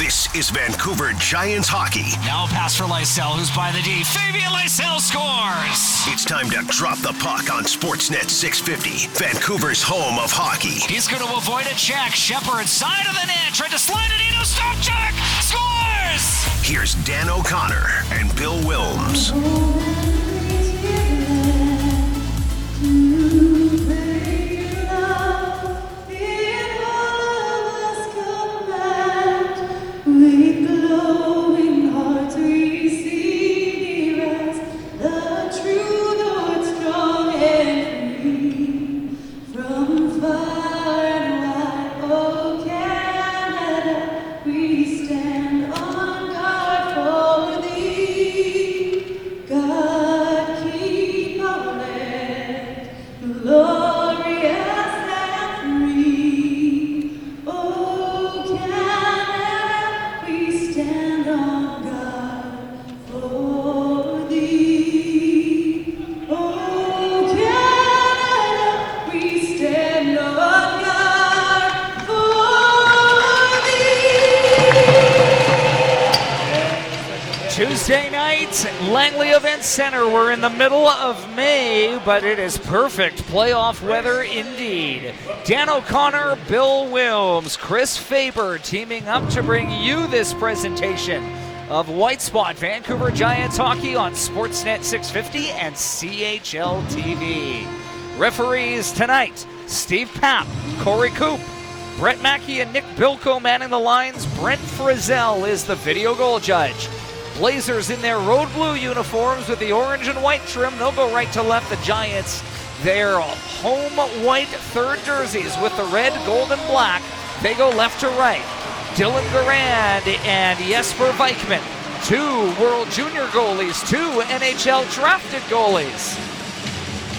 This is Vancouver Giants hockey. Now pass for Lysell, who's by the D. Fabian Lysell scores. It's time to drop the puck on Sportsnet 650, Vancouver's home of hockey. He's going to avoid a check. Shepard, side of the net, tried to slide it into stop check, scores. Here's Dan O'Connor and Bill Wilms. But it is perfect playoff weather indeed. Dan O'Connor, Bill Wilms, Chris Faber teaming up to bring you this presentation of White Spot Vancouver Giants hockey on Sportsnet 650 and CHL TV. Referees tonight Steve Papp, Corey Coop, Brett Mackey, and Nick Bilko manning the lines. Brent Frizzell is the video goal judge. Blazers in their road blue uniforms with the orange and white trim. They'll go right to left. The Giants, their home white third jerseys with the red, gold, and black. They go left to right. Dylan Garand and Jesper Vikman, two World Junior goalies, two NHL drafted goalies.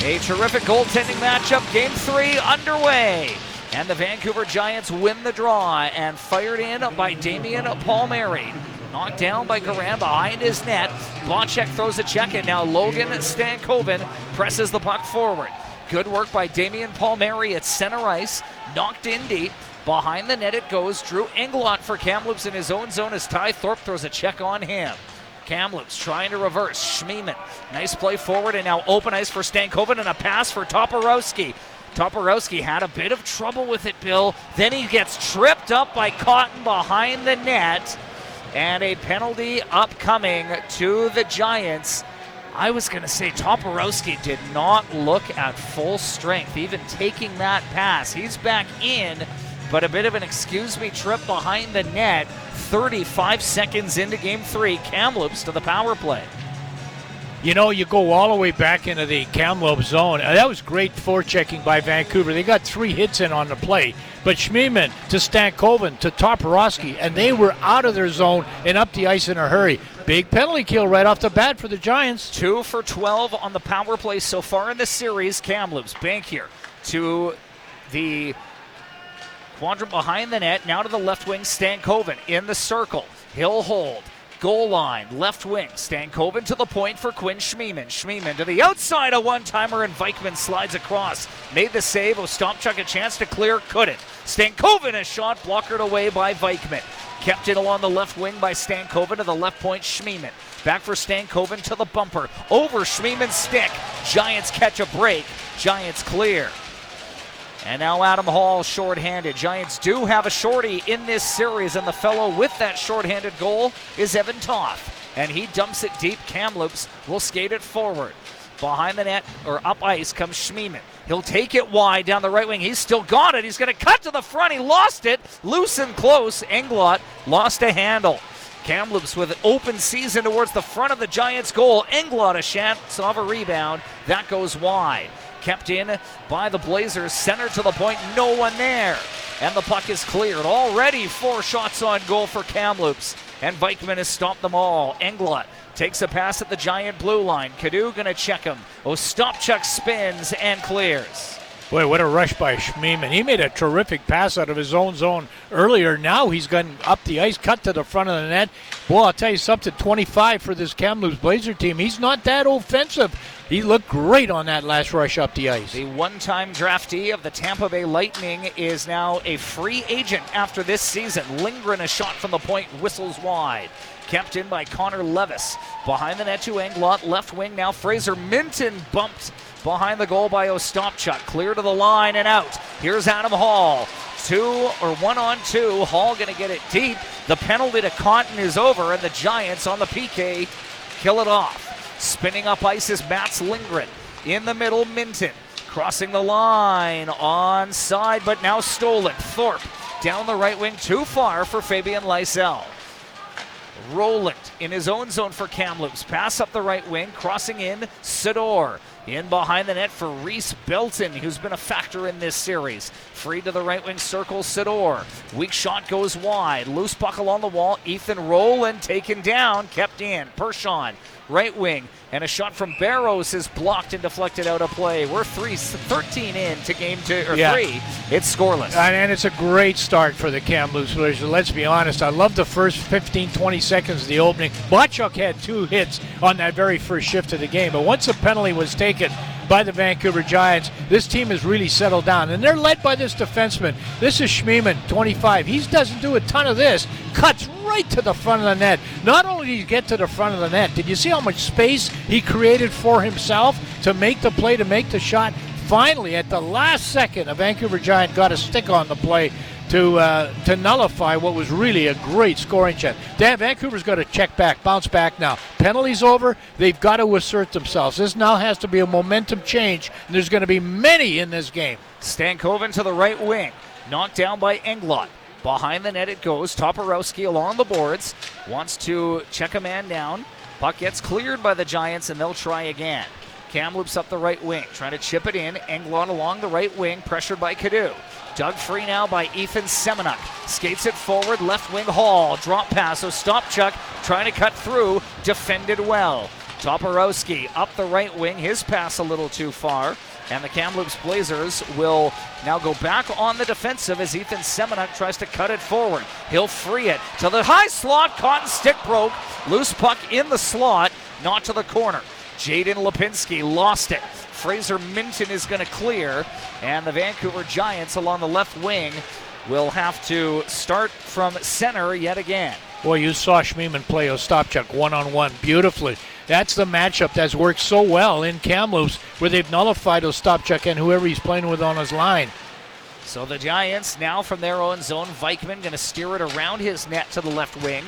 A terrific goaltending matchup. Game three underway. And the Vancouver Giants win the draw and fired in by Damian Palmieri. Knocked down by Garand behind his net. Bonchek throws a check in. Now Logan Stankoven presses the puck forward. Good work by Damian Palmieri at center ice. Knocked in deep. Behind the net it goes. Drew Englot for Kamloops in his own zone as Ty Thorpe throws a check on him. Kamloops trying to reverse. Schmiemann. Nice play forward and now open ice for Stankoven and a pass for Toporowski. Toporowski had a bit of trouble with it, Bill. Then he gets tripped up by Cotton behind the net. And a penalty upcoming to the Giants. I was going to say Toporowski did not look at full strength, even taking that pass. He's back in, but a bit of an excuse me trip behind the net. 35 seconds into game three. Kamloops to the power play. You know, you go all the way back into the Kamloops zone. Uh, That was great forechecking by Vancouver. They got three hits in on the play. But Schmiemann to Stankoven to Toporowski, and they were out of their zone and up the ice in a hurry. Big penalty kill right off the bat for the Giants. Two for 12 on the power play so far in the series. Kamloops bank here to the quadrant behind the net. Now to the left wing, Stankoven in the circle. He'll hold. Goal line, left wing. Stankoven to the point for Quinn Schmiemann. Schmiemann to the outside, a one timer, and Vikman slides across. Made the save. Ostapchuk a chance to clear, couldn't. Stankoven a shot blockered away by Vikman. Kept it along the left wing by Stankoven to the left point, Schmiemann. Back for Stankoven to the bumper. Over Schmiemann's stick. Giants catch a break. Giants clear. And now Adam Hall shorthanded. Giants do have a shorty in this series, and the fellow with that shorthanded goal is Evan Toth. And he dumps it deep. Kamloops will skate it forward. Behind the net, or up ice, comes Schmiemann. He'll take it wide down the right wing. He's still got it. He's going to cut to the front. He lost it. Loose and close. Englot lost a handle. Kamloops with an open season towards the front of the Giants' goal. Englot a chance of a rebound. That goes wide. Kept in by the Blazers. Center to the point. No one there. And the puck is cleared. Already four shots on goal for Kamloops. And Vikman has stopped them all. Englot takes a pass at the Giant blue line. Cadu going to check him. Oh, Ostapchuk spins and clears. Boy, what a rush by Schmiemann. He made a terrific pass out of his own zone earlier. Now he's gotten up the ice, cut to the front of the net. Boy, I'll tell you something 25 for this Kamloops Blazer team. He's not that offensive. He looked great on that last rush up the ice. The one time draftee of the Tampa Bay Lightning is now a free agent after this season. Lindgren, a shot from the point, whistles wide. Kept in by Connor Levis. Behind the net to Englot, left wing now. Fraser Minten bumped behind the goal by Ostapchuk. Clear to the line and out. Here's Adam Hall. Two or one on two. Hall going to get it deep. The penalty to Cotton is over, and the Giants on the PK kill it off. Spinning up ice is Mats Lindgren. In the middle, Minten. Crossing the line on side, but now stolen. Thorpe down the right wing, too far for Fabian Lysell. Roland in his own zone for Kamloops. Pass up the right wing, crossing in. Sydor in behind the net for Reese Belton, who's been a factor in this series. Free to the right wing circle, Sydor. Weak shot goes wide. Loose puck along the wall. Ethan Roland taken down, kept in. Pershon, right wing. And a shot from Bairos is blocked and deflected out of play. We're three, 13 in to game two, or Yeah. three. It's scoreless. And, and it's a great start for the Kamloops Blazers. Let's be honest. I love the first 15, 20 seconds of the opening. Botchuk had two hits on that very first shift of the game. But once the penalty was taken by the Vancouver Giants, this team has really settled down. And they're led by this defenseman. This is Schmiemann, 25. He doesn't do a ton of this. Cuts right to the front of the net. Not only did he get to the front of the net, did you see how much space he created for himself to make the play, to make the shot? Finally, at the last second, a Vancouver Giant got a stick on the play to uh, to nullify what was really a great scoring chance. Dan Vancouver's got to check back, bounce back now. Penalties over. They've got to assert themselves. This now has to be a momentum change, and there's going to be many in this game. Stankoven to the right wing. Knocked down by Englot. Behind the net it goes. Toporowski along the boards. Wants to check a man down. Puck gets cleared by the Giants and they'll try again. Kamloops up the right wing, trying to chip it in. Englot along the right wing, pressured by Cadu. Dug free now by Ethan Semenuk. Skates it forward, left wing Hall. Drop pass, Ostapchuk trying to cut through. Defended well. Toporowski up the right wing, his pass a little too far. And the Kamloops Blazers will now go back on the defensive as Ethan Semenuk tries to cut it forward. He'll free it to the high slot. Caught Cotton stick broke. Loose puck in the slot, not to the corner. Jaden Lipinski lost it. Fraser Minten is going to clear, and the Vancouver Giants along the left wing will have to start from center yet again. Boy, you saw Schmiemann play Ostapchuk one on one beautifully. That's the matchup that's worked so well in Kamloops, where they've nullified Ostapchuk and whoever he's playing with on his line. So the Giants now from their own zone. Vikman going to steer it around his net to the left wing,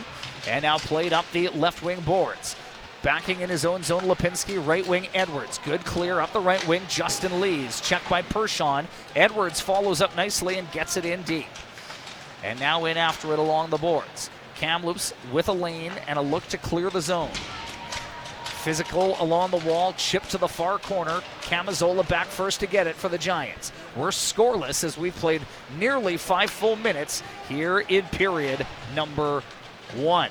and now played up the left wing boards. Backing in his own zone, Lipinski, right wing Edwards. Good clear up the right wing, Justin Lees. Checked by Pershon. Edwards follows up nicely and gets it in deep. And now in after it along the boards. Kamloops with a lane and a look to clear the zone. Physical along the wall, chip to the far corner. Camazola back first to get it for the Giants. We're scoreless as we've played nearly five full minutes here in period number one.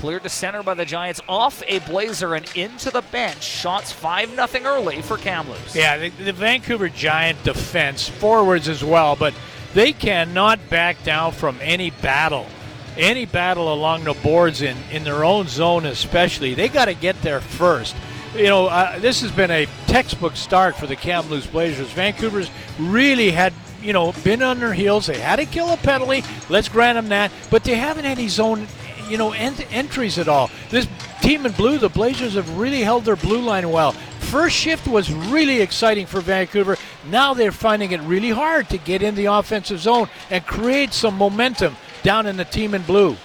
Cleared to center by the Giants, off a blazer and into the bench. Shots 5 0 early for Kamloops. Yeah, the, the Vancouver Giant defense, forwards as well, but they cannot back down from any battle. Any battle along the boards in, in their own zone, especially. They got to get there first. You know, uh, this has been a textbook start for the Kamloops Blazers. Vancouver's really had, you know, been on their heels. They had to kill a penalty. Let's grant them that. But they haven't had any zone, you know, ent- entries at all. This team in blue, the Blazers have really held their blue line well. First shift was really exciting for Vancouver. Now they're finding it really hard to get in the offensive zone and create some momentum down in the team in blue.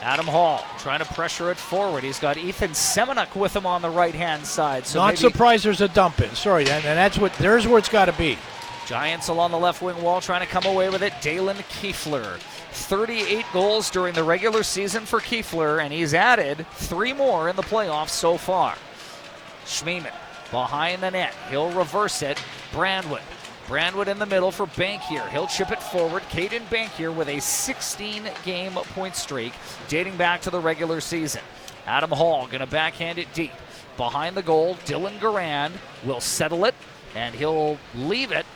Adam Hall trying to pressure it forward. He's got Ethan Semenuk with him on the right hand side. So Not surprised there's a dump in. Sorry, Dan, and that's what there's where it's got to be. Giants along the left wing wall trying to come away with it. Daylan Kuefler. 38 goals during the regular season for Kuefler, and he's added three more in the playoffs so far. Schmiemann behind the net. He'll reverse it. Brandwood. Brandwood in the middle for Bankier. He'll chip it forward. Caden Bankier with a 16 game point streak dating back to the regular season. Adam Hall going to backhand it deep. Behind the goal, Dylan Garand will settle it, and he'll leave it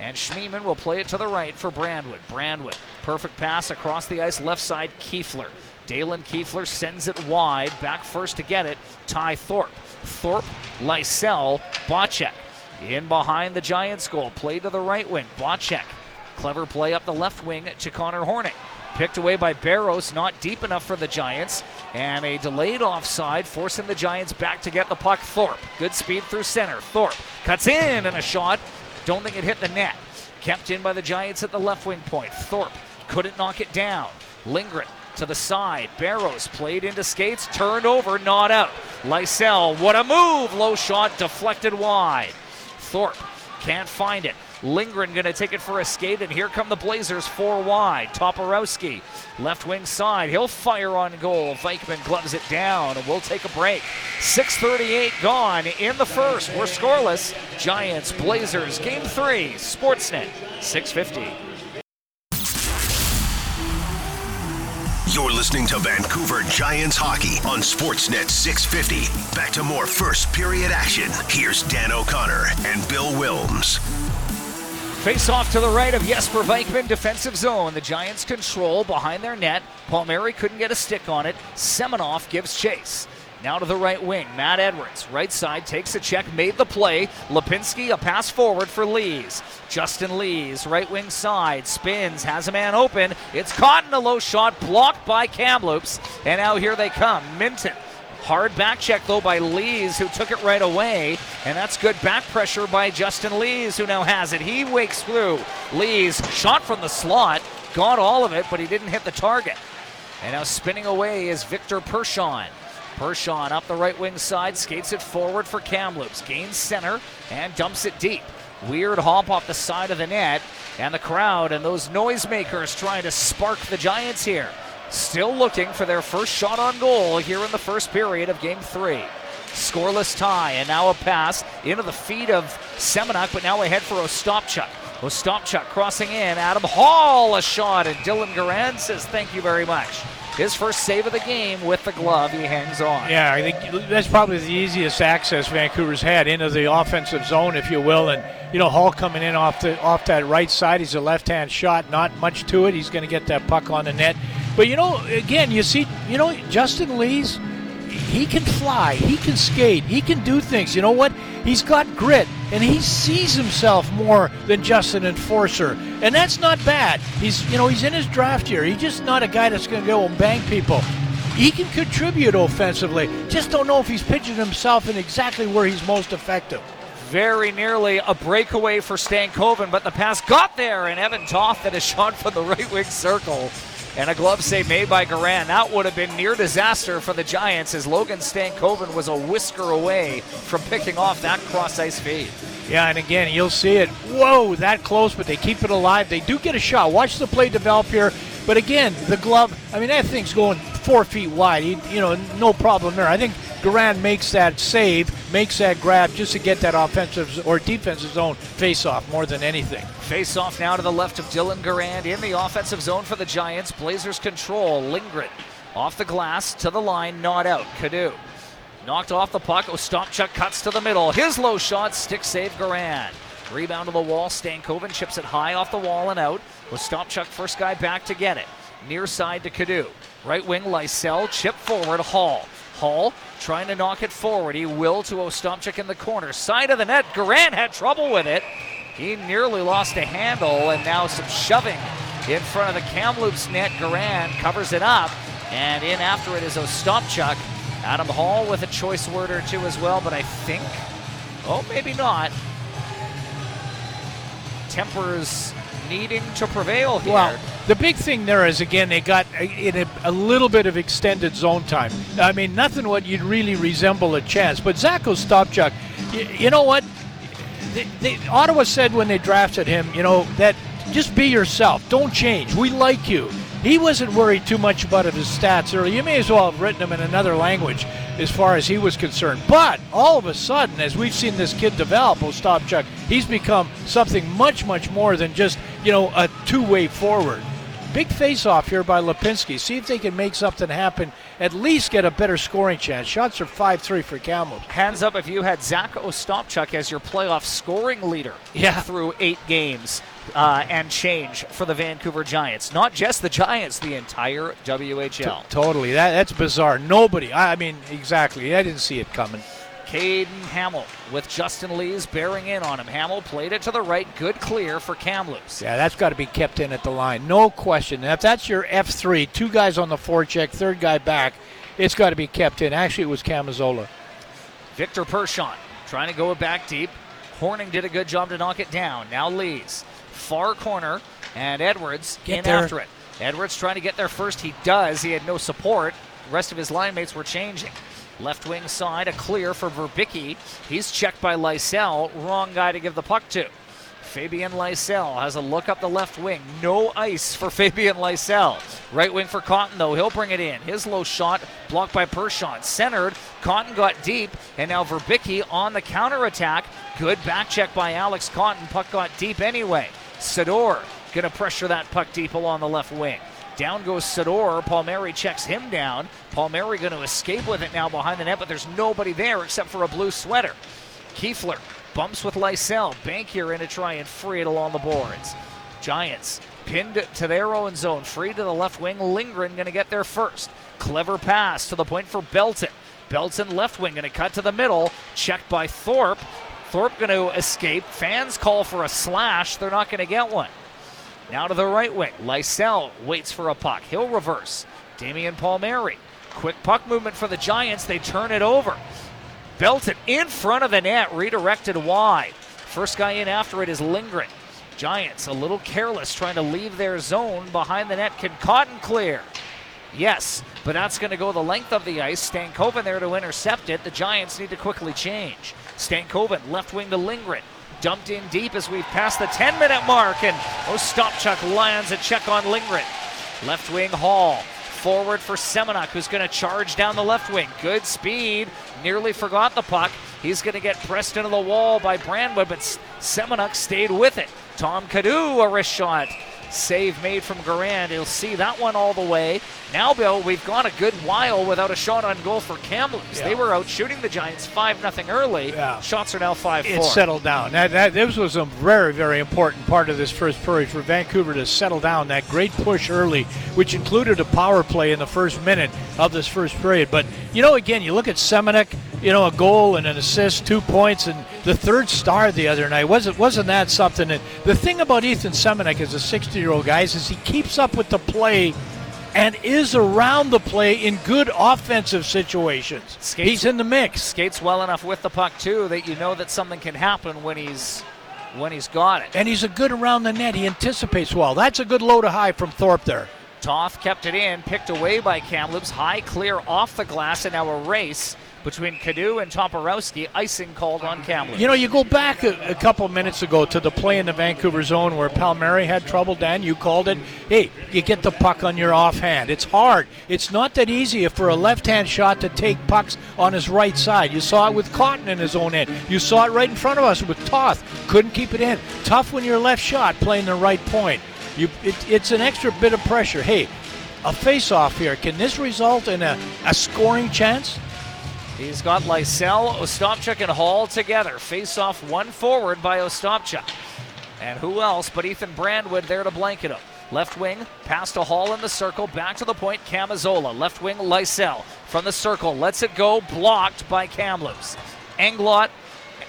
And Schmiemann will play it to the right for Brandwood. Brandwood, perfect pass across the ice, left side, Kuefler. Daylan Kuefler sends it wide, back first to get it, Ty Thorpe. Thorpe, Lysell, Bocek. In behind the Giants goal, play to the right wing, Bocek. Clever play up the left wing to Connor Horning. Picked away by Bairos, not deep enough for the Giants. And a delayed offside, forcing the Giants back to get the puck. Thorpe, good speed through center. Thorpe cuts in and a shot. Don't think it hit the net. Kept in by the Giants at the left wing point. Thorpe couldn't knock it down. Lindgren to the side. Bairos played into skates, turned over, not out. Lysell, what a move! Low shot, deflected wide. Thorpe can't find it. Lindgren going to take it for a skate, and here come the Blazers four wide. Toporowski, left wing side. He'll fire on goal. Vikman gloves it down, and we'll take a break. 6.38 gone in the first. We're scoreless. Giants, Blazers, game three. Sportsnet, 650. You're listening to Vancouver Giants hockey on Sportsnet 650. Back to more first period action. Here's Dan O'Connor and Bill Wilms. Face off to the right of Jesper Vikman, defensive zone. The Giants control behind their net. Palmieri couldn't get a stick on it. Seminoff gives chase. Now to the right wing. Matt Edwards, right side, takes a check, made the play. Lipinski, a pass forward for Lees. Justin Lees, right wing side, spins, has a man open. It's caught in a low shot, blocked by Kamloops. And now here they come. Minten. Hard back check though by Lees, who took it right away. And that's good back pressure by Justin Lees, who now has it. He wakes through. Lees, shot from the slot, got all of it, but he didn't hit the target. And now spinning away is Victor Pershon. Pershon up the right wing side, skates it forward for Kamloops, gains center, and dumps it deep. Weird hop off the side of the net, and the crowd and those noisemakers trying to spark the Giants here. Still looking for their first shot on goal here in the first period of game three. Scoreless tie, and now a pass into the feet of Semenuk, but now ahead for Ostapchuk. Ostapchuk crossing in. Adam Hall a shot, and Dylan Garand says thank you very much. His first save of the game with the glove. He hangs on. Yeah, I think that's probably the easiest access Vancouver's had into the offensive zone, if you will. And you know, Hall coming in off the off that right side. He's a left-hand shot, not much to it. He's going to get that puck on the net. But you know, again, you see, you know, Justin Lee's he can fly, he can skate, he can do things. You know what? He's got grit, and he sees himself more than just an enforcer, and that's not bad. He's, you know, he's in his draft year. He's just not a guy that's going to go and bang people. He can contribute offensively. Just don't know if he's pitching himself in exactly where he's most effective. Very nearly a breakaway for Stankoven, but the pass got there, and Evan Toth that is shot from the right wing circle. And a glove save made by Garand. That would have been near disaster for the Giants as Logan Stankoven was a whisker away from picking off that cross ice feed. Yeah, and again, you'll see it. Whoa, that close, but they keep it alive. They do get a shot. Watch the play develop here. But again, the glove, I mean, that thing's going four feet wide. You know, no problem there. I think Garand makes that save, makes that grab just to get that offensive or defensive zone face off more than anything. Face off now to the left of Dylan Garand in the offensive zone for the Giants. Blazers control. Lindgren off the glass to the line, not out. Canoe knocked off the puck. Ostapchuk cuts to the middle. His low shot, stick save Garand. Rebound to the wall. Stankoven chips it high off the wall and out. Ostapchuk first guy back to get it. Near side to Canoe. Right wing Lysell, chip forward, Hall. Hall trying to knock it forward. He will to Ostapchuk in the corner. Side of the net. Garand had trouble with it. He nearly lost a handle, and now some shoving in front of the Kamloops net. Garand covers it up, and in after it is Ostapchuk. Adam Hall with a choice word or two as well, but I think, oh, maybe not. Tempers needing to prevail here. Well, the big thing there is again they got in a, a, little bit of extended zone time. I mean, nothing what you'd really resemble a chance. But Zach Ostapchuk, you, you know what? They, they, Ottawa said when they drafted him, you know that just be yourself, don't change. We like you. He wasn't worried too much about his stats early. You may as well have written them in another language as far as he was concerned. But all of a sudden, as we've seen this kid develop, Ostapchuk, he's become something much, much more than just, you know, a two-way forward. big face-off here by Lipinski. See if they can make something happen. At least get a better scoring chance. Shots are five-three for Kamloops. Hands up if you had Zach Ostapchuk as your playoff scoring leader Yeah. through eight games uh, and change for the Vancouver Giants. Not just the Giants, the entire WHL. Totally. That, that's bizarre. Nobody. I, I mean, exactly. I didn't see it coming. Caden Hamill with Justin Lees bearing in on him. Hamill played it to the right. Good clear for Kamloops. Yeah, that's got to be kept in at the line. No question. If that's your F3, two guys on the forecheck, third guy back, it's got to be kept in. Actually, it was Camazola. Victor Pershon trying to go it back deep. Horning did a good job to knock it down. Now Lees. Far corner, and Edwards Get in there. after it. Edwards trying to get there first. He does. He had no support. The rest of his line mates were changing. Left wing side, a clear for Verbicki. He's checked by Lysell. Wrong guy to give the puck to. Fabian Lysell has a look up the left wing. No ice for Fabian Lysell. Right wing for Cotton, though. He'll bring it in. His low shot blocked by Pershon. Centered. Cotton got deep. And now Verbicki on the counterattack. Good back check by Alex Cotton. Puck got deep anyway. Sydor going to pressure that puck deep along the left wing. Down goes Sydor. Palmieri checks him down. Palmieri going to escape with it now behind the net, but there's nobody there except for a blue sweater. Kuefler bumps with Lysell. Bankier in to try and free it along the boards. Giants pinned to their own zone. Free to the left wing. Lindgren going to get there first. Clever pass to the point for Belton. Belton left wing going to cut to the middle. Checked by Thorpe. Thorpe going to escape. Fans call for a slash. They're not going to get one. Now to the right wing. Lysell waits for a puck. He'll reverse. Damian Palmieri. Quick puck movement for the Giants. They turn it over. Belton in front of the net, redirected wide. First guy in after it is Lindgren. Giants a little careless trying to leave their zone behind the net. Can Cotton clear? Yes, but that's going to go the length of the ice. Stankoven there to intercept it. The Giants need to quickly change. Stankoven left wing to Lindgren. Dumped in deep as we've passed the 10 minute mark, and Ostapchuk lands a check on Lindgren. Left wing Hall. Forward for Semenuk, who's going to charge down the left wing. Good speed. Nearly forgot the puck. He's going to get pressed into the wall by Brandwood, but Semenuk stayed with it. Tom Cadu, a wrist shot. Save made from Garand. He'll see that one all the way. Now, Bill, we've gone a good while without a shot on goal for Kamloops. Yeah. They were out shooting the Giants 5 0 early. Yeah. Shots are now 5 4. It's settled down. That, that, this was a very, very important part of this first period for Vancouver to settle down. That great push early, which included a power play in the first minute of this first period. But, you know, again, you look at Semenuk, you know, a goal and an assist, two points, and the third star the other night. Wasn't, wasn't that something? And the thing about Ethan Semenuk as a 60 year old guy is he keeps up with the play and is around the play in good offensive situations. Skates- He's in the mix. Skates well enough with the puck, too, that you know that something can happen when he's when he's got it. and he's a good around the net. He anticipates well. That's a good low to high from Thorpe there. Toth kept it in, picked away by Kamloops. High clear off the glass, and now a race between Cadu and Toporowski. Icing called on Kamloops. You know, you go back a, a couple minutes ago to the play in the Vancouver zone where Palmieri had trouble. Dan, you called it. Hey, you get the puck on your offhand. It's hard. It's not that easy for a left-hand shot to take pucks on his right side. You saw it with Cotton in his own end. You saw it right in front of us with Toth. Couldn't keep it in. Tough when you're left shot playing the right point. You, it, it's an extra bit of pressure. Hey, a face-off here. Can this result in a, a scoring chance? He's got Lysell, Ostapchuk, and Hall together. Face off one forward by Ostapchuk. And who else but Ethan Brandwood there to blanket him. Left wing, pass to Hall in the circle, back to the point, Camazola. Left wing, Lysell from the circle, lets it go, blocked by Kamloops. Englot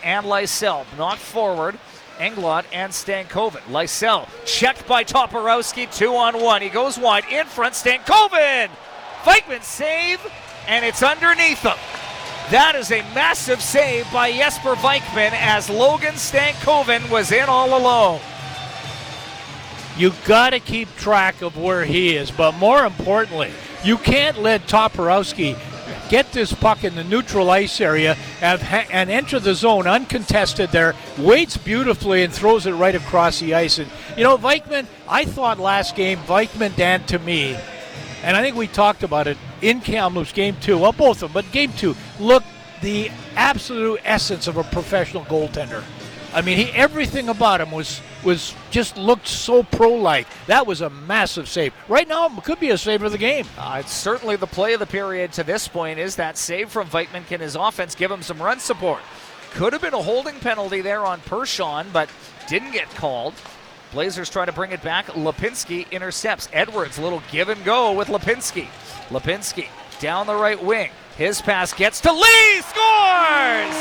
and Lysell knocked forward. Englot and Stankoven. Lysell checked by Toporowski, two on one. He goes wide in front. Stankoven! Vikman save, and it's underneath him. That is a massive save by Jesper Vikman as Logan Stankoven was in all alone. You got to keep track of where he is, but more importantly, you can't let Toporowski get this puck in the neutral ice area and, and enter the zone uncontested there, waits beautifully and throws it right across the ice. And, you know, Vikman, I thought last game, Vikman, Dan, to me, and I think we talked about it in Kamloops game two, well, both of them, but game two, look the absolute essence of a professional goaltender. I mean, he everything about him was was just looked so pro-like. That was a massive save. Right now, it could be a save of the game. Uh, it's certainly the play of the period to this point is that save from Vikman. Can his offense give him some run support? Could have been a holding penalty there on Pershawn, but didn't get called. Blazers try to bring it back. Lipinski intercepts. Edwards, little give and go with Lipinski. Lipinski down the right wing. His pass gets to Lee, scores!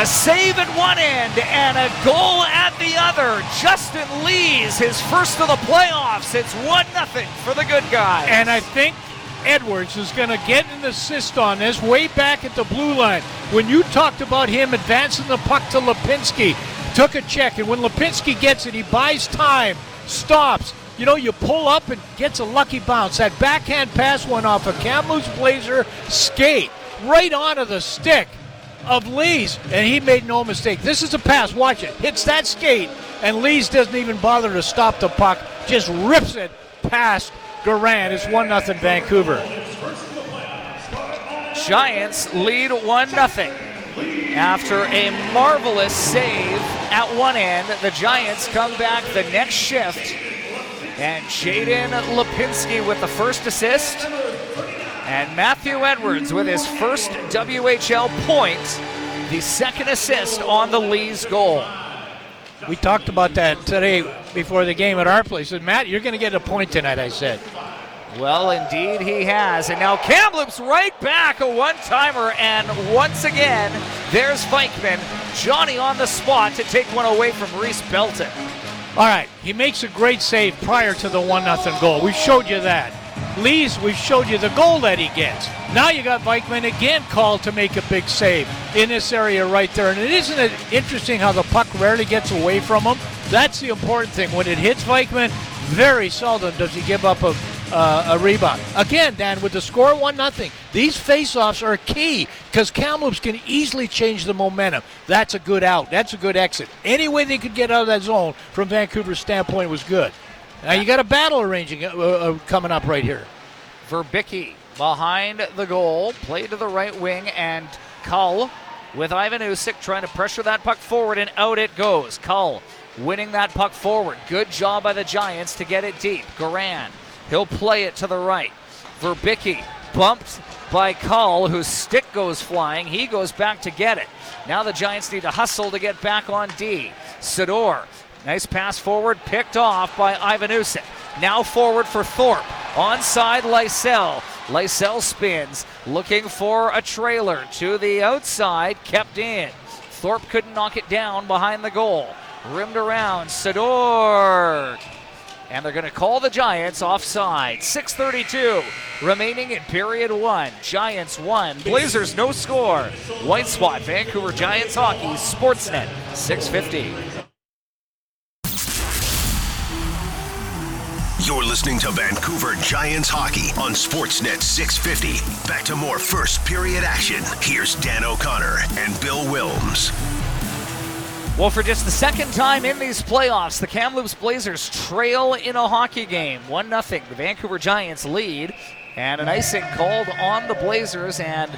A save at one end and a goal at the other. Justin Lee's his first of the playoffs. It's 1 0 for the good guy. And I think Edwards is going to get an assist on this way back at the blue line. When you talked about him advancing the puck to Lipinski, took a check, and when Lipinski gets it, he buys time, stops. You know, you pull up and gets a lucky bounce. That backhand pass went off a Kamloops Blazer skate right onto the stick of Lee's, and he made no mistake. This is a pass. Watch it. Hits that skate, and Lee's doesn't even bother to stop the puck. Just rips it past Garand. It's 1 0 Vancouver. Giants lead 1 0. After a marvelous save at one end, the Giants come back the next shift. And Jaden Lipinski with the first assist. And Matthew Edwards with his first WHL point, the second assist on the Lee's goal. We talked about that today before the game at our place. Said, Matt, you're going to get a point tonight, I said. Well, indeed he has. And now Kamloops right back, a one timer. And once again, there's Vikman. Johnny on the spot to take one away from Reese Belton. All right, he makes a great save prior to the 1 0 goal. We showed you that. Lee's, we've showed you the goal that he gets. Now you got Vikman again called to make a big save in this area right there. And it isn't it interesting how the puck rarely gets away from him? That's the important thing. When it hits Vikman, very seldom does he give up a, uh, a rebound. Again, Dan, with the score 1 0, these faceoffs are key because Kamloops can easily change the momentum. That's a good out. That's a good exit. Any way they could get out of that zone from Vancouver's standpoint was good. Now you got a battle arranging uh, uh, coming up right here. Verbicki behind the goal, play to the right wing, and Cull with Ivan Usyk trying to pressure that puck forward, and out it goes. Cull winning that puck forward. Good job by the Giants to get it deep. Garand, he'll play it to the right. Verbicki bumped by Cull, whose stick goes flying. He goes back to get it. Now the Giants need to hustle to get back on D. Sydor, nice pass forward, picked off by Ivan Usyk. Now forward for Thorpe. Onside Lysell. Lysell spins, looking for a trailer to the outside, kept in. Thorpe couldn't knock it down behind the goal. Rimmed around, Sydor. And they're going to call the Giants offside. 6.32 remaining in period one. Giants one, Blazers no score. White spot, Vancouver Giants hockey, Sportsnet 650. You're listening to Vancouver Giants hockey on Sportsnet 650. Back to more first period action. Here's Dan O'Connor and Bill Wilms. Well, for just the second time in these playoffs, the Kamloops Blazers trail in a hockey game. 1 0. The Vancouver Giants lead. And an icing called on the Blazers. And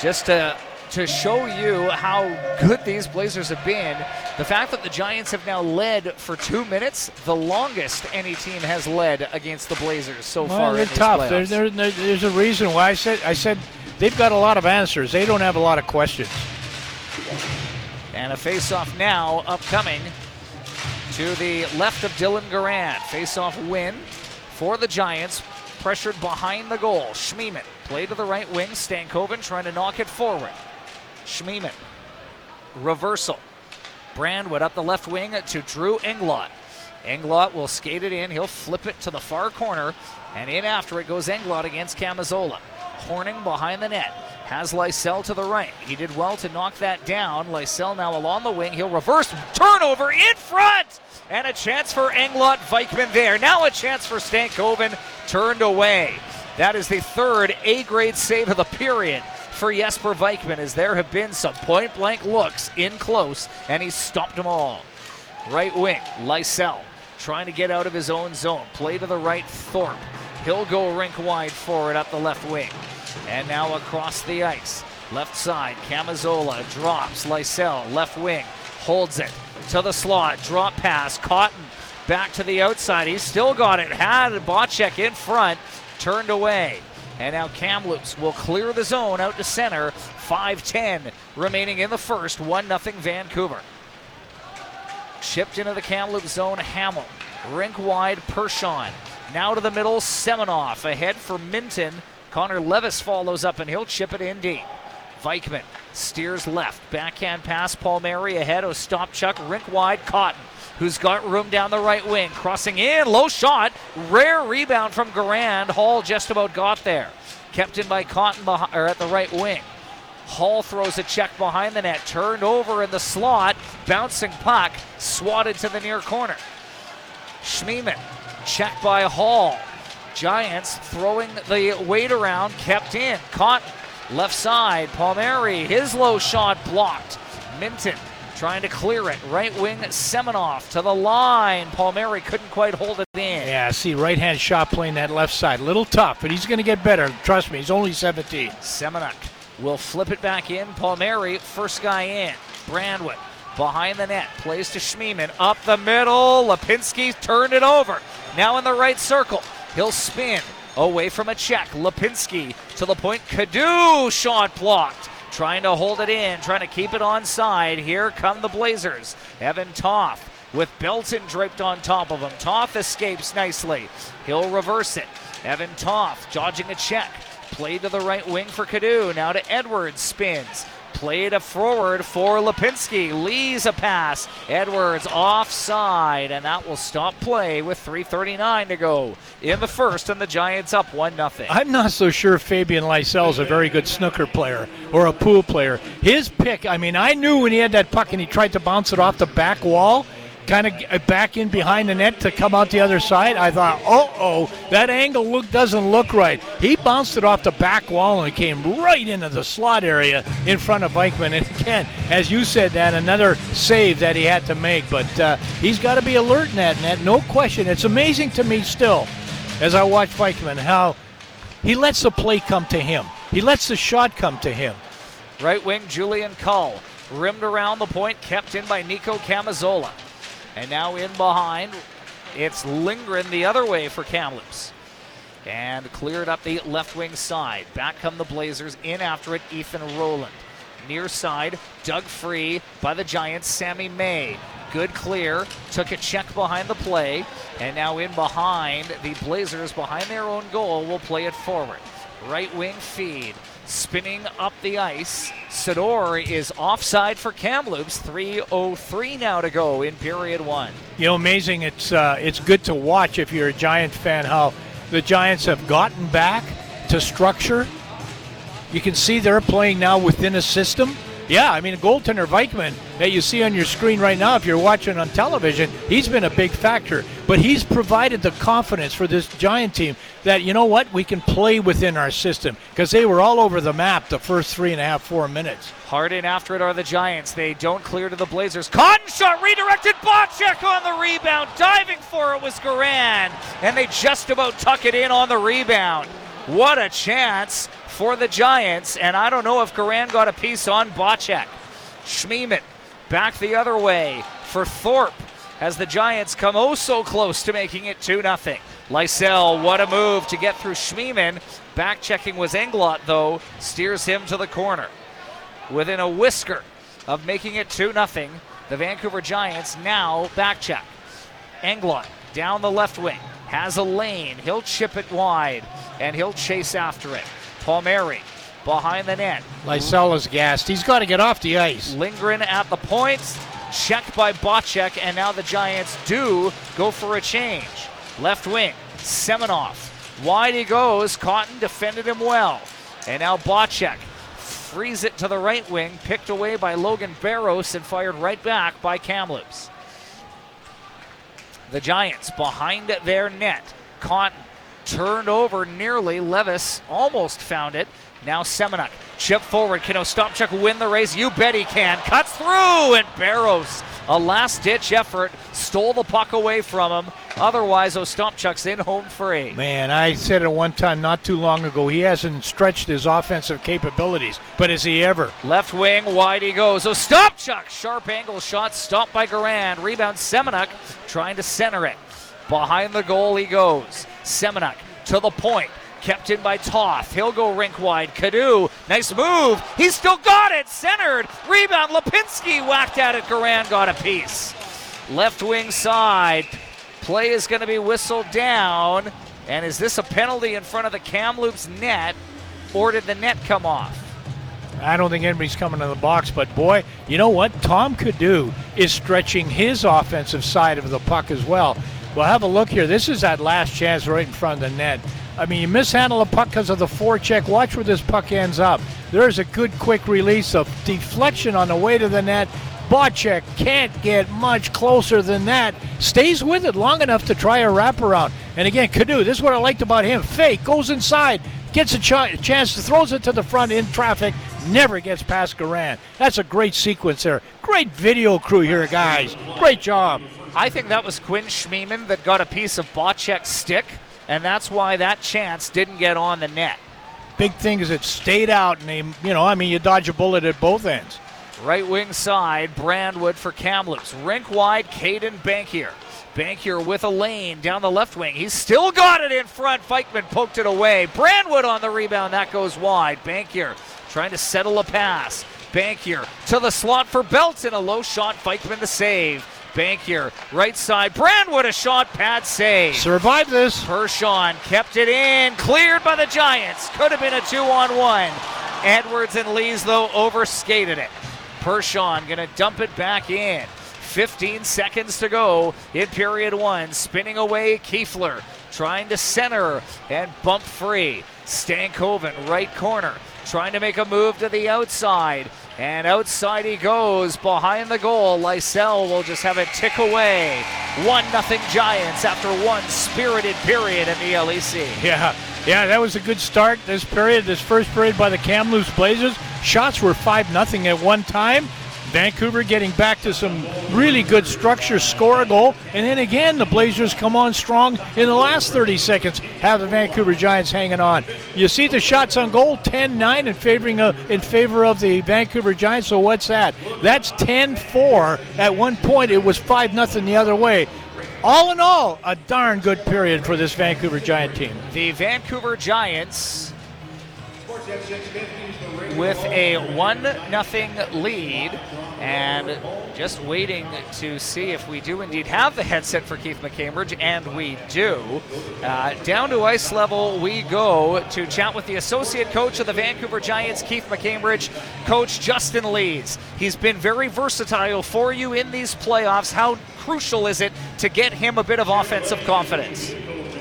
just to, to show you how good these Blazers have been, the fact that the Giants have now led for two minutes, the longest any team has led against the Blazers so Well, far. they're tough. playoffs. There, there, there's a reason why I said I said they've got a lot of answers. They don't have a lot of questions. And a face-off now upcoming to the left of Dylan Garand. Face-off win for the Giants. Pressured behind the goal. Schmiemann play to the right wing. Stankoven trying to knock it forward. Schmiemann. Reversal. Brandwood up the left wing to Drew Englot. Englot will skate it in. He'll flip it to the far corner. And in after it goes Englot against Camazola. Horning behind the net. Has Lysell to the right. He did well to knock that down. Lysell now along the wing. He'll reverse. Turnover in front. And a chance for Englot Vikman there. Now a chance for Stankoven. Turned away. That is the third A grade save of the period for Jesper Vikman, as there have been some point blank looks in close, and he stopped them all. Right wing, Lysell trying to get out of his own zone. Play to the right, Thorpe. He'll go rink wide forward up the left wing. And now across the ice. Left side, Camazola drops. Lysell, left wing, holds it to the slot. Drop pass. Cotton back to the outside. He's still got it. Had Bocek in front, turned away. And now Kamloops will clear the zone out to center. 5-10 remaining in the first. 1-0 Vancouver. Chipped into the Kamloops zone, Hamill. Rink wide, Pershon. Now to the middle, Seminoff. Ahead for Minten. Connor Levis follows up and he'll chip it in deep. Vikman steers left. Backhand pass, Palmieri ahead. Ostapchuk, rink wide, Cotton, who's got room down the right wing. Crossing in, low shot. Rare rebound from Garand. Hall just about got there. Kept in by Cotton behind, or at the right wing. Hall throws a check behind the net, turned over in the slot, bouncing puck, swatted to the near corner. Schmiemann, check by Hall. Giants throwing the weight around, kept in. Cotton, left side, Palmieri, his low shot blocked. Minten trying to clear it. Right wing, Seminoff to the line. Palmieri couldn't quite hold it in. Yeah, see, right hand shot playing that left side. Little tough, but he's going to get better. Trust me, he's only 17. Semenuk will flip it back in. Palmieri, first guy in. Brandwood behind the net, plays to Schmiemann. Up the middle. Lipinski turned it over. Now in the right circle. He'll spin away from a check. Lipinski to the point. Cadu shot blocked. Trying to hold it in, trying to keep it on side. Here come the Blazers. Evan Toth with Belton draped on top of him. Toth escapes nicely. He'll reverse it. Evan Toth dodging a check. Play to the right wing for Cadu. Now to Edwards. Spins. Play to forward for Lipinski. Lee's a pass. Edwards offside, and that will stop play with 3.39 to go in the first, and the Giants up 1 0. I'm not so sure Fabian Lysell is a very good snooker player or a pool player. His pick, I mean, I knew when he had that puck and he tried to bounce it off the back wall, kind of back in behind the net to come out the other side. I thought, oh, oh, that angle look doesn't look right. He bounced it off the back wall and it came right into the slot area in front of Vikman. And again, as you said, that another save that he had to make. But uh, he's got to be alert in that net, no question. It's amazing to me still, as I watch Vikman, how he lets the play come to him. He lets the shot come to him. Right wing, Julian Cull. Rimmed around the point, kept in by Nico Camazola. And now in behind, it's Lindgren the other way for Kamloops. And cleared up the left wing side. Back come the Blazers. In after it, Ethan Rowland. Near side, dug free by the Giants, Sammy May. Good clear, took a check behind the play, and now in behind the Blazers, behind their own goal, will play it forward. Right wing feed, spinning up the ice. Sydor is offside for Kamloops. 3:03 now to go in period one. You know, amazing. It's uh, it's good to watch if you're a Giant fan how the Giants have gotten back to structure. You can see they're playing now within a system. Yeah, I mean, goaltender Vikman that you see on your screen right now, if you're watching on television, he's been a big factor. But he's provided the confidence for this Giant team that, you know what, we can play within our system because they were all over the map the first three and a half, four minutes. Hard in after it are the Giants. They don't clear to the Blazers. Cotton shot redirected. Bocek on the rebound. Diving for it was Garand. And they just about tuck it in on the rebound. What a chance for the Giants. And I don't know if Garand got a piece on Bocek. Schmiemann back the other way for Thorpe as the Giants come oh so close to making it 2 0. Lysell, what a move to get through Schmiemann. Back checking was Englot, though, steers him to the corner. Within a whisker of making it 2 0, the Vancouver Giants now back check. Englot down the left wing has a lane. He'll chip it wide and he'll chase after it. Palmieri behind the net. Lysell is gassed. He's got to get off the ice. Lindgren at the point. Checked by Bocek, and now the Giants do go for a change. Left wing, Seminoff. Wide he goes. Cotton defended him well. And now Bocek frees it to the right wing, picked away by Logan Bairos and fired right back by Kamloops. The Giants behind their net. Cotton turned over nearly. Levis almost found it. Now Semenuk. Chip forward. Can Ostapchuk win the race? You bet he can. Cuts through, and Bairos A last ditch effort stole the puck away from him. Otherwise, Ostapchuk's in home free. Man, I said it one time not too long ago. He hasn't stretched his offensive capabilities, but is he ever? Left wing, wide he goes. Ostapchuk, sharp angle shot, stopped by Garand. Rebound, Semenuk trying to center it. Behind the goal he goes. Semenuk to the point. Kept in by Toth. He'll go rink wide. Cadu, nice move. He's still got it. Centered. Rebound. Lipinski whacked at it. Garand got a piece. Left wing side. Play is going to be whistled down. And is this a penalty in front of the Kamloops net, or did the net come off? I don't think anybody's coming to the box, but boy, you know what? Tom Cadu is stretching his offensive side of the puck as well. Well, have a look here. This is that last chance right in front of the net. I mean, you mishandle a puck because of the forecheck. Watch where this puck ends up. There's a good quick release of deflection on the way to the net. Bocek can't get much closer than that. Stays with it long enough to try a wraparound. And again, Cadu, this is what I liked about him. Fake, goes inside, gets a ch- chance, throws it to the front in traffic, never gets past Garand. That's a great sequence there. Great video crew here, guys. Great job. I think that was Quinn Schmiemann that got a piece of Bocek's stick, and that's why that chance didn't get on the net. Big thing is it stayed out, and they, you know, I mean, you dodge a bullet at both ends. Right wing side, Brandwood for Kamloops. Rink wide, Caden Bankier. Bankier with a lane down the left wing. He's still got it in front. Vikman poked it away. Brandwood on the rebound. That goes wide. Bankier trying to settle a pass. Bankier to the slot for Belts in a low shot. Vikman the save. Bankier, right side. Brandwood a shot, pad save. Survive this. Pershawn kept it in, cleared by the Giants. Could have been a two on one. Edwards and Lees, though, overskated it. Pershawn going to dump it back in. 15 seconds to go in period one. Spinning away, Kuefler trying to center and bump free. Stankoven, right corner, trying to make a move to the outside. And outside he goes behind the goal. Lysell will just have it tick away. 1 nothing Giants after one spirited period in the LEC. Yeah, yeah, that was a good start. This period, this first period by the Kamloops Blazers. Shots were 5 nothing at one time. Vancouver getting back to some really good structure, score a goal, and then again the Blazers come on strong in the last 30 seconds, have the Vancouver Giants hanging on. You see the shots on goal, 10-9 in favoring of, in favor of the Vancouver Giants. So what's that? That's 10-4. At one point it was 5 nothing the other way. All in all, a darn good period for this Vancouver Giant team. The Vancouver Giants with a 1 nothing lead and just waiting to see if we do indeed have the headset for Keith McCambridge, and we do. Uh, down to ice level we go to chat with the associate coach of the Vancouver Giants, Keith McCambridge, Coach Justin Lees. He's been very versatile for you in these playoffs. How crucial is it to get him a bit of offensive confidence?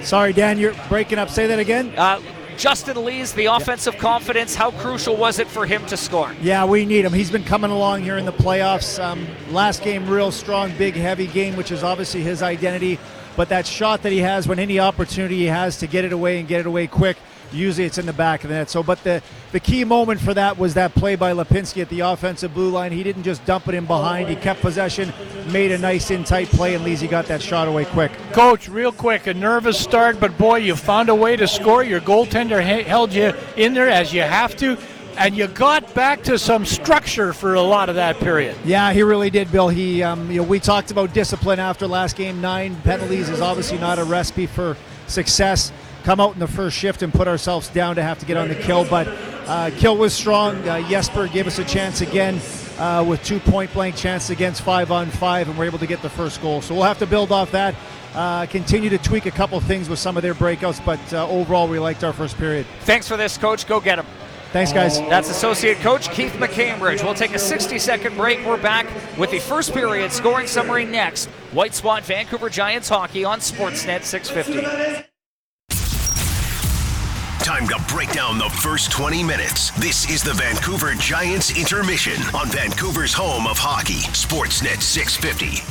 Sorry, Dan, you're breaking up. Say that again. Uh, Justin Lees, the offensive confidence, how crucial was it for him to score? Yeah, we need him. He's been coming along here in the playoffs. Um, last game, real strong, big, heavy game, which is obviously his identity. But that shot that he has, when any opportunity he has to get it away and get it away quick, usually it's in the back of the net. So, but the the key moment for that was that play by Lipinski at the offensive blue line. He didn't just dump it in behind; he kept possession, made a nice in tight play, and Leezy got that shot away quick. Coach, real quick, a nervous start, but boy, you found a way to score. Your goaltender he- held you in there as you have to, and you got back to some structure for a lot of that period. Yeah, he really did, Bill. He, um, you know, we talked about discipline after last game. Nine penalties is obviously not a recipe for success. Come out in the first shift and put ourselves down to have to get on the kill, but uh, kill was strong. Uh, Jesper gave us a chance again uh, with two point blank chances against five on five, and we're able to get the first goal. So we'll have to build off that. Uh, continue to tweak a couple things with some of their breakouts, but uh, overall we liked our first period. Thanks for this, Coach. Go get them. Thanks, guys. That's Associate Coach Keith McCambridge. We'll take a 60 second break. We're back with the first period scoring summary next. White Spot Vancouver Giants hockey on Sportsnet 650. Time to break down the first 20 minutes. This is the Vancouver Giants intermission on Vancouver's home of hockey, Sportsnet 650.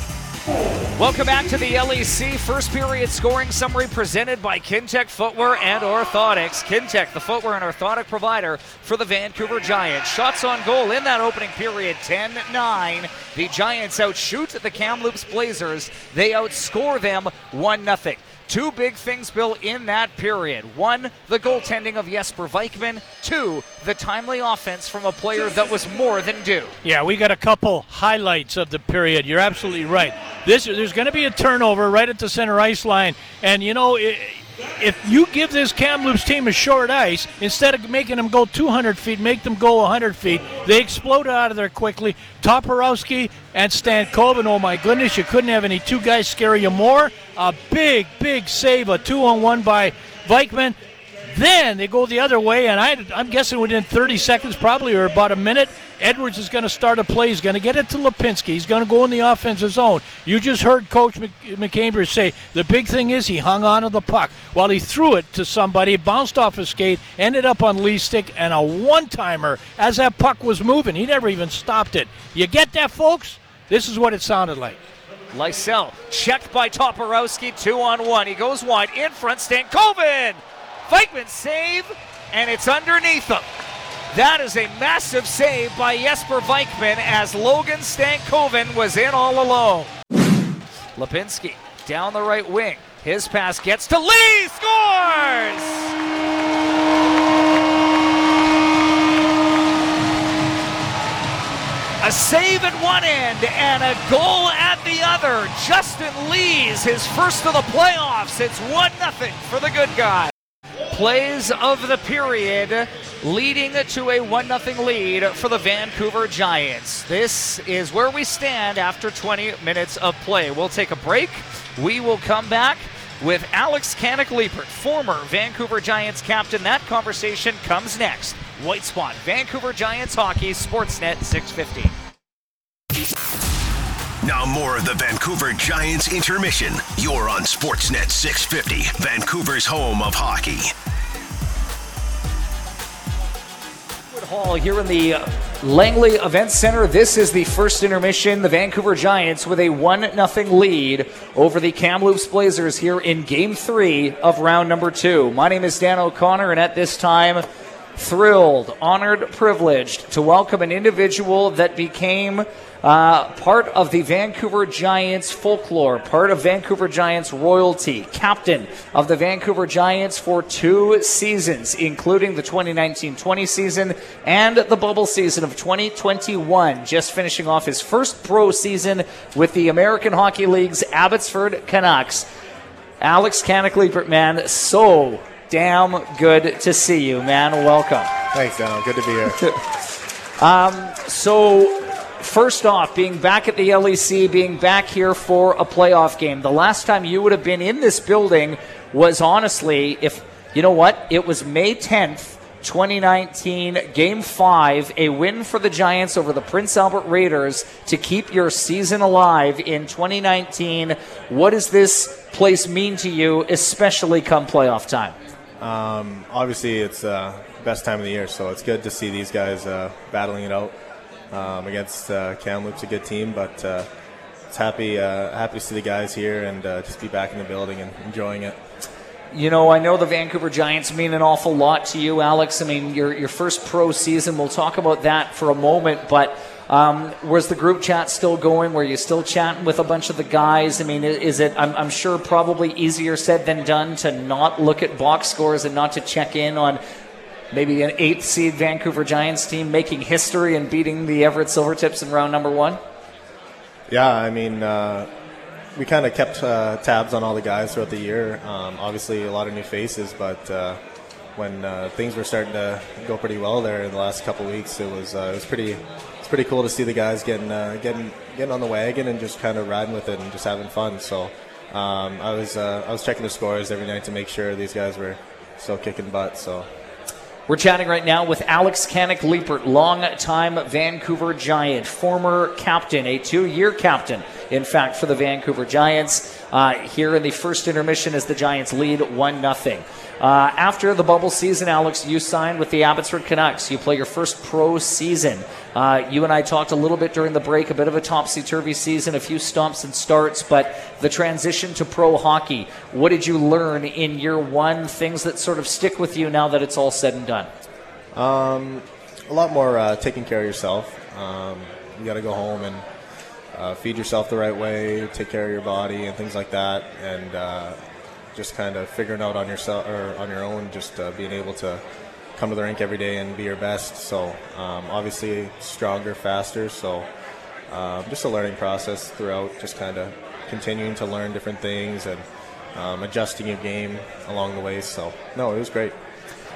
Welcome back to the LEC first period scoring summary presented by Kintec Footwear and Orthotics. Kintec, the footwear and orthotic provider for the Vancouver Giants. Shots on goal in that opening period 10 9. The Giants outshoot the Kamloops Blazers. They outscore them 1 0. Two big things, Bill, in that period. One, the goaltending of Jesper Vikman. Two, the timely offense from a player that was more than due. Yeah, we got a couple highlights of the period. You're absolutely right. This there's going to be a turnover right at the center ice line, and you know. It, if you give this Kamloops team a short ice, instead of making them go 200 feet, make them go 100 feet, they explode out of there quickly. Toporowski and Stankoven, oh my goodness, you couldn't have any two guys scare you more. A big, big save, a two on one by Vikman. Then they go the other way, and I, I'm guessing within 30 seconds, probably, or about a minute, Edwards is going to start a play. He's going to get it to Lipinski. He's going to go in the offensive zone. You just heard Coach McCambridge say the big thing is he hung on to the puck while he threw it to somebody, bounced off his skate, ended up on Lee's stick, and a one timer as that puck was moving. He never even stopped it. You get that, folks? This is what it sounded like. Lysell checked by Toporowski, two on one. He goes wide in front. Stankoven Vikman save, and it's underneath him. That is a massive save by Jesper Vikman as Logan Stankoven was in all alone. Lipinski down the right wing. His pass gets to Lee, scores! A save at one end and a goal at the other. Justin Lees, his first of the playoffs. It's 1 0 for the good guy plays of the period, leading to a 1 0 lead for the Vancouver Giants. This is where we stand after 20 minutes of play. We'll take a break. We will come back with Alex Kannok Leipert, former Vancouver Giants captain. That conversation comes next. White Spot, Vancouver Giants Hockey, Sportsnet 650. Now more of the Vancouver Giants intermission. You're on Sportsnet 650, Vancouver's home of hockey. Hall here in the Langley Event Center. This is the first intermission. The Vancouver Giants with a 1 0 lead over the Kamloops Blazers here in game three of round number two. My name is Dan O'Connor, and at this time, thrilled, honored, privileged to welcome an individual that became uh, part of the Vancouver Giants folklore, part of Vancouver Giants royalty, captain of the Vancouver Giants for two seasons, including the 2019 20 season and the bubble season of 2021, just finishing off his first pro season with the American Hockey League's Abbotsford Canucks. Alex Kannok man, so damn good to see you, man. Welcome. Thanks, Donald. Good to be here. um, so First off, being back at the LEC, being back here for a playoff game. The last time you would have been in this building was honestly, if you know what, it was May 10th, 2019, Game 5, a win for the Giants over the Prince Albert Raiders to keep your season alive in 2019. What does this place mean to you, especially come playoff time? Um, obviously, it's uh, best time of the year, so it's good to see these guys uh, battling it out um, against uh, Kamloops, a good team, but uh, it's happy uh, happy to see the guys here and uh, just be back in the building and enjoying it. You know, I know the Vancouver Giants mean an awful lot to you, Alex. I mean, your your first pro season. We'll talk about that for a moment, but. Um, was the group chat still going? Were you still chatting with a bunch of the guys? I mean, is it, I'm, I'm, sure, probably easier said than done to not look at box scores and not to check in on maybe an eighth seed Vancouver Giants team making history and beating the Everett Silvertips in round number one? Yeah, I mean, uh, we kind of kept uh, tabs on all the guys throughout the year. Um, obviously, a lot of new faces, but uh, when uh, things were starting to go pretty well there in the last couple weeks, it was uh, it was pretty pretty cool to see the guys getting uh, getting getting on the wagon and just kind of riding with it and just having fun. So. Um, I was I was checking the scores every night to make sure these guys were still kicking butt. So we're chatting right now with Alex Kannok Leipert, long-time Vancouver Giant, former captain, a two year captain in fact, for the Vancouver Giants. Uh, here in the first intermission as the Giants lead 1 0. Uh, after the bubble season, Alex, you signed with the Abbotsford Canucks. You play your first pro season. Uh, you and I talked a little bit during the break, a bit of a topsy turvy season, a few stomps and starts, but the transition to pro hockey. What did you learn in year one? Things that sort of stick with you now that it's all said and done? Um, a lot more uh, taking care of yourself. Um, you got to go home and uh, feed yourself the right way, take care of your body, and things like that, and uh, just kind of figuring out on yourself or on your own, just uh, being able to come to the rink every day and be your best. So um, obviously stronger, faster. So um, just a learning process throughout, just kind of continuing to learn different things and um, adjusting your game along the way. So no, it was great.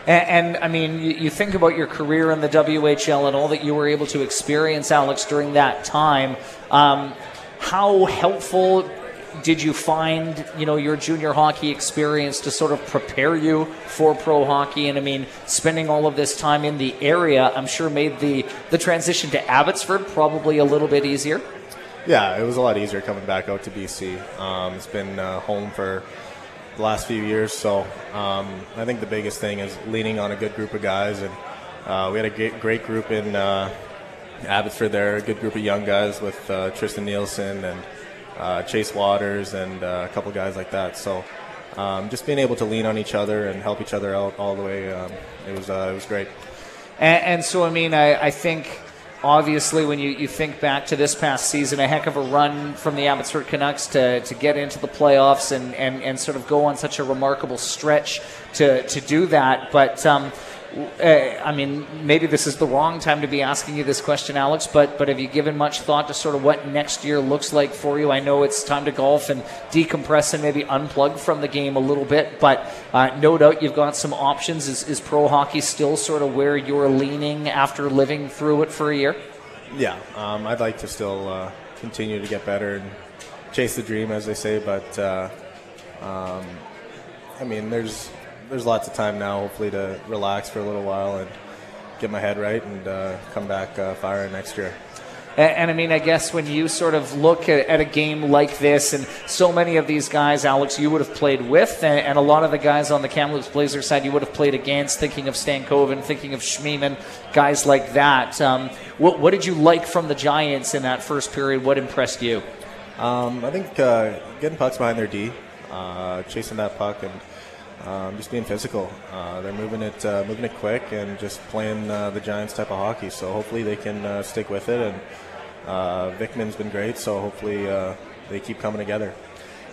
And, and, I mean, you, you, think about your career in the WHL and all that you were able to experience, Alex, during that time. Um, how helpful did you find, you know, your junior hockey experience to sort of prepare you for pro hockey? And I mean, spending all of this time in the area, I'm sure made the the transition to Abbotsford probably a little bit easier. Yeah, it was a lot easier coming back out to BC. Um, it's been uh, home for the last few years. So um, I think the biggest thing is leaning on a good group of guys, and uh, we had a great, great group in uh, Abbotsford there, a good group of young guys with uh, Tristan Nielsen and uh, Chase Wouters and uh, a couple guys like that. So um, just being able to lean on each other and help each other out all the way, um, it was uh, it was great. And, and so I mean, I, I think obviously, when you, you think back to this past season, a heck of a run from the Abbotsford Canucks to, to get into the playoffs and, and, and sort of go on such a remarkable stretch to, to do that. But, um, uh, I mean, maybe this is the wrong time to be asking you this question, Alex, but, but have you given much thought to sort of what next year looks like for you? I know it's time to golf and decompress and maybe unplug from the game a little bit, but uh, no doubt you've got some options. Is, is pro hockey still sort of where you're leaning after living through it for a year? Yeah, um, I'd like to still uh, continue to get better and chase the dream, as they say, but uh, um, I mean, there's there's lots of time now, hopefully, to relax for a little while and get my head right and uh, come back uh, firing next year. And, and, I mean, I guess when you sort of look at, at, a game like this, and so many of these guys, Alex, you would have played with, and, and a lot of the guys on the Kamloops Blazers side you would have played against, thinking of Stankoven, thinking of Schmiemann, guys like that. Um, what, what, did you like from the Giants in that first period? What impressed you? Um, I think uh, getting pucks behind their D, uh, chasing that puck, and um, just being physical. Uh, they're moving it, uh, moving it quick, and just playing uh, the Giants type of hockey. So hopefully they can uh, stick with it. And uh, Vikman's been great, so hopefully uh, they keep coming together.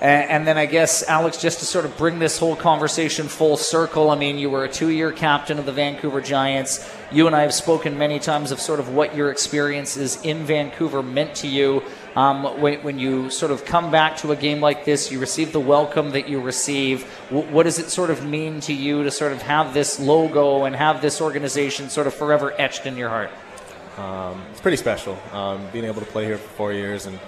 And, then I guess, Alex, just to sort of bring this whole conversation full circle, I mean, you were a two year captain of the Vancouver Giants. You and I have spoken many times of sort of what your experiences in Vancouver meant to you. Um, when, when, you sort of come back to a game like this, you receive the welcome that you receive. W- what does it sort of mean to you to sort of have this logo and have this organization sort of forever etched in your heart? Um, it's pretty special. Um, being able to play here for four years and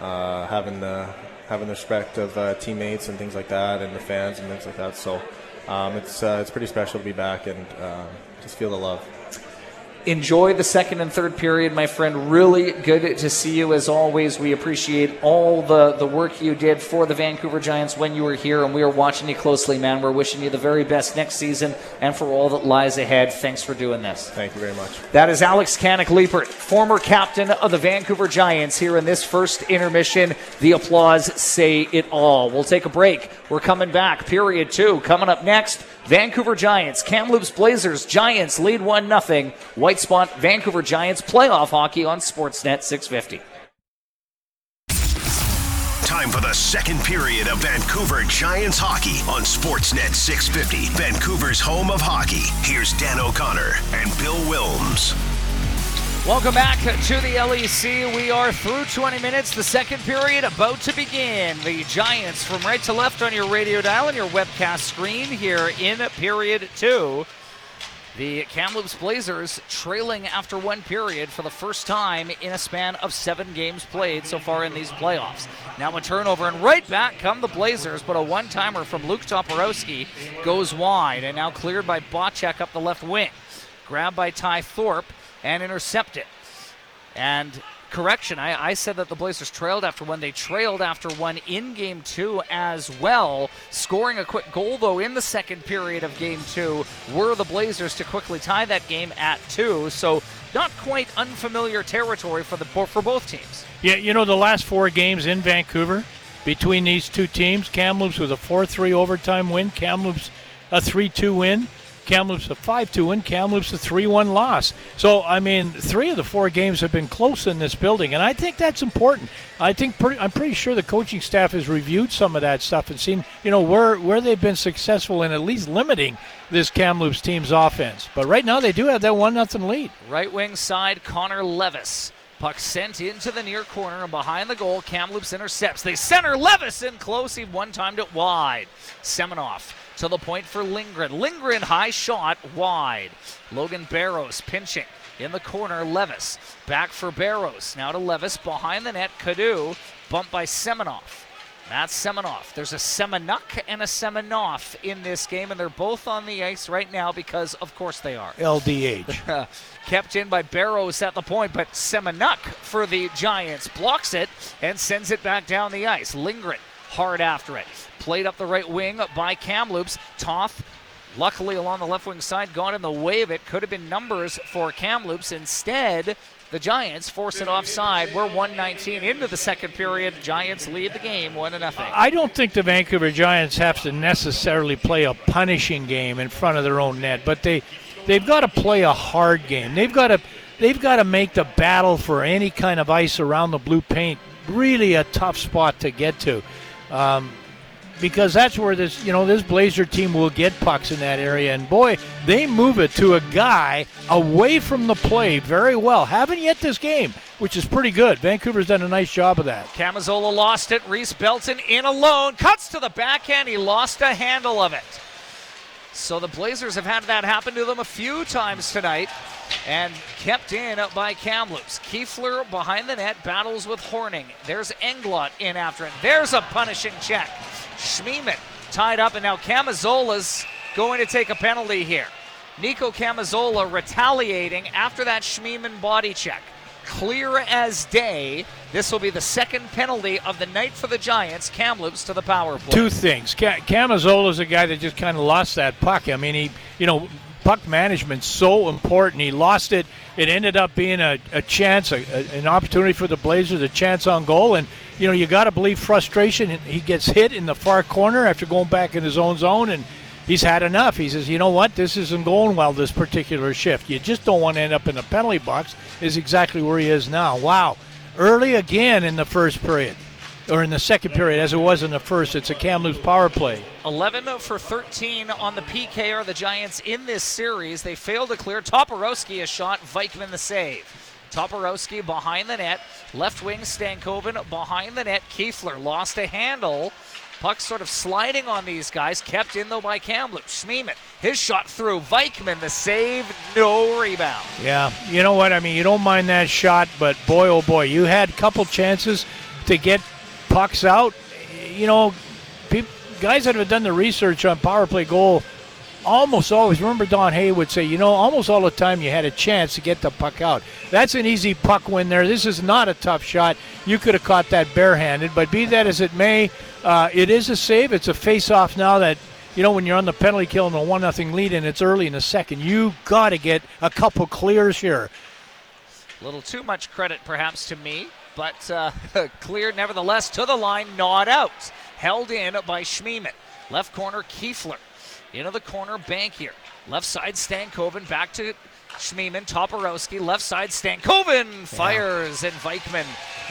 uh, having the having the respect of uh, teammates and things like that, and the fans and things like that. So um, it's uh, it's pretty special to be back and uh, just feel the love enjoy the second and third period, my friend. Really good to see you as always. We appreciate all the, the work you did for the Vancouver Giants when you were here, and we are watching you closely, man. We're wishing you the very best next season and for all that lies ahead. Thanks for doing this. Thank you very much. That is Alex Kannok-Leipert, former captain of the Vancouver Giants, here in this first intermission. The applause say it all. We'll take a break. We're coming back. Period two. Coming up next, Vancouver Giants, Kamloops Blazers, Giants lead 1 0. White Spot, Vancouver Giants playoff hockey on Sportsnet 650. Time for the second period of Vancouver Giants hockey on Sportsnet 650, Vancouver's home of hockey. Here's Dan O'Connor and Bill Wilms. Welcome back to the LEC. We are through 20 minutes. The second period about to begin. The Giants from right to left on your radio dial and your webcast screen here in period two. The Kamloops Blazers trailing after one period for the first time in a span of seven games played so far in these playoffs. Now a turnover, and right back come the Blazers, but a one timer from Luke Toporowski goes wide and now cleared by Bocek up the left wing. Grabbed by Ty Thorpe and intercepted. And correction. I, I said that the Blazers trailed after one. They trailed after one in game two as well. Scoring a quick goal, though, in the second period of game two were the Blazers to quickly tie that game at two. So, not quite unfamiliar territory for the for both teams. Yeah, you know the last four games in Vancouver between these two teams, Kamloops with a 4-3 overtime win, Kamloops a 3-2 win. Kamloops a 5-2 win, Kamloops a 3-1 loss. So, I mean, three of the four games have been close in this building, and I think that's important. I think pretty, I'm pretty sure the coaching staff has reviewed some of that stuff and seen, you know, where where they've been successful in at least limiting this Kamloops team's offense. But right now they do have that one nothing lead. Right wing side, Connor Levis. Puck sent into the near corner and behind the goal. Kamloops intercepts. They center Levis in close. He one timed it wide. Seminoff to the point for Lindgren. Lindgren high shot wide. Logan Bairos pinching in the corner. Levis back for Bairos. Now to Levis behind the net. Cadu bumped by Seminoff. That's Seminoff. There's a Semenuk and a Seminoff in this game, and they're both on the ice right now because, of course, they are. LDH. Kept in by Bairos at the point, but Semenuk for the Giants blocks it and sends it back down the ice. Lindgren hard after it. Played up the right wing by Kamloops. Toth, luckily along the left wing side, got in the way of it. Could have been numbers for Kamloops. Instead, the Giants force it offside. We're 119 into the second period. Giants lead the game one to nothing. I don't think the Vancouver Giants have to necessarily play a punishing game in front of their own net, but they they've got to play a hard game. They've got to they've got to make the battle for any kind of ice around the blue paint really a tough spot to get to. Um, because that's where this you know this Blazer team will get pucks in that area, and boy, they move it to a guy away from the play very well. Haven't yet this game, which is pretty good. Vancouver's done a nice job of that. Camazola lost it. Reese Belton in alone, cuts to the backhand. He lost a handle of it. So the Blazers have had that happen to them a few times tonight and kept in by Kamloops. Kuefler behind the net battles with Horning. There's Englot in after it. There's a punishing check. Schmiemann tied up, and now Camazola's going to take a penalty here. Nico Camazola retaliating after that Schmiemann body check. Clear as day. This will be the second penalty of the night for the Giants. Kamloops to the power play. Two things. Ca- Camazola's a guy that just kind of lost that puck. I mean, he, you know, puck management's so important. He lost it. It ended up being a, a chance, a, a, an opportunity for the Blazers, a chance on goal. And, you know, you got to believe frustration. He gets hit in the far corner after going back in his own zone, and he's had enough. He says, you know what, this isn't going well this particular shift. You just don't want to end up in the penalty box, is exactly where he is now. Wow. Early again in the first period or in the second period, as it was in the first. It's a Kamloops power play. 11 for 13 on the PK are the Giants in this series. They failed to clear. Toporowski a shot, Vikman the save. Toporowski behind the net. Left wing Stankoven behind the net. Kuefler lost a handle. Puck sort of sliding on these guys. Kept in though by Kamloops. Schmiemann, his shot through. Vikman the save, no rebound. Yeah, you know what? I mean, you don't mind that shot, but boy, oh boy, you had a couple chances to get pucks out. You know, guys that have done the research on power play goal almost always remember Don Hay would say, you know, almost all the time you had a chance to get the puck out. That's an easy puck win there. This is not a tough shot. You could have caught that barehanded, but be that as it may, uh, it is a save. It's a face-off now that you know when you're on the penalty kill and a one nothing lead and it's early in the second. You got to get a couple clears here. A little too much credit, perhaps, to me, but uh, clear nevertheless to the line, not out. Held in by Schmiemann. Left corner, Kuefler into the corner, Bankier. Left side, Stankoven. Back to Schmiemann. Toporowski. Left side, Stankoven fires, and Vikman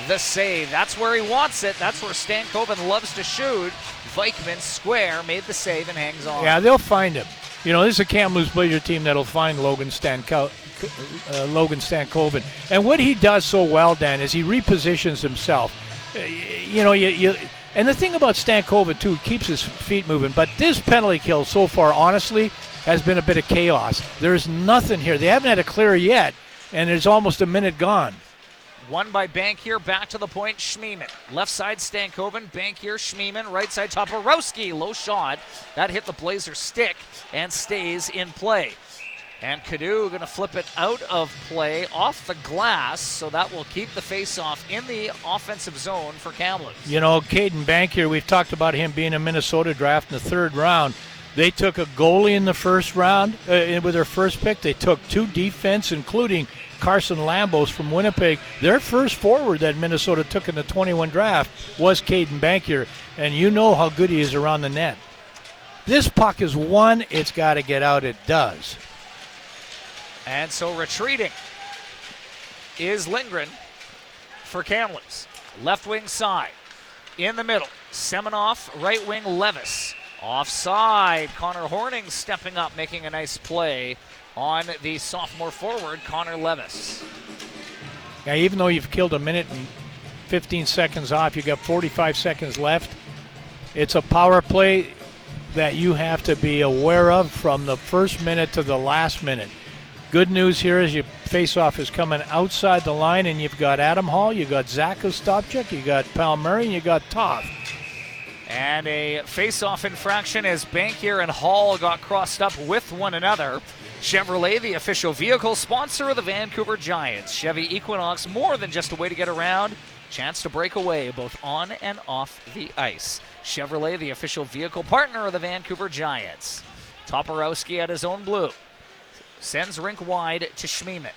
the save. That's where he wants it. That's where Stankoven loves to shoot. Vikman square made the save and hangs on. Yeah, they'll find him. You know, this is a Kamloops Blazer team that'll find Logan Stanko- uh, Logan Stankoven. And what he does so well, Dan, is he repositions himself. Uh, you know, you, you and the thing about Stankoven too, keeps his feet moving. But this penalty kill so far, honestly, has been a bit of chaos. There's nothing here. They haven't had a clear yet, and there's almost a minute gone. One by Bankier, back to the point, Schmiemann. Left side, Stankoven, Bankier, Schmiemann. Right side, Toporowski, low shot. That hit the Blazer stick and stays in play. And Cadu going to flip it out of play off the glass, so that will keep the face-off in the offensive zone for Kamloops. You know, Caden Bankier, we've talked about him being a Minnesota draft in the third round. They took a goalie in the first round uh, with their first pick. They took two defense, including Carson Lambos from Winnipeg. Their first forward that Minnesota took in the 21 draft was Caden Bankier, and you know how good he is around the net. This puck is one, it's got to get out. It does. And so retreating is Lindgren for Kamloops. Left wing side. In the middle. Seminoff, right wing Levis. Offside. Connor Horning stepping up, making a nice play on the sophomore forward, Connor Levis. Yeah, even though you've killed a minute and 15 seconds off, you've got 45 seconds left. It's a power play that you have to be aware of from the first minute to the last minute. Good news here is your face-off is coming outside the line, and you've got Adam Hall, you've got Zach Ostapchuk, you got Palmieri, and you got Toth. And a face-off infraction as Bankier and Hall got crossed up with one another. Chevrolet, the official vehicle sponsor of the Vancouver Giants. Chevy Equinox, more than just a way to get around. Chance to break away both on and off the ice. Chevrolet, the official vehicle partner of the Vancouver Giants. Toporowski at his own blue. Sends rink wide to Schmiemann.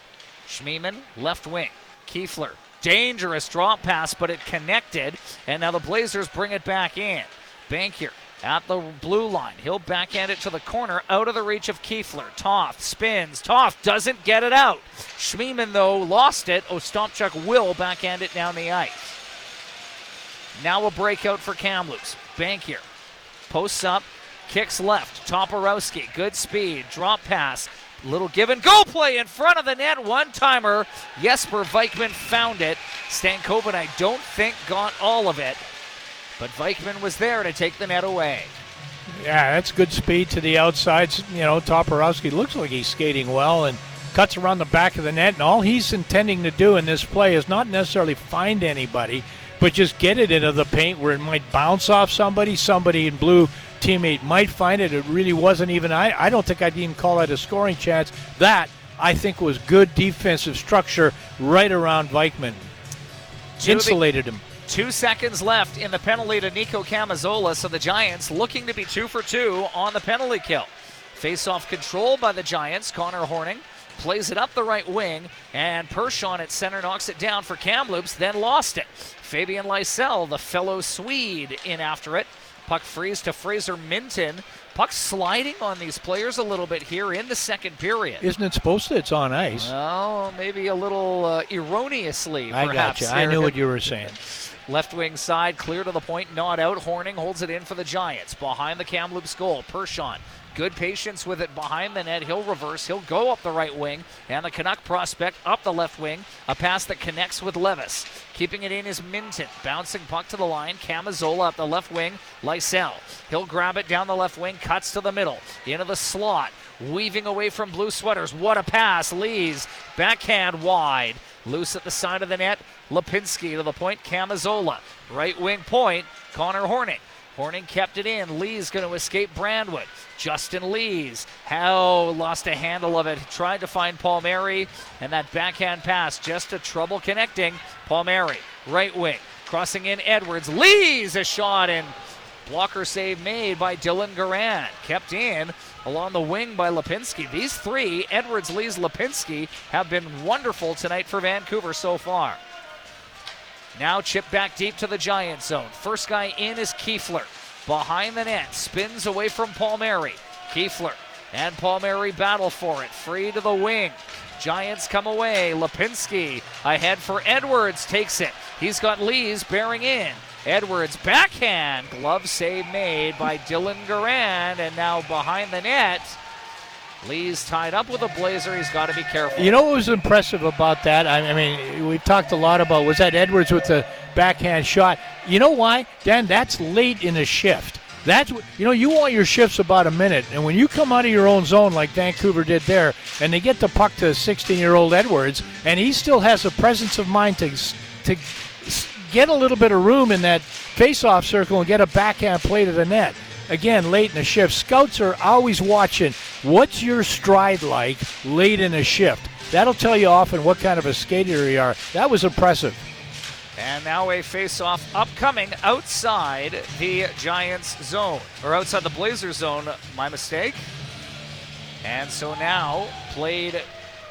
Schmiemann, left wing. Kuefler, dangerous drop pass, but it connected. And now the Blazers bring it back in. Bankier at the blue line. He'll backhand it to the corner, out of the reach of Kuefler. Toth spins. Toth doesn't get it out. Schmiemann, though, lost it. Ostapchuk will backhand it down the ice. Now a breakout for Kamloops. Bankier posts up, kicks left. Toporowski, good speed, drop pass. Little give and go play in front of the net. One timer. Jesper Vikman found it. Stankoven, I don't think, got all of it. But Vikman was there to take the net away. Yeah, that's good speed to the outside. You know, Toporowski looks like he's skating well and cuts around the back of the net. And all he's intending to do in this play is not necessarily find anybody, but just get it into the paint where it might bounce off somebody. Somebody in blue teammate might find it. It really wasn't even, I, I don't think I'd even call that a scoring chance. That, I think, was good defensive structure right around Vikman. Insulated him. Two seconds left in the penalty to Nico Camazola, so the Giants looking to be two for two on the penalty kill. Face off control by the Giants. Connor Horning plays it up the right wing, and Pershawn at center knocks it down for Kamloops, then lost it. Fabian Lysell, the fellow Swede, in after it. Puck frees to Fraser Minten. Puck sliding on these players a little bit here in the second period. Isn't it supposed to? It's on ice. Well, maybe a little uh, erroneously, I perhaps. got you. I knew what you were saying. Left wing side, clear to the point, not out. Horning holds it in for the Giants. Behind the Kamloops goal, Pershawn. Good patience with it behind the net. He'll reverse. He'll go up the right wing. And the Canuck prospect up the left wing. A pass that connects with Levis. Keeping it in is Minten. Bouncing puck to the line. Camazola up the left wing. Lysell. He'll grab it down the left wing. Cuts to the middle. Into the slot. Weaving away from blue sweaters. What a pass. Lees. Backhand wide. Loose at the side of the net. Lipinski to the point. Camazola. Right wing point. Connor Horning. Horning kept it in. Lee's going to escape Brandwood. Justin Lees. How lost a handle of it. Tried to find Palmieri. And that backhand pass just a trouble connecting. Palmieri. Right wing. Crossing in Edwards. Lees a shot and blocker save made by Dylan Garand. Kept in along the wing by Lipinski. These three, Edwards, Lees, Lipinski, have been wonderful tonight for Vancouver so far. Now chip back deep to the Giant zone. First guy in is Kuefler. Behind the net, spins away from Palmieri. Kuefler and Palmieri battle for it. Free to the wing. Giants come away. Lipinski ahead for Edwards. Takes it. He's got Lees bearing in. Edwards backhand. Glove save made by Dylan Garand. And now behind the net. Lee's tied up with a blazer. He's got to be careful. You know what was impressive about that? I mean, we've talked a lot about was that Edwards with the backhand shot. You know why, Dan? That's late in a shift. That's you know. You want your shifts about a minute, and when you come out of your own zone like Vancouver did there, and they get the puck to 16-year-old Edwards, and he still has a presence of mind to to get a little bit of room in that face-off circle and get a backhand play to the net. Again, late in the shift, scouts are always watching What's your stride like late in a shift? That'll tell you often what kind of a skater you are. That was impressive. And now a face-off upcoming outside the Giants zone, or outside the Blazers zone. My mistake. And so now played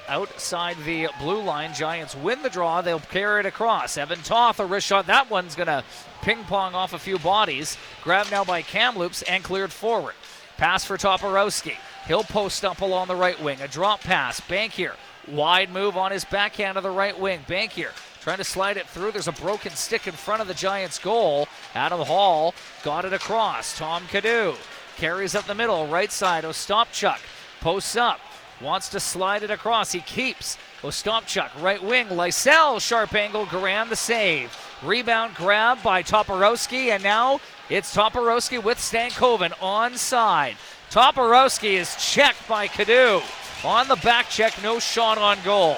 outside the blue line. Giants win the draw. They'll carry it across. Evan Toth, a wrist shot. That one's going to ping pong off a few bodies. Grabbed now by Kamloops and cleared forward. Pass for Toporowski. He'll post up along the right wing. A drop pass. Bankier. Wide move on his backhand to the right wing. Bankier. Trying to slide it through. There's a broken stick in front of the Giants' goal. Adam Hall got it across. Tom Cadu carries up the middle. Right side. Ostapchuk posts up. Wants to slide it across. He keeps. Ostapchuk, right wing. Lysell, sharp angle. Garand the save. Rebound grab by Toporowski. And now it's Toporowski with Stankoven onside. Toporowski is checked by Cadu. On the back check, no shot on goal.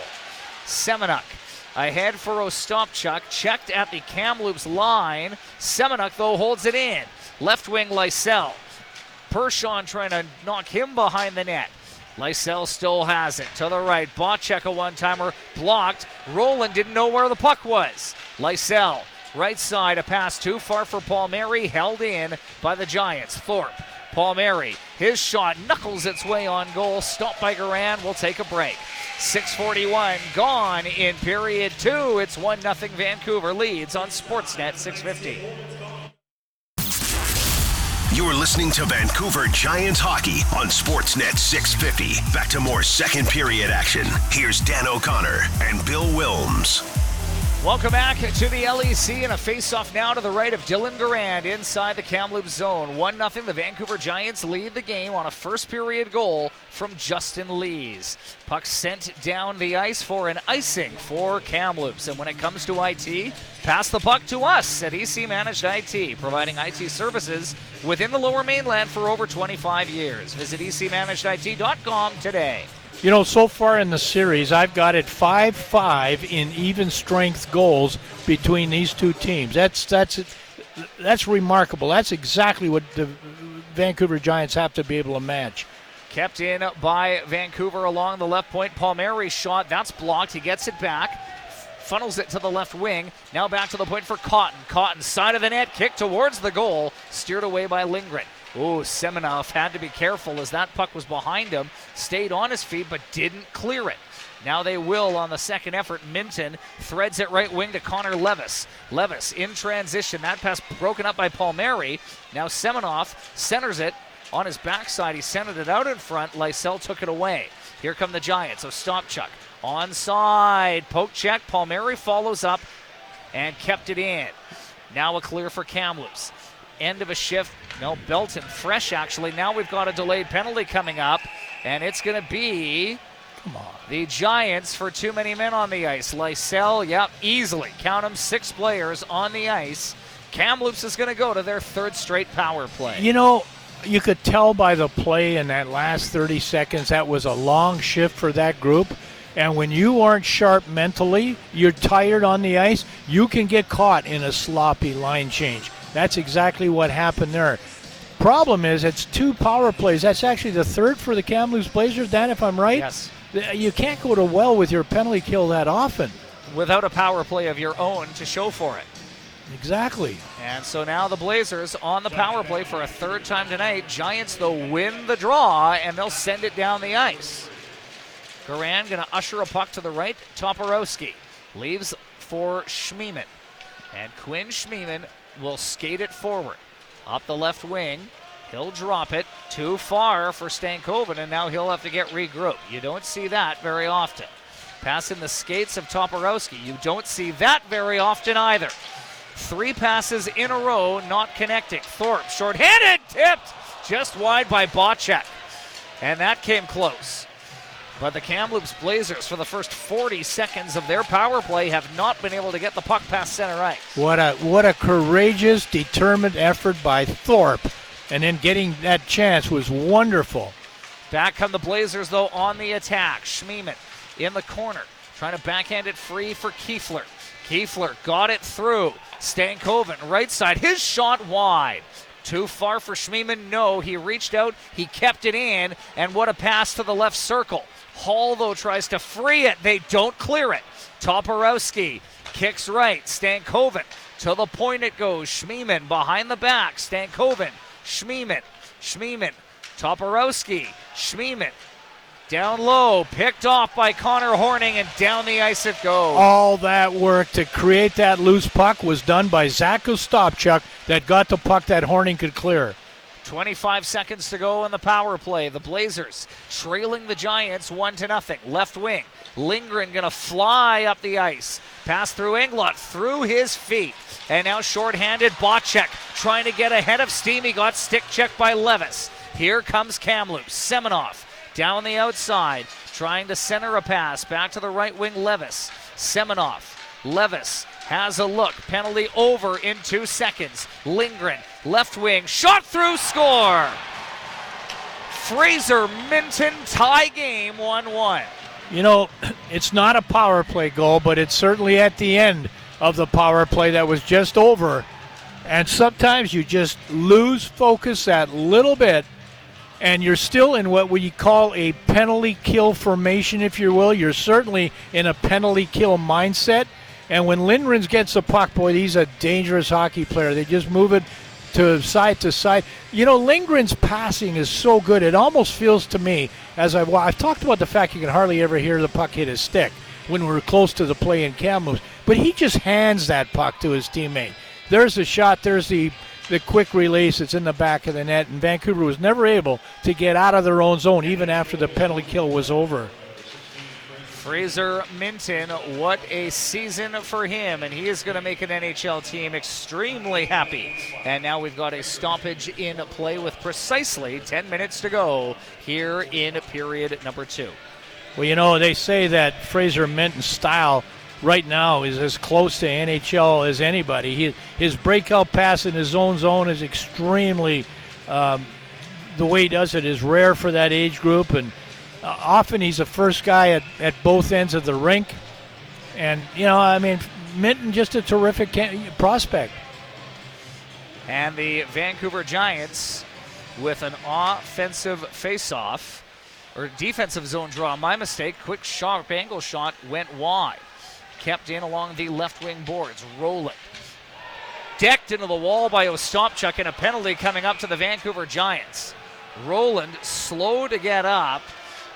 Semenuk ahead for Ostapchuk. Checked at the Kamloops line. Semenuk, though, holds it in. Left wing Lysell. Pershawn trying to knock him behind the net. Lysell still has it. To the right. Bocek a one timer. Blocked. Roland didn't know where the puck was. Lysell. Right side. A pass too far for Palmieri. Held in by the Giants. Thorpe. Palmieri. His shot knuckles its way on goal. Stopped by Garand. We'll take a break. 641 gone in period two. It's 1 0 Vancouver leads on Sportsnet 650. You're listening to Vancouver Giants hockey on Sportsnet 650. Back to more second period action. Here's Dan O'Connor and Bill Wilms. Welcome back to the LEC and a face-off now to the right of Dylan Garand inside the Kamloops zone. 1 0 the Vancouver Giants lead the game on a first period goal from Justin Lees. Puck sent down the ice for an icing for Kamloops. And when it comes to IT, pass the puck to us at EC Managed IT, providing IT services within the lower mainland for over 25 years. Visit ecmanagedit.com today. You know, so far in the series, I've got it five-five in even strength goals between these two teams. That's that's that's remarkable. That's exactly what the Vancouver Giants have to be able to match. Kept in by Vancouver along the left point. Palmieri shot. That's blocked. He gets it back. Funnels it to the left wing. Now back to the point for Cotton. Cotton, side of the net, kick towards the goal. Steered away by Lindgren. Oh, Seminoff had to be careful as that puck was behind him. Stayed on his feet, but didn't clear it. Now they will on the second effort. Minten threads it right wing to Connor Levis. Levis in transition. That pass broken up by Palmieri. Now Seminoff centers it on his backside. He centered it out in front. Lysell took it away. Here come the Giants. Ostapchuk onside. Poke check. Palmieri follows up and kept it in. Now a clear for Kamloops. End of a shift. No, Belton fresh actually. Now we've got a delayed penalty coming up, and it's going to be the Giants for too many men on the ice. Lysell, yep, easily. Count them, six players on the ice. Kamloops is going to go to their third straight power play. You know, you could tell by the play in that last 30 seconds that was a long shift for that group. And when you aren't sharp mentally, you're tired on the ice, you can get caught in a sloppy line change. That's exactly what happened there. Problem is, it's two power plays. That's actually the third for the Kamloops Blazers, Dan, if I'm right. Yes. You can't go to well with your penalty kill that often. Without a power play of your own to show for it. Exactly. And so now the Blazers on the power play for a third time tonight. Giants, though, win the draw, and they'll send it down the ice. Garand going to usher a puck to the right. Toporowski leaves for Schmiemann. And Quinn Schmiemann will skate it forward. Up the left wing. He'll drop it too far for Stankoven, and now he'll have to get regrouped. You don't see that very often. Passing the skates of Toporowski. You don't see that very often either. Three passes in a row, not connecting. Thorpe, short-handed, tipped just wide by Bocek. And that came close. But the Kamloops Blazers, for the first 40 seconds of their power play, have not been able to get the puck past center ice. What a what a courageous, determined effort by Thorpe, and then getting that chance was wonderful. Back come the Blazers, though, on the attack. Schmiemann in the corner, trying to backhand it free for Kuefler. Kuefler got it through. Stankoven, right side, his shot wide. Too far for Schmiemann? No. He reached out, he kept it in, and what a pass to the left circle. Hall, though, tries to free it. They don't clear it. Toporowski kicks right. Stankoven to the point it goes. Schmiemann behind the back. Stankoven. Schmiemann. Schmiemann. Toporowski. Schmiemann. Down low, picked off by Connor Horning, and down the ice it goes. All that work to create that loose puck was done by Zach Ostapchuk that got the puck that Horning could clear. 25 seconds to go in the power play. The Blazers trailing the Giants one to nothing. Left wing. Lindgren gonna fly up the ice. Pass through Englot through his feet. And now shorthanded Bocek trying to get ahead of steam. He got stick checked by Levis. Here comes Kamloops. Seminoff down the outside, trying to center a pass back to the right wing. Levis. Seminoff. Levis has a look. Penalty over in two seconds. Lindgren, left wing, shot through, score. Fraser Minten tie game 1 1. You know, it's not a power play goal, but it's certainly at the end of the power play that was just over. And sometimes you just lose focus that little bit, and you're still in what we call a penalty kill formation, if you will. You're certainly in a penalty kill mindset. And when Lindgren gets the puck, boy, he's a dangerous hockey player. They just move it to side to side. You know, Lindgren's passing is so good. It almost feels to me, as I've, I've talked about the fact you can hardly ever hear the puck hit his stick when we're close to the play in Kamloops, but he just hands that puck to his teammate. There's the shot. There's the the quick release. It's in the back of the net, and Vancouver was never able to get out of their own zone even after the penalty kill was over. Fraser Minten, what a season for him, and he is going to make an NHL team extremely happy. And now we've got a stoppage in play with precisely 10 minutes to go here in period number two. Well, you know, they say that Fraser Minten's style right now is as close to NHL as anybody. He, his breakout pass in his own zone is extremely, um, the way he does it is rare for that age group, and uh, often he's the first guy at, at both ends of the rink. And, you know, I mean, Minten just a terrific can- prospect. And the Vancouver Giants with an offensive faceoff or defensive zone draw. My mistake. Quick sharp angle shot went wide. Kept in along the left wing boards. Rolling. Decked into the wall by Ostapchuk and a penalty coming up to the Vancouver Giants. Roland slow to get up.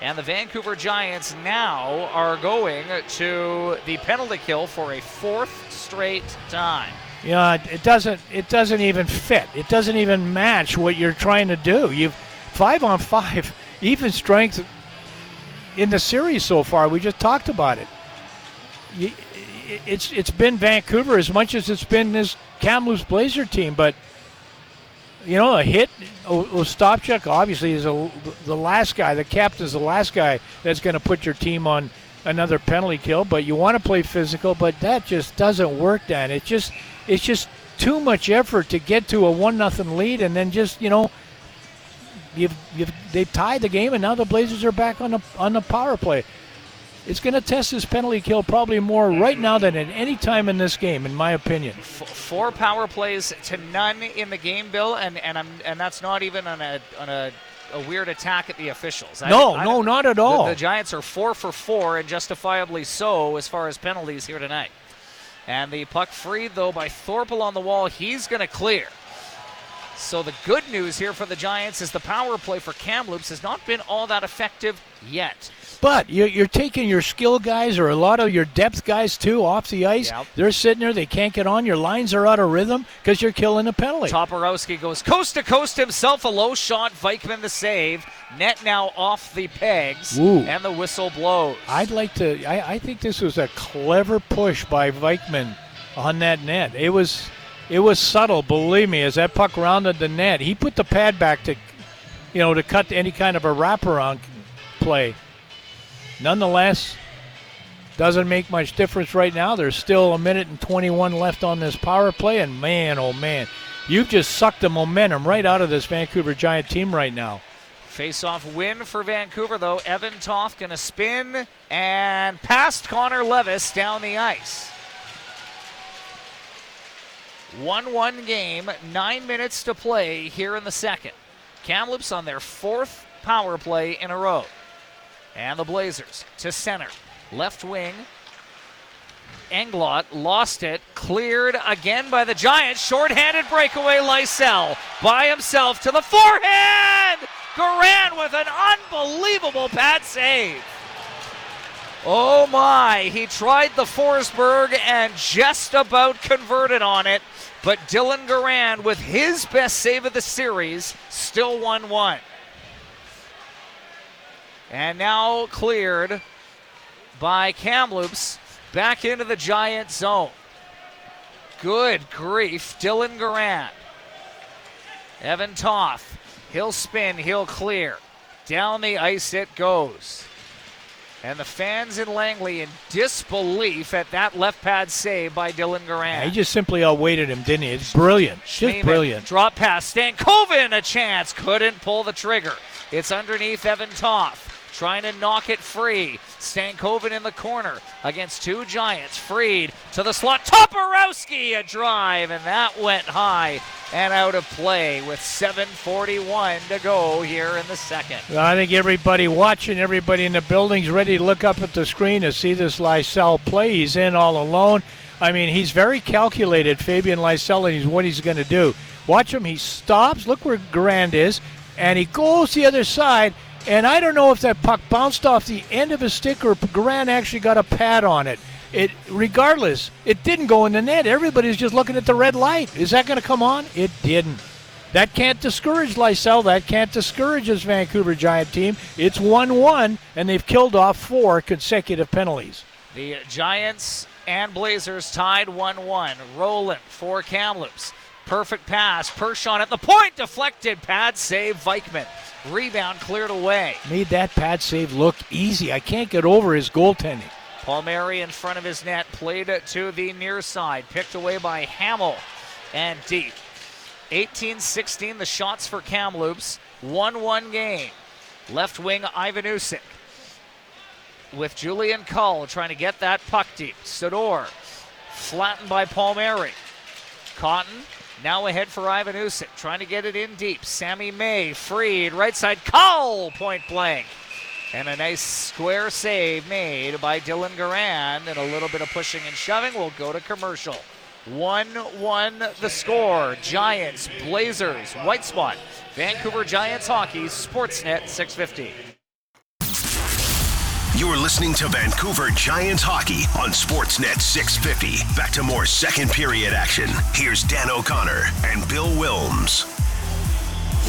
And the Vancouver Giants now are going to the penalty kill for a fourth straight time. Yeah, it- it doesn't. It doesn't even fit. It doesn't even match what you're trying to do. You've five on five, even strength in the series so far. We just talked about it. It's it's been Vancouver as much as it's been this Kamloops Blazer team, but you know a hit. O- Ostapchuk obviously is a, the last guy. The captain's the last guy that's going to put your team on another penalty kill. But you want to play physical, but that just doesn't work. Dan, it just it's just too much effort to get to a one nothing lead, and then just you know you've, you've they've tied the game, and now the Blazers are back on the on the power play. It's going to test this penalty kill probably more right now than at any time in this game, in my opinion. F- four power plays to none in the game, Bill, and and I'm and that's not even on a on a, a weird attack at the officials. I- No, I- no, not at all. The, Giants are four for four, and justifiably so as far as penalties here tonight. And the puck freed though by Thorpe on the wall. He's going to clear. So the good news here for the Giants is the power play for Kamloops has not been all that effective yet. But you- you're taking your skill guys or a lot of your depth guys too off the ice. Yep. They're sitting there. They can't get on. Your lines are out of rhythm because you're killing the penalty. Toporowski goes coast to coast himself. A low shot. Vikman the save. Net now off the pegs. Ooh. And the whistle blows. I'd like to. I, I think this was a clever push by Vikman on that net. It was, it was subtle. Believe me, as that puck rounded the net, he put the pad back to, you know, to cut any kind of a wraparound play. Nonetheless, doesn't make much difference right now. There's still a minute and 21 left on this power play, and man, oh man, you've just sucked the momentum right out of this Vancouver Giant team right now. Face-off win for Vancouver, though. Evan Toth going to spin and past Connor Levis down the ice. 1 1 game, nine minutes to play here in the second. Kamloops on their fourth power play in a row. And the Blazers to center. Left wing. Englot lost it, cleared again by the Giants. Short-handed breakaway, Lysell by himself to the forehand. Garand with an unbelievable pad save. Oh my, he tried the Forsberg and just about converted on it, but Dylan Garand with his best save of the series, still 1 1. And now cleared by Kamloops back into the Giant zone. Good grief, Dylan Garand. Evan Toth, he'll spin, he'll clear. Down the ice it goes. And the fans in Langley in disbelief at that left pad save by Dylan Garand. He just simply outweighted him, didn't he? It's brilliant. Just brilliant. Drop pass. Stankoven a chance. Couldn't pull the trigger. It's underneath Evan Toth. Trying to knock it free. Stankoven in the corner against two Giants. Freed to the slot. Toporowski a drive, and that went high and out of play with 7.41 to go here in the second. I think everybody watching, everybody in the building's ready to look up at the screen to see this Lysell play. He's in all alone. I mean, he's very calculated, Fabian Lysell, and he's what he's going to do. Watch him. He stops. Look where Garand is, and he goes the other side. And I don't know if that puck bounced off the end of his stick or Garand actually got a pad on it. It, regardless, it didn't go in the net. Everybody's just looking at the red light. Is that going to come on? It didn't. That can't discourage Lysell. That can't discourage this Vancouver Giant team. It's 1 1, and they've killed off four consecutive penalties. The Giants and Blazers tied 1 1. Roland for Kamloops. Perfect pass. Pershon at the point. Deflected. Pad save. Vikman. Rebound cleared away. Made that pad save look easy. I can't get over his goaltending. Palmieri in front of his net. Played it to the near side. Picked away by Hamill. And deep. 18 16 the shots for Kamloops. 1 1 game. Left wing Ivan Usyk with Julian Cull trying to get that puck deep. Sydor flattened by Palmieri. Cotton now ahead for Ivan trying to get it in deep. Sammy May freed right side. call point blank. And a nice square save made by Dylan Garand. And a little bit of pushing and shoving. We'll go to commercial. 1 1 the score. Giants, Blazers, White Spot, Vancouver Giants Hockey, Sportsnet 650. You're listening to Vancouver Giants hockey on Sportsnet 650. Back to more second period action. Here's Dan O'Connor and Bill Wilms.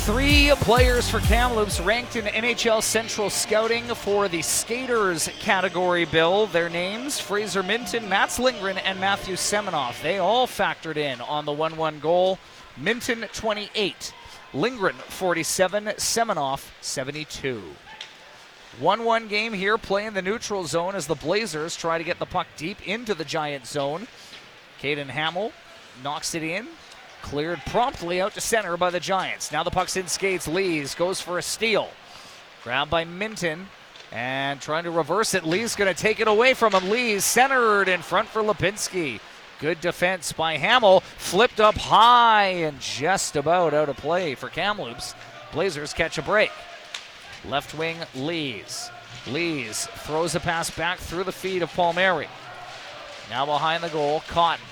Three players for Kamloops ranked in NHL Central Scouting for the Skaters category, Bill. Their names Fraser Minten, Mats Lindgren, and Matthew Seminoff. They all factored in on the 1 1 goal. Minten, 28. Lindgren, 47. Seminoff, 72. 1 1 game here, playing the neutral zone as the Blazers try to get the puck deep into the Giant zone. Caden Hamill knocks it in. Cleared promptly out to center by the Giants. Now the puck's in skates. Lees goes for a steal. Grabbed by Minten and trying to reverse it. Lee's going to take it away from him. Lee's centered in front for Lipinski. Good defense by Hamill. Flipped up high and just about out of play for Kamloops. Blazers catch a break. Left wing Lees. Lees throws a pass back through the feet of Palmieri. Now behind the goal, Cotton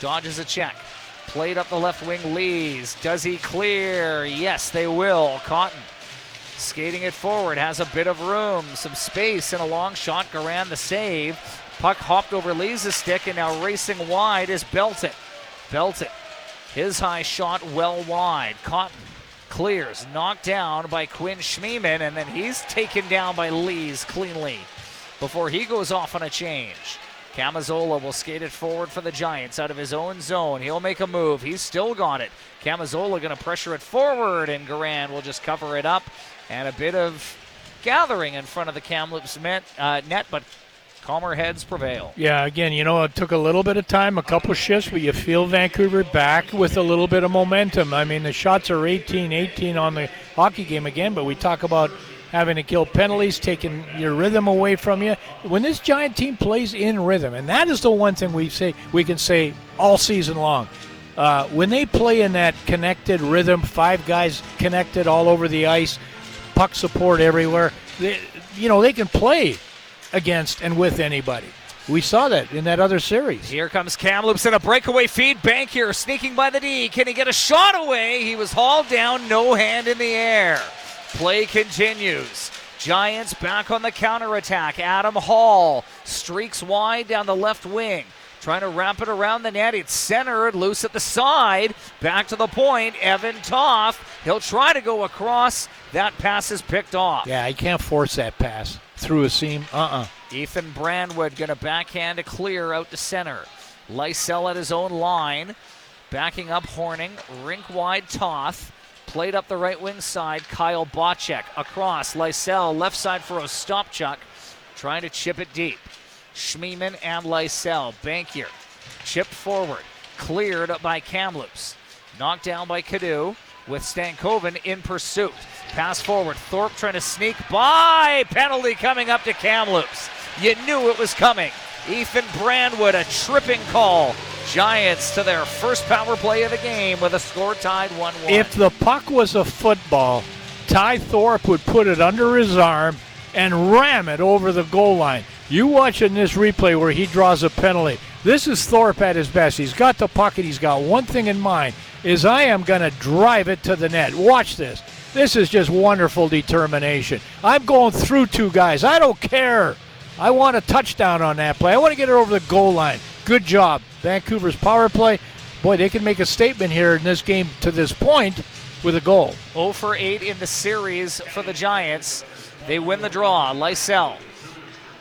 dodges a check. Played up the left wing, Lees. Does he clear? Yes, they will. Cotton skating it forward, has a bit of room, some space, and a long shot. Garand the save. Puck hopped over Lees' stick, and now racing wide is Belton. Belton, his high shot well wide. Cotton clears, knocked down by Quinn Schmiemann, and then he's taken down by Lees cleanly before he goes off on a change. Camazola will skate it forward for the Giants out of his own zone. He'll make a move. He's still got it. Camazola going to pressure it forward, and Garand will just cover it up. And a bit of gathering in front of the Kamloops net, uh, net but calmer heads prevail. Yeah, again, you know, it took a little bit of time, a couple shifts, but you feel Vancouver back with a little bit of momentum. I mean, the shots are 18 18 on the hockey game again, but we talk about having to kill penalties, taking your rhythm away from you. When this giant team plays in rhythm, and that is the one thing we say we can say all season long. Uh, when they play in that connected rhythm, five guys connected all over the ice, puck support everywhere, they, you know, they can play against and with anybody. We saw that in that other series. Here comes Kamloops in a breakaway feed. Bankier sneaking by the D. Can he get a shot away? He was hauled down, no hand in the air. Play continues. Giants back on the counterattack. Adam Hall streaks wide down the left wing. Trying to wrap it around the net. It's centered, loose at the side. Back to the point. Evan Toth. He'll try to go across. That pass is picked off. Yeah, he can't force that pass through a seam. Uh uh Ethan Brandwood going to backhand a clear out to center. Lysell at his own line. Backing up Horning. Rink wide Toth. Played up the right wing side. Kyle Bocek across. Lysell left side for Ostapchuk. Trying to chip it deep. Schmiemann and Lysell. Bankier. Chipped forward. Cleared by Kamloops. Knocked down by Cadu with Stankoven in pursuit. Pass forward. Thorpe trying to sneak by. Penalty coming up to Kamloops. You knew it was coming. Ethan Brandwood, a tripping call. Giants to their first power play of the game with a score tied 1 1. If the puck was a football, Ty Thorpe would put it under his arm and ram it over the goal line. You watching this replay where he draws a penalty. This is Thorpe at his best. He's got the and he's got one thing in mind is I am going to drive it to the net. Watch this. This is just wonderful determination. I'm going through two guys. I don't care. I want a touchdown on that play. I want to get it over the goal line. Good job. Vancouver's power play. Boy, they can make a statement here in this game to this point with a goal. 0 for 8 in the series for the Giants. They win the draw. Lysell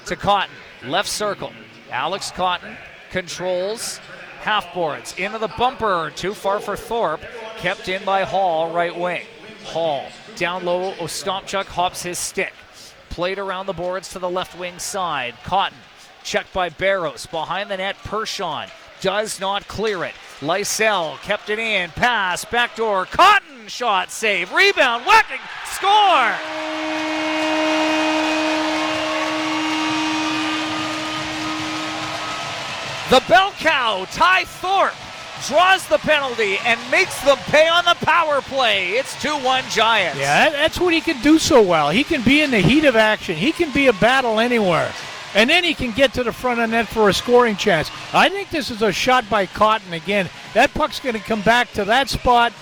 to Cotton. Left circle. Alex Cotton controls half boards. Into the bumper. Too far for Thorpe. Kept in by Hall, right wing. Hall down low. Ostapchuk hops his stick. Played around the boards to the left wing side. Cotton checked by Bairos. Behind the net, Pershon does not clear it. Lysell kept it in. Pass, backdoor. Cotton shot, save. Rebound, whacking, score! The bell cow, Ty Thorpe, draws the penalty and makes them pay on the power play. It's 2 1 Giants. Yeah, that's what he can do so well. He can be in the heat of action, he can be a battle anywhere. And then he can get to the front of net for a scoring chance. I think this is a shot by Cotton again. That puck's going to come back to that spot.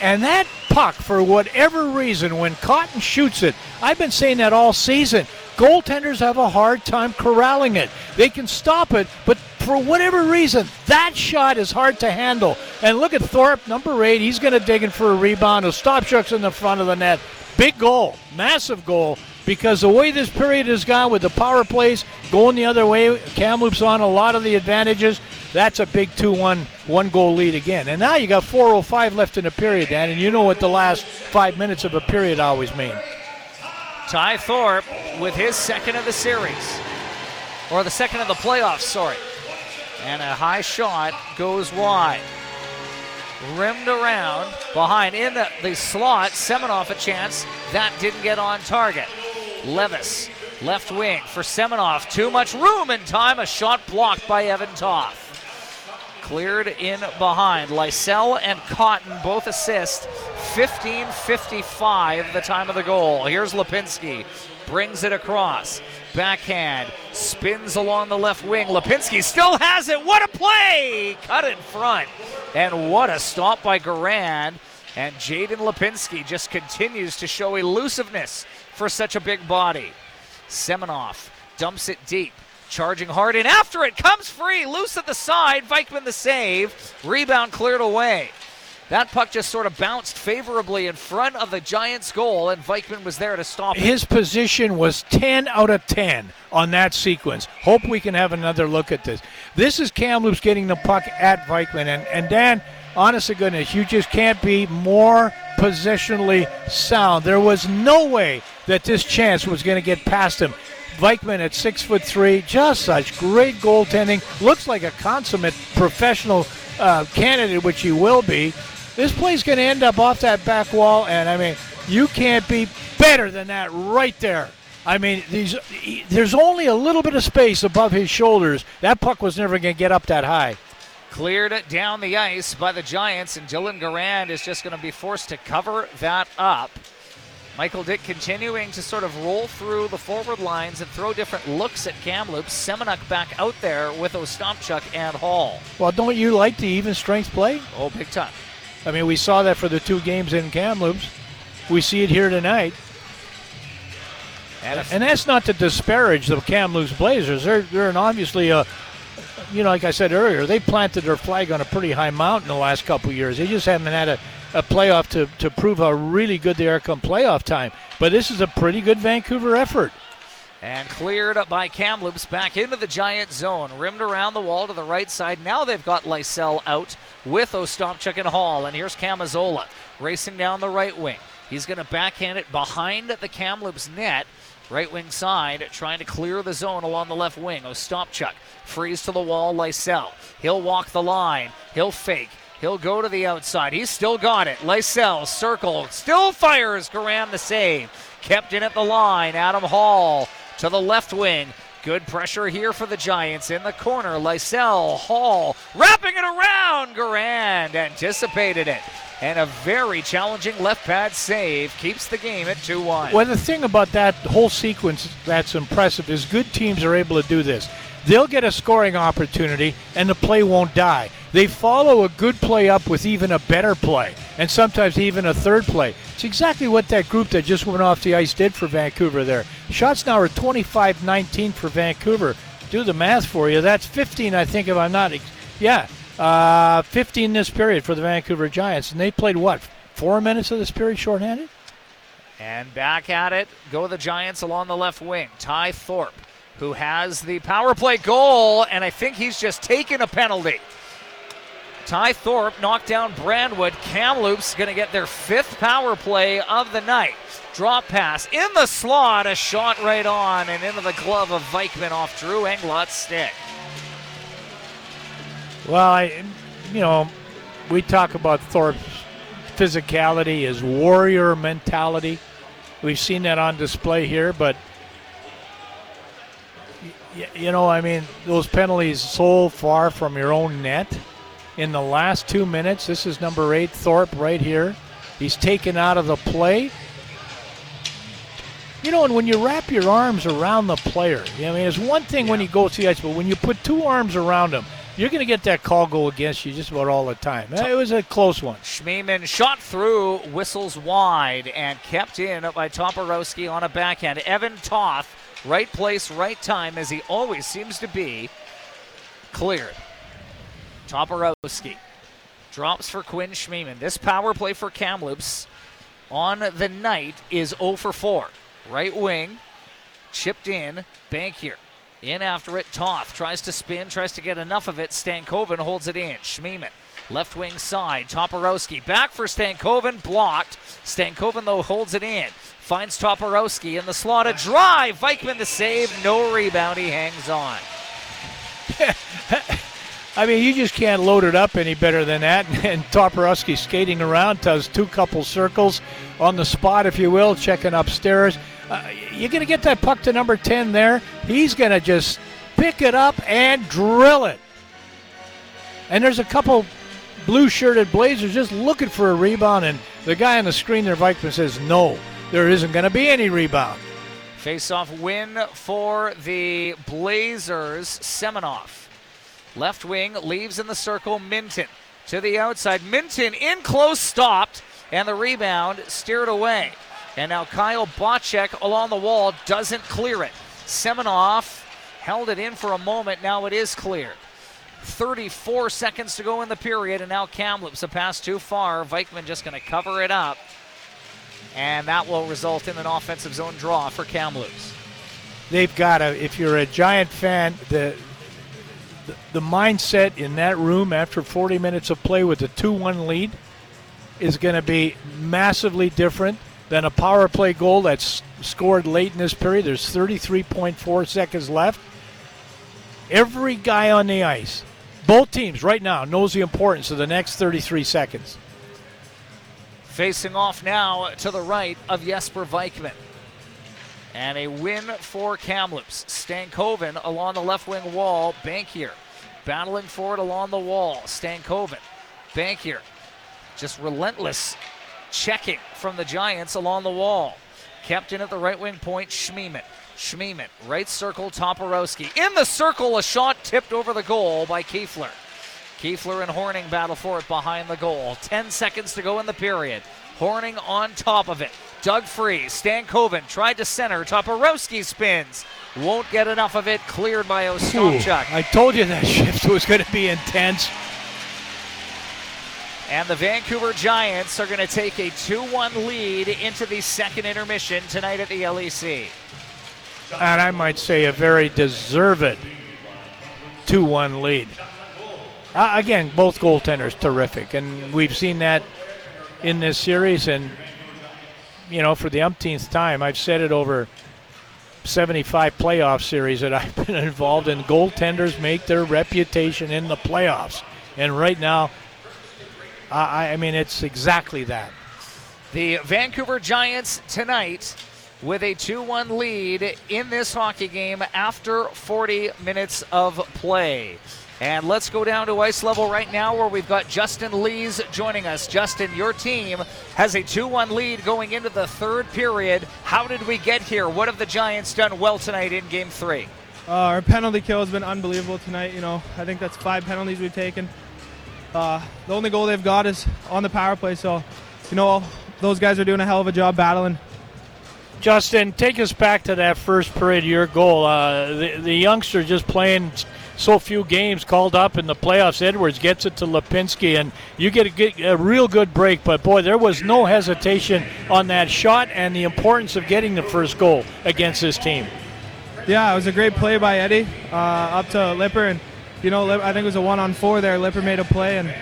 And that puck, for whatever reason, when Cotton shoots it, I've been saying that all season. Goaltenders have a hard time corralling it. They can stop it, but for whatever reason, that shot is hard to handle. And look at Thorpe, number eight. He's going to dig in for a rebound. Ostapchuk's in the front of the net. Big goal, massive goal. Because the way this period has gone with the power plays going the other way, Kamloops on a lot of the advantages. That's a big 2 1 one goal lead again. And now you got 4.05 left in the period, Dan, and you know what the last five minutes of a period always mean. Ty Thorpe with his second of the series, or the second of the playoffs, sorry. And a high shot goes wide. Rimmed around behind in the, the slot. Seminoff a chance. That didn't get on target. Levis, left wing for Seminoff. Too much room and time. A shot blocked by Evan Toth. Cleared in behind. Lysell and Cotton both assist. 15 55 the time of the goal. Here's Lipinski. Brings it across. Backhand. Spins along the left wing. Lipinski still has it. What a play! Cut in front. And what a stop by Garand. And Jaden Lipinski just continues to show elusiveness for such a big body. Seminoff dumps it deep. Charging hard in after it comes free, loose at the side. Vikman the save. Rebound cleared away. That puck just sort of bounced favorably in front of the Giants' goal, and Vikman was there to stop it. His position was 10 out of 10 on that sequence. Hope we can have another look at this. This is Kamloops getting the puck at Vikman. And, and Dan, honest to goodness, you just can't be more positionally sound. There was no way that this chance was going to get past him. Vikman at six foot three, just such great goaltending. Looks like a consummate professional uh, candidate, which he will be. This play's going to end up off that back wall, and I mean, you can't be better than that right there. I mean, these, there's only a little bit of space above his shoulders. That puck was never going to get up that high. Cleared it down the ice by the Giants, and Dylan Garand is just going to be forced to cover that up. Michael Dick continuing to sort of roll through the forward lines and throw different looks at Kamloops. Semenuk back out there with Ostapchuk and Hall. Well, don't you like the even strength play? Oh, big time. I mean, we saw that for the two games in Kamloops. We see it here tonight. And And that's not to disparage the Kamloops Blazers. They're they're an obviously a, you know, like I said earlier, they planted their flag on a pretty high mountain the last couple years. They just haven't had a, a playoff to, to prove how really good they are come playoff time. But this is a pretty good Vancouver effort. And cleared up by Kamloops back into the Giant zone. Rimmed around the wall to the right side. Now they've got Lysell out with Ostapchuk and Hall. And here's Camazola racing down the right wing. He's going to backhand it behind the Kamloops net. Right wing side, trying to clear the zone along the left wing. Ostapchuk frees to the wall. Lysell. He'll walk the line. He'll fake. He'll go to the outside. He's still got it. Lysell, circle, still fires. Garand the save. Kept in at the line. Adam Hall to the left wing. Good pressure here for the Giants in the corner. Lysell, Hall, wrapping it around. Garand anticipated it. And a very challenging left pad save keeps the game at 2 1. Well, the thing about that whole sequence that's impressive is good teams are able to do this. They'll get a scoring opportunity and the play won't die. They follow a good play up with even a better play, and sometimes even a third play. It's exactly what that group that just went off the ice did for Vancouver there. Shots now are 25 19 for Vancouver. Do the math for you. That's 15, I think, if I'm not. Ex- yeah, uh, 15 this period for the Vancouver Giants. And they played what? Four minutes of this period shorthanded? And back at it go the Giants along the left wing. Ty Thorpe, who has the power play goal, and I think he's just taken a penalty. Ty Thorpe knocked down Brandwood. Kamloops going to get their fifth power play of the night. Drop pass in the slot, a shot right on and into the glove of Vikman off Drew Englot's stick. Well, I, you know, we talk about Thorpe's physicality, his warrior mentality. We've seen that on display here, but you know, I mean, those penalties so far from your own net. In the last two minutes, this is number eight, Thorpe, right here. He's taken out of the play. You know, and when you wrap your arms around the player, I mean, it's one thing when you go to the ice, but when you put two arms around him, you're going to get that call go against you just about all the time. It was a close one. Schmiemann shot through, whistles wide, and kept in by Toporowski on a backhand. Evan Toth, right place, right time, as he always seems to be, cleared. Toporowski drops for Quinn Schmiemann. This power play for Kamloops on the night is 0 for 4. Right wing, chipped in, Bankier. In after it, Toth tries to spin, tries to get enough of it. Stankoven holds it in. Schmiemann, left wing side. Toporowski back for Stankoven, blocked. Stankoven, though, holds it in. Finds Toporowski in the slot. A drive. Vikman the save. No rebound. He hangs on. I mean, you just can't load it up any better than that. And Toporowski skating around, does two couple circles on the spot, if you will, checking upstairs. Uh, you're going to get that puck to number 10 there. He's going to just pick it up and drill it. And there's a couple blue shirted Blazers just looking for a rebound. And the guy on the screen there, Vikman, says, no, there isn't going to be any rebound. Face-off win for the Blazers. Seminoff. Left wing leaves in the circle. Minten to the outside. Minten in close, stopped, and the rebound steered away. And now Kyle Bocek along the wall doesn't clear it. Seminoff held it in for a moment. Now it is cleared. 34 seconds to go in the period, and now Kamloops a pass too far. Vikman just going to cover it up, and that will result in an offensive zone draw for Kamloops. they've got to. If you're a Giant fan, the, the mindset in that room after 40 minutes of play with a 2-1 lead is going to be massively different than a power play goal that's scored late in this period. There's 33.4 seconds left. Every guy on the ice, both teams right now, knows the importance of the next 33 seconds. Facing off now to the right of Jesper Vikman. And a win for Kamloops. Stankoven along the left wing wall. Bankier battling for it along the wall. Stankoven, Bankier, just relentless checking from the Giants along the wall. Kept in at the right wing point, Schmiemann. Schmiemann, right circle, Toporowski. In the circle, a shot tipped over the goal by Kuefler. Kuefler and Horning battle for it behind the goal. 10 seconds to go in the period. Horning on top of it. Doug Free, Stan Stankoven tried to center. Toporowski spins. Won't get enough of it. Cleared by Ooh, Ostapchuk. I told you that shift was going to be intense. And the Vancouver Giants are going to take a 2 1 lead into the second intermission tonight at the LEC. And I might say a very deserved 2 1 lead. Uh, again, both goaltenders terrific. And we've seen that in this series. And, you know, for the umpteenth time, I've said it over 75 playoff series that I've been involved in. Goaltenders make their reputation in the playoffs. And right now, I, I mean, it's exactly that. The Vancouver Giants tonight with a 2 1 lead in this hockey game after 40 minutes of play. And let's go down to ice level right now where we've got Justin Lees joining us. Justin, your team has a 2 1 lead going into the third period. How did we get here? What have the Giants done well tonight in game three? Uh, our penalty kill has been unbelievable tonight. You know, I think that's five penalties we've taken. Uh, the only goal they've got is on the power play. So, you know, those guys are doing a hell of a job battling. Justin, take us back to that first period, your goal. Uh, the, the youngster just playing so few games called up in the playoffs. Edwards gets it to Lipinski, and you get a, good, a real good break. But boy, there was no hesitation on that shot and the importance of getting the first goal against this team. Yeah, it was a great play by Eddie uh, up to Lipper, and you know, I think it was a one-on-four there. Lipper made a play, and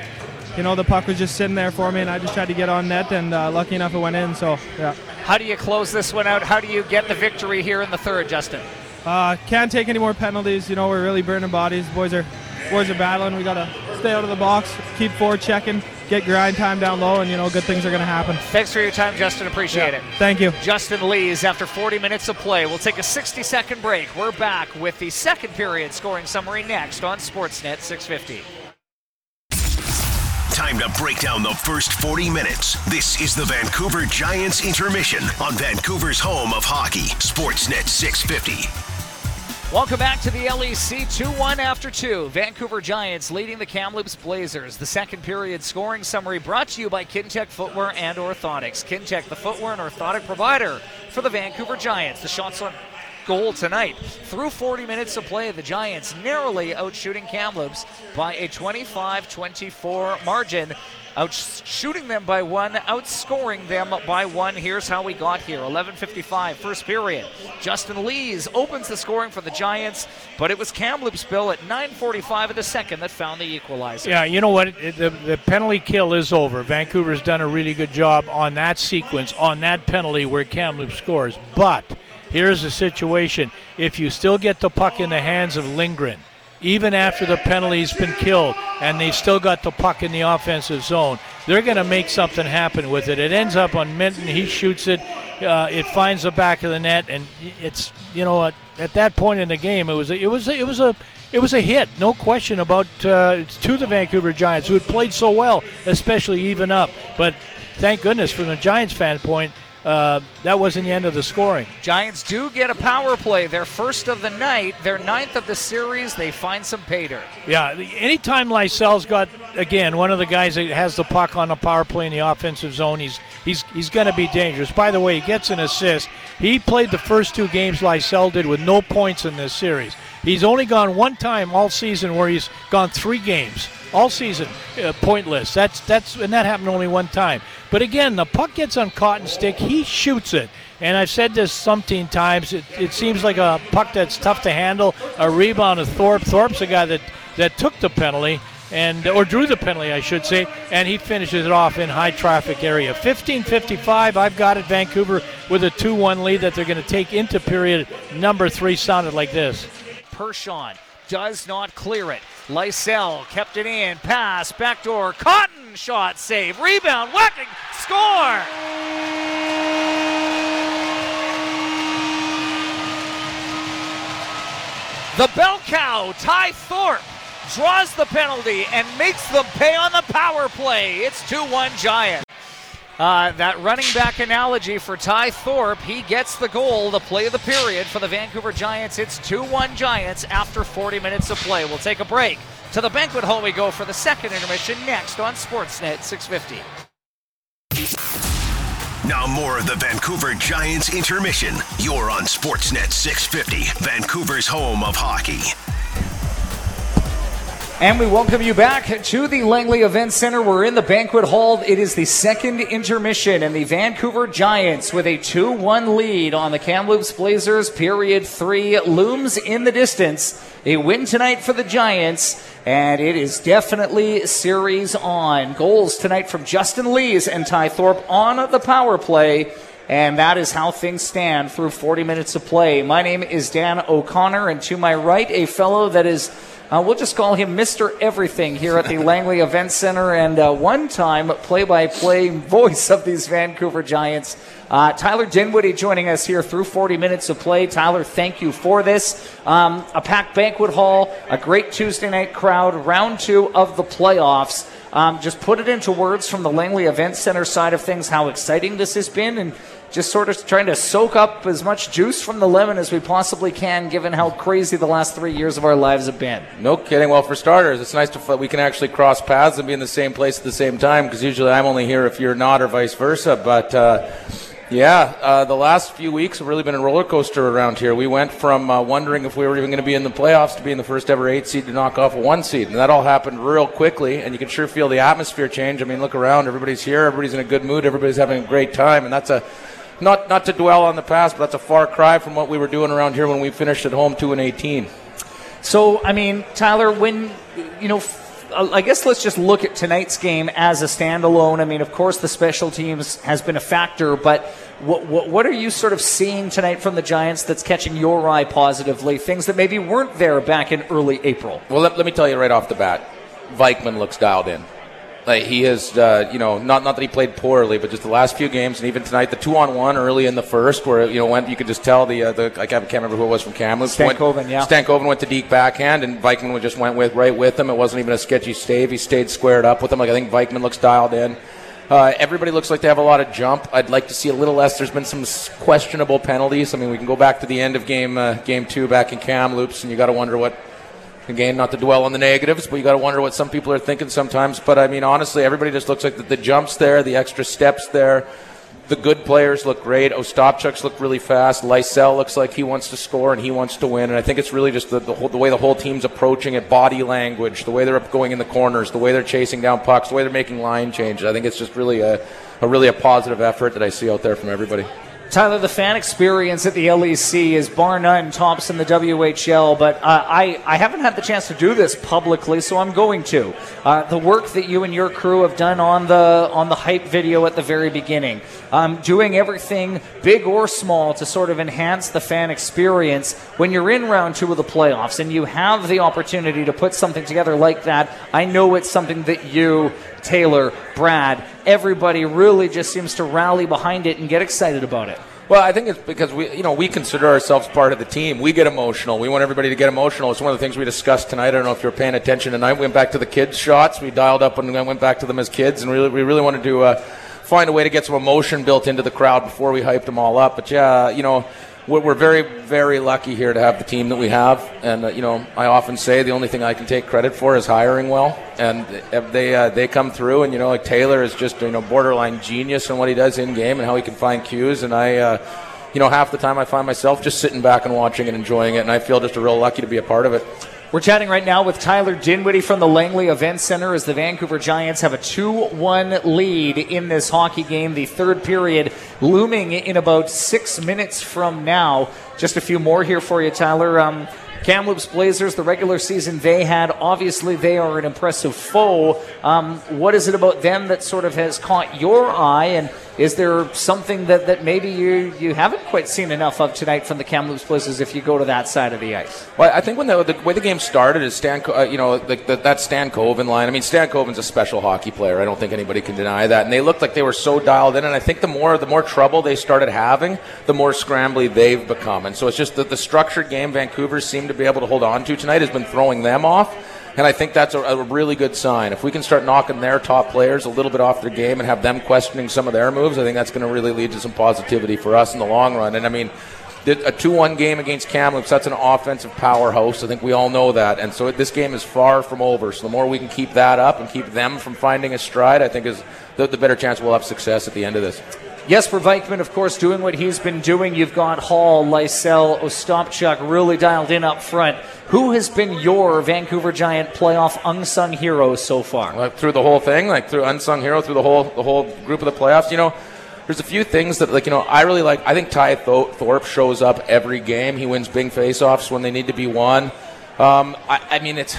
you know, the puck was just sitting there for me, and I just tried to get on net, and uh, lucky enough it went in. So yeah, How do you close this one out? How do you get the victory here in the third, Justin? Uh, can't take any more penalties. You know, we're really burning bodies. Boys are boys are battling. We gotta stay out of the box, keep forward checking, get grind time down low, and you know, good things are gonna happen. Thanks for your time, Justin. Appreciate it. Thank you. Justin Lees after 40 minutes of play. We'll take a 60 second break. We're back with the second period scoring summary next on Sportsnet 650. Time to break down the first 40 minutes. This is the Vancouver Giants intermission on Vancouver's home of hockey, Sportsnet 650. Welcome back to the LEC 2 1 after 2. Vancouver Giants leading the Kamloops Blazers. The second period scoring summary brought to you by Kintec Footwear and Orthotics. Kintec, the footwear and orthotic provider for the Vancouver Giants. The shots on goal tonight. Through 40 minutes of play, the Giants narrowly outshooting Kamloops by a 25 24 margin. Outshooting them by one, outscoring them by one. Here's how we got here 11.55, first period. Justin Lees opens the scoring for the Giants, but it was Kamloops' bill at 9.45 of the second that found the equalizer. Yeah, you know what? The, the penalty kill is over. Vancouver's done a really good job on that sequence, on that penalty where Kamloops scores. But here's the situation: if you still get the puck in the hands of Lindgren, even after the penalty's been killed, and they've still got the puck in the offensive zone, they're going to make something happen with it. It ends up on Minten. He shoots it. Uh, it finds the back of the net, and it's you know at, at that point in the game, it was a, it was a, it was a it was a hit, no question about uh, to the Vancouver Giants, who had played so well, especially even up. But thank goodness, from the Giants' fan point, uh, that wasn't the end of the scoring. Giants do get a power play, their first of the night, their ninth of the series. They find some pay dirt. Yeah, anytime Lysell's got again one of the guys that has the puck on the power play in the offensive zone, he's he's he's going to be dangerous. By the way, he gets an assist. He played the first two games Lysel did with no points in this series. He's only gone one time all season where he's gone three games all season uh, pointless. That's that's and that happened only one time. But again, the puck gets on cotton stick. He shoots it. And I've said this something times. It, it seems like a puck that's tough to handle. A rebound of Thorpe. Thorpe's a guy that, that took the penalty and or drew the penalty, I should say, and he finishes it off in high traffic area. 15:55. I've got it. Vancouver with a 2-1 lead that they're going to take into period number three. Sounded like this. Pershon does not clear it. Lysell kept it in. Pass, backdoor. Cotton shot, save. Rebound, whacking, score! The bell cow, Ty Thorpe, draws the penalty, and makes them pay on the power play. It's 2 1 Giants. Uh, that running back analogy for Ty Thorpe, he gets the goal, the play of the period for the Vancouver Giants. It's 2 1 Giants after 40 minutes of play. We'll take a break. To the banquet hall we go for the second intermission next on Sportsnet 650. Now more of the Vancouver Giants intermission. You're on Sportsnet 650, Vancouver's home of hockey. And we welcome you back to the Langley Event Center. We're in the banquet hall. It is the second intermission, and the Vancouver Giants, with a 2 1 lead on the Kamloops Blazers, period three, looms in the distance. A win tonight for the Giants, and it is definitely series on. Goals tonight from Justin Lees and Ty Thorpe on the power play. And that is how things stand through 40 minutes of play. My name is Dan O'Connor, and to my right, a fellow that is uh, we'll just call him Mr. Everything here at the Langley Event Center and uh, one time play by play voice of these Vancouver Giants. Uh, Tyler Dinwiddie joining us here through 40 minutes of play. Tyler, thank you for this. Um, a packed banquet hall, a great Tuesday night crowd, round two of the playoffs. Um, just put it into words from the Langley Event Center side of things how exciting this has been and just sort of trying to soak up as much juice from the lemon as we possibly can, given how crazy the last three years of our lives have been. No kidding. Well, for starters, it's nice to we can actually cross paths and be in the same place at the same time because usually I'm only here if you're not, or vice versa. But uh, yeah, uh, the last few weeks have really been a roller coaster around here. We went from uh, wondering if we were even going to be in the playoffs to being the first ever eight seed to knock off a one seed, and that all happened real quickly. And you can sure feel the atmosphere change. I mean, look around; everybody's here, everybody's in a good mood, everybody's having a great time, and that's a not not to dwell on the past, but that's a far cry from what we were doing around here when we finished at home two and eighteen. So, I mean, Tyler, when you know. I guess let's just look at tonight's game as a standalone. I mean, of course, the special teams has been a factor, but what, what, what, are you sort of seeing tonight from the Giants that's catching your eye positively? Things that maybe weren't there back in early April? Well, let, let me tell you right off the bat Vikman looks dialed in. Like he is, uh, you know, not not that he played poorly, but just the last few games, and even tonight, the two on one early in the first, where you know went, you could just tell the uh, the I can't remember who it was from Kamloops. Stankoven, went, yeah. Stankoven went to deep backhand, and Vikman just went with right with him. It wasn't even a sketchy stave. He stayed squared up with him. Like I think Vikman looks dialed in. Uh, everybody looks like they have a lot of jump. I'd like to see a little less. There's been some questionable penalties. I mean, we can go back to the end of game uh, game two back in Kamloops, and you got to wonder what Again, not to dwell on the negatives, but you got to wonder what some people are thinking sometimes. But I mean, honestly, everybody just looks like the, the jumps there, the extra steps there. The good players look great. Ostapchuk's look really fast. Lysell looks like he wants to score and he wants to win. And I think it's really just the, the, whole, the way the whole team's approaching it, body language, the way they're going in the corners, the way they're chasing down pucks, the way they're making line changes. I think it's just really a, a really a positive effort that I see out there from everybody. Tyler, the fan experience at the LEC is bar none tops in the WHL, but uh, I, I haven't had the chance to do this publicly, so I'm going to. Uh, the work that you and your crew have done on the on the hype video at the very beginning, um, doing everything big or small to sort of enhance the fan experience. When you're in round two of the playoffs and you have the opportunity to put something together like that, I know it's something that you Taylor, Brad, everybody really just seems to rally behind it and get excited about it. Well, I think it's because we, you know, we consider ourselves part of the team. We get emotional. We want everybody to get emotional. It's one of the things we discussed tonight. I don't know if you're paying attention tonight. We went back to the kids' shots. We dialed up and went back to them as kids, and really, we really wanted to uh, find a way to get some emotion built into the crowd before we hyped them all up. But yeah, you know, we're very, very lucky here to have the team that we have. And, uh, you know, I often say the only thing I can take credit for is hiring well. And they uh, they come through, and, you know, like Taylor is just, you know, borderline genius in what he does in game and how he can find cues. And I, uh, you know, half the time I find myself just sitting back and watching and enjoying it. And I feel just a real lucky to be a part of it. We're chatting right now with Tyler Dinwiddie from the Langley Event Center as the Vancouver Giants have a 2 1 lead in this hockey game. The third period looming in about six minutes from now. Just a few more here for you, Tyler. Um, Kamloops Blazers, the regular season they had, obviously they are an impressive foe. Um, what is it about them that sort of has caught your eye? And is there something that, that maybe you, you haven't quite seen enough of tonight from the Kamloops Blazers if you go to that side of the ice? Well, I think when the, the way the game started is Stan, uh, you know, the, that Stankoven line. I mean, Stankoven's a special hockey player. I don't think anybody can deny that. And they looked like they were so dialed in. And I think the more the more trouble they started having, the more scrambly they've become. And so it's just that the structured game Vancouver seemed to be able to hold on to tonight has been throwing them off. And I think that's a, a really good sign. If we can start knocking their top players a little bit off their game and have them questioning some of their moves, I think that's going to really lead to some positivity for us in the long run. And I mean, a 2 1 game against Kamloops, that's an offensive powerhouse. I think we all know that. And so this game is far from over. So the more we can keep that up and keep them from finding a stride, I think is the, the better chance we'll have success at the end of this. Jesper Vikman, of course, doing what he's been doing. You've got Hall, Lysell, Ostapchuk really dialed in up front. Who has been your Vancouver Giant playoff unsung hero so far? like through the whole thing, like through unsung hero, through the whole the whole group of the playoffs. You know, there's a few things that like you know I really like. I think Ty Tho- Thorpe shows up every game. He wins big faceoffs when they need to be won. Um, I, I mean, it's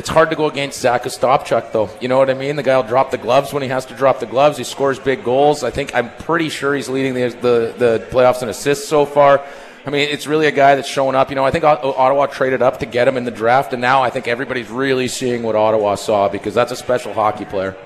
it's hard to go against Zach Ostapchuk though. You know what I mean? The guy will drop the gloves when he has to drop the gloves. He scores big goals. I think I'm pretty sure he's leading the the, the playoffs in assists so far. I mean, it's really a guy that's showing up. You know, I think Ottawa traded up to get him in the draft, and now I think everybody's really seeing what Ottawa saw because that's a special hockey player.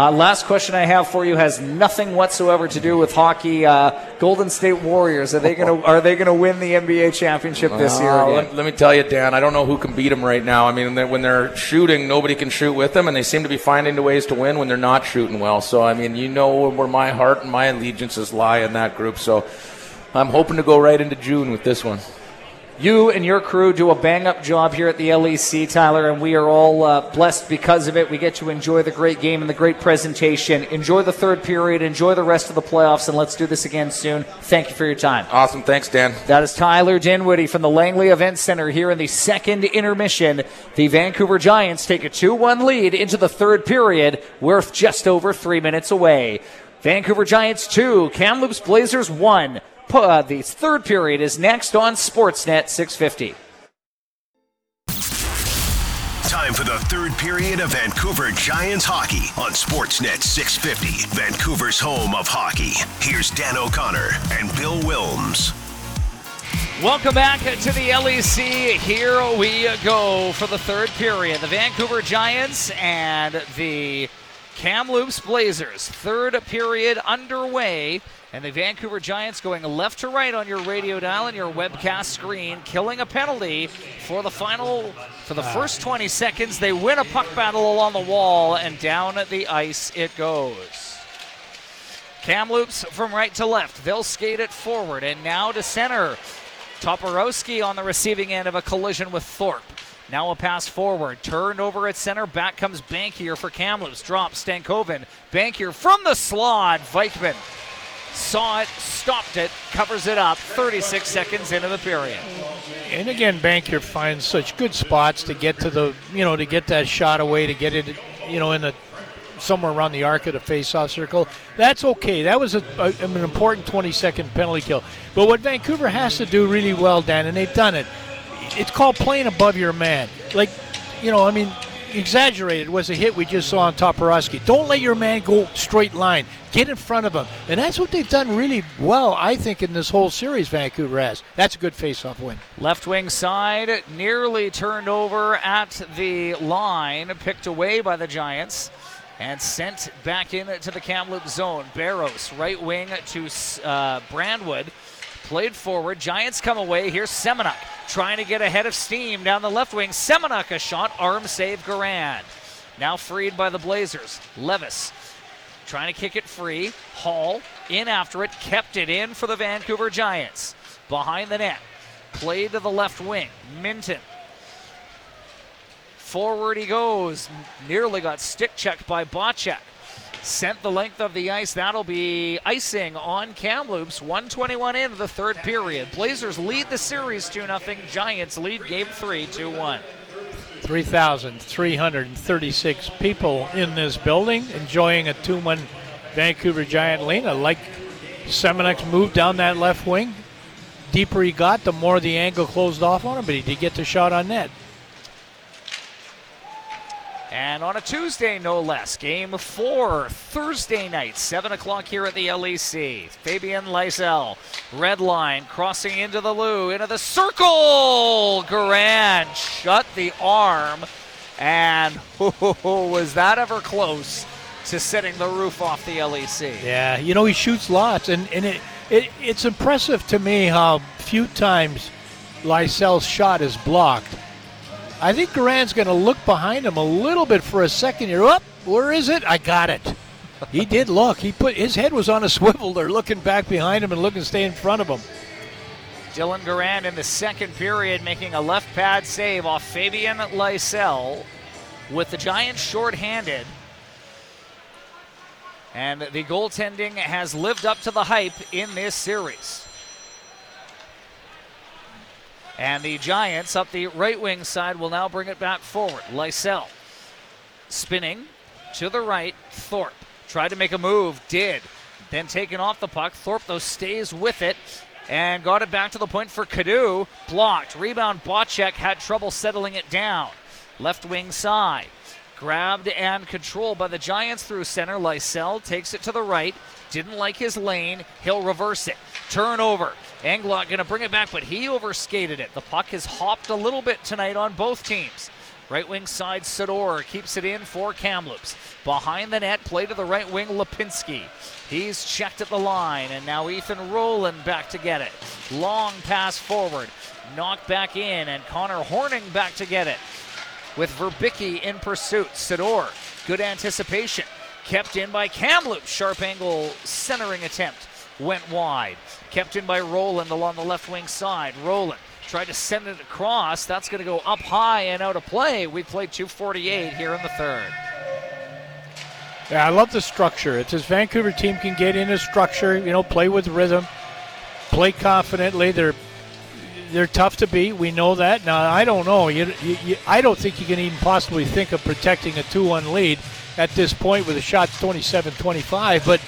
Uh, last question I have for you has nothing whatsoever to do with hockey. Uh, Golden State Warriors are they going to are they going to win the NBA championship this year? Uh, let, let me tell you, Dan, I don't know who can beat them right now. I mean, they- when they're shooting, nobody can shoot with them, and they seem to be finding ways to win when they're not shooting well. So, I mean, you know where my heart and my allegiances lie in that group. So, I'm hoping to go right into June with this one. You and your crew do a bang up job here at the LEC, Tyler, and we are all uh, blessed because of it. We get to enjoy the great game and the great presentation. Enjoy the third period, enjoy the rest of the playoffs, and let's do this again soon. Thank you for your time. Awesome. Thanks, Dan. That is Tyler Dinwiddie from the Langley Event Center here in the second intermission. The Vancouver Giants take a 2 1 lead into the third period, worth just over three minutes away. Vancouver Giants 2, Kamloops Blazers 1. Pu- Uh, the third period is next on Sportsnet 650. Time for the third period of Vancouver Giants hockey on Sportsnet 650, Vancouver's home of hockey. Here's Dan O'Connor and Bill Wilms. Welcome back to the LEC. Here we go for the third period. The Vancouver Giants and the Kamloops Blazers. Third period underway. And the Vancouver Giants going left to right on your radio dial and your webcast screen, killing a penalty for the final, for the first ah. 20 seconds. They win a puck battle along the wall, and down the ice it goes. Kamloops from right to left. They'll skate it forward and now to center. Toporowski on the receiving end of a collision with Thorpe. Now a pass forward, turned over at center. Back comes Bankier for Kamloops. Drop Stankoven. Bankier from the slot. Vikman saw it, stopped it, covers it up. 36 seconds into the period. And again, Bankier finds such good spots to get to the, you know, to get that shot away, to get it, you know, in the somewhere around the arc of the face-off circle. That's okay. That was a, a, an important 20-second penalty kill. But what Vancouver has to do really well, Dan, and they've done it. It's called playing above your man. Like, you know, I mean, exaggerated was a hit we just saw on Toporowski. Don't let your man go straight line. Get in front of him. And that's what they've done really well, I think, in this whole series Vancouver has. That's a good face-off win. Left wing side, nearly turned over at the line, picked away by the Giants, and sent back into the Kamloops zone. Bairos, right wing to uh, Brandwood, played forward. Giants come away. Here's Semeniuk trying to get ahead of steam down the left wing. Semeniuk a shot, arm save Garand. Now freed by the Blazers. Levis trying to kick it free. Hall in after it, kept it in for the Vancouver Giants. Behind the net, played to the left wing. Minten. Forward he goes. Nearly got stick checked by Bocek. Sent the length of the ice. That'll be icing on Kamloops. 121 into the third period. Blazers lead the series 2 0. Giants lead game 3 2 1. 3,336 people in this building enjoying a 2 1 Vancouver Giant lead. I like Semeniuk's move down that left wing. Deeper he got, the more the angle closed off on him, but he did get the shot on net. And on a Tuesday, no less, game four, Thursday night, 7 o'clock here at the LEC. Fabian Lysell, red line, crossing into the loo, into the circle. Garand shut the arm. And was that ever close to setting the roof off the LEC? Yeah, you know, he shoots lots, and, and it, it it's impressive to me how few times Lysell's shot is blocked. I think Duran's going to look behind him a little bit for a second here. Up, where is it? I got it. he did look. He put his head was on a swivel there, looking back behind him and looking to stay in front of him. Dylan Garand in the second period making a left pad save off Fabian Lysell with the Giants shorthanded. And the goaltending has lived up to the hype in this series. And the Giants up the right wing side will now bring it back forward. Lysell spinning to the right. Thorpe tried to make a move, did. Then taken off the puck. Thorpe, though, stays with it and got it back to the point for Cadu. Blocked. Rebound. Bocek had trouble settling it down. Left wing side. Grabbed and controlled by the Giants through center. Lysell takes it to the right. Didn't like his lane. He'll reverse it. Turnover. Englot going to bring it back, but he overskated it. The puck has hopped a little bit tonight on both teams. Right wing side, Sydor keeps it in for Kamloops. Behind the net, play to the right wing, Lipinski. He's checked at the line, and now Ethan Rowland back to get it. Long pass forward, knocked back in, and Connor Horning back to get it. With Verbicki in pursuit, Sydor, good anticipation. Kept in by Kamloops. Sharp angle centering attempt went wide. Kept in by Roland along the left wing side. Roland tried to send it across. That's going to go up high and out of play. We played 248 here in the third. Yeah, I love the structure. It's as Vancouver team can get in a structure, you know, play with rhythm, play confidently. They're they're tough to beat. We know that. Now I don't know. You, you, you, I don't think you can even possibly think of protecting a 2-1 lead at this point with the shots 27-25. But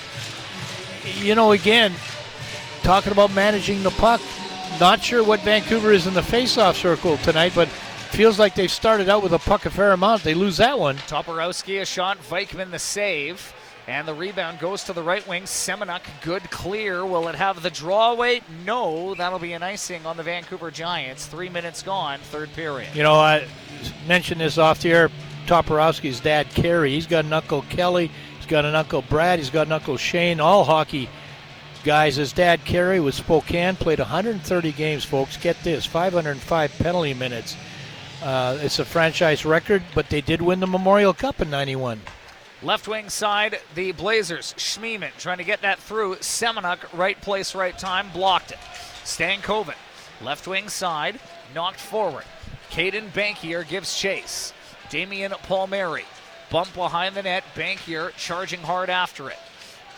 you know, again, talking about managing the puck. Not sure what Vancouver is in the face-off circle tonight, but feels like they've started out with a puck a fair amount. They lose that one. Toporowski a shot, Vikman the save. And the rebound goes to the right wing. Semenuk, good clear. Will it have the draw away? No. That'll be an icing on the Vancouver Giants. Three minutes gone, third period. You know, I mentioned this off the air. Toporowski's dad, Kerry, he's got an uncle Kelly. He's got an uncle Brad. He's got an uncle Shane. All hockey guys. His dad, Kerry, was Spokane, played 130 games, folks. Get this 505 penalty minutes. Uh, it's a franchise record, but they did win the Memorial Cup in 91. Left wing side, the Blazers. Schmiemann trying to get that through. Semeniuk, right place, right time, blocked it. Stankoven, left wing side, knocked forward. Caedan Bankier gives chase. Damian Palmieri, bump behind the net. Bankier charging hard after it.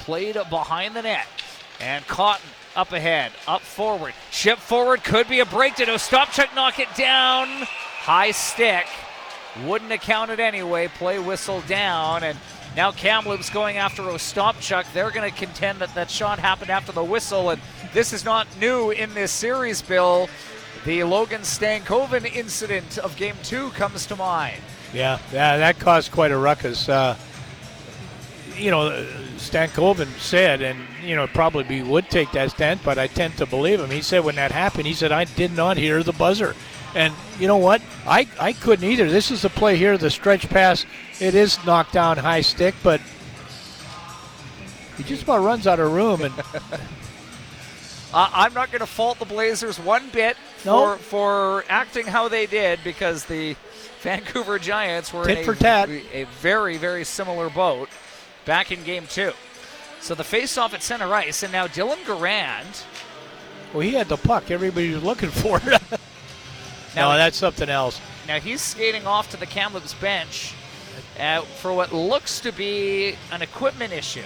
Played behind the net. And Cotton up ahead, up forward. Ship forward, could be a break. Did Ostapchuk knock it down? High stick. Wouldn't have counted anyway. Play whistle down. And now Kamloops going after Ostapchuk. They're going to contend that that shot happened after the whistle. And this is not new in this series, Bill. The Logan Stankoven incident of game two comes to mind. Yeah, yeah, that caused quite a ruckus. Uh, you know, Stankoven said, and you know, probably would take that stand, but I tend to believe him. He said when that happened, he said I did not hear the buzzer, and you know what? I I couldn't either. This is the play here, the stretch pass. It is knocked down high stick, but he just about runs out of room and. Uh, I'm not going to fault the Blazers one bit for, for acting how they did because the Vancouver Giants were Tit in a, a very, very similar boat back in game two. So the face-off at center ice, and now Dylan Garand. Well, he had the puck. Everybody was looking for it. no, that's something else. Now he's skating off to the Kamloops bench uh, for what looks to be an equipment issue.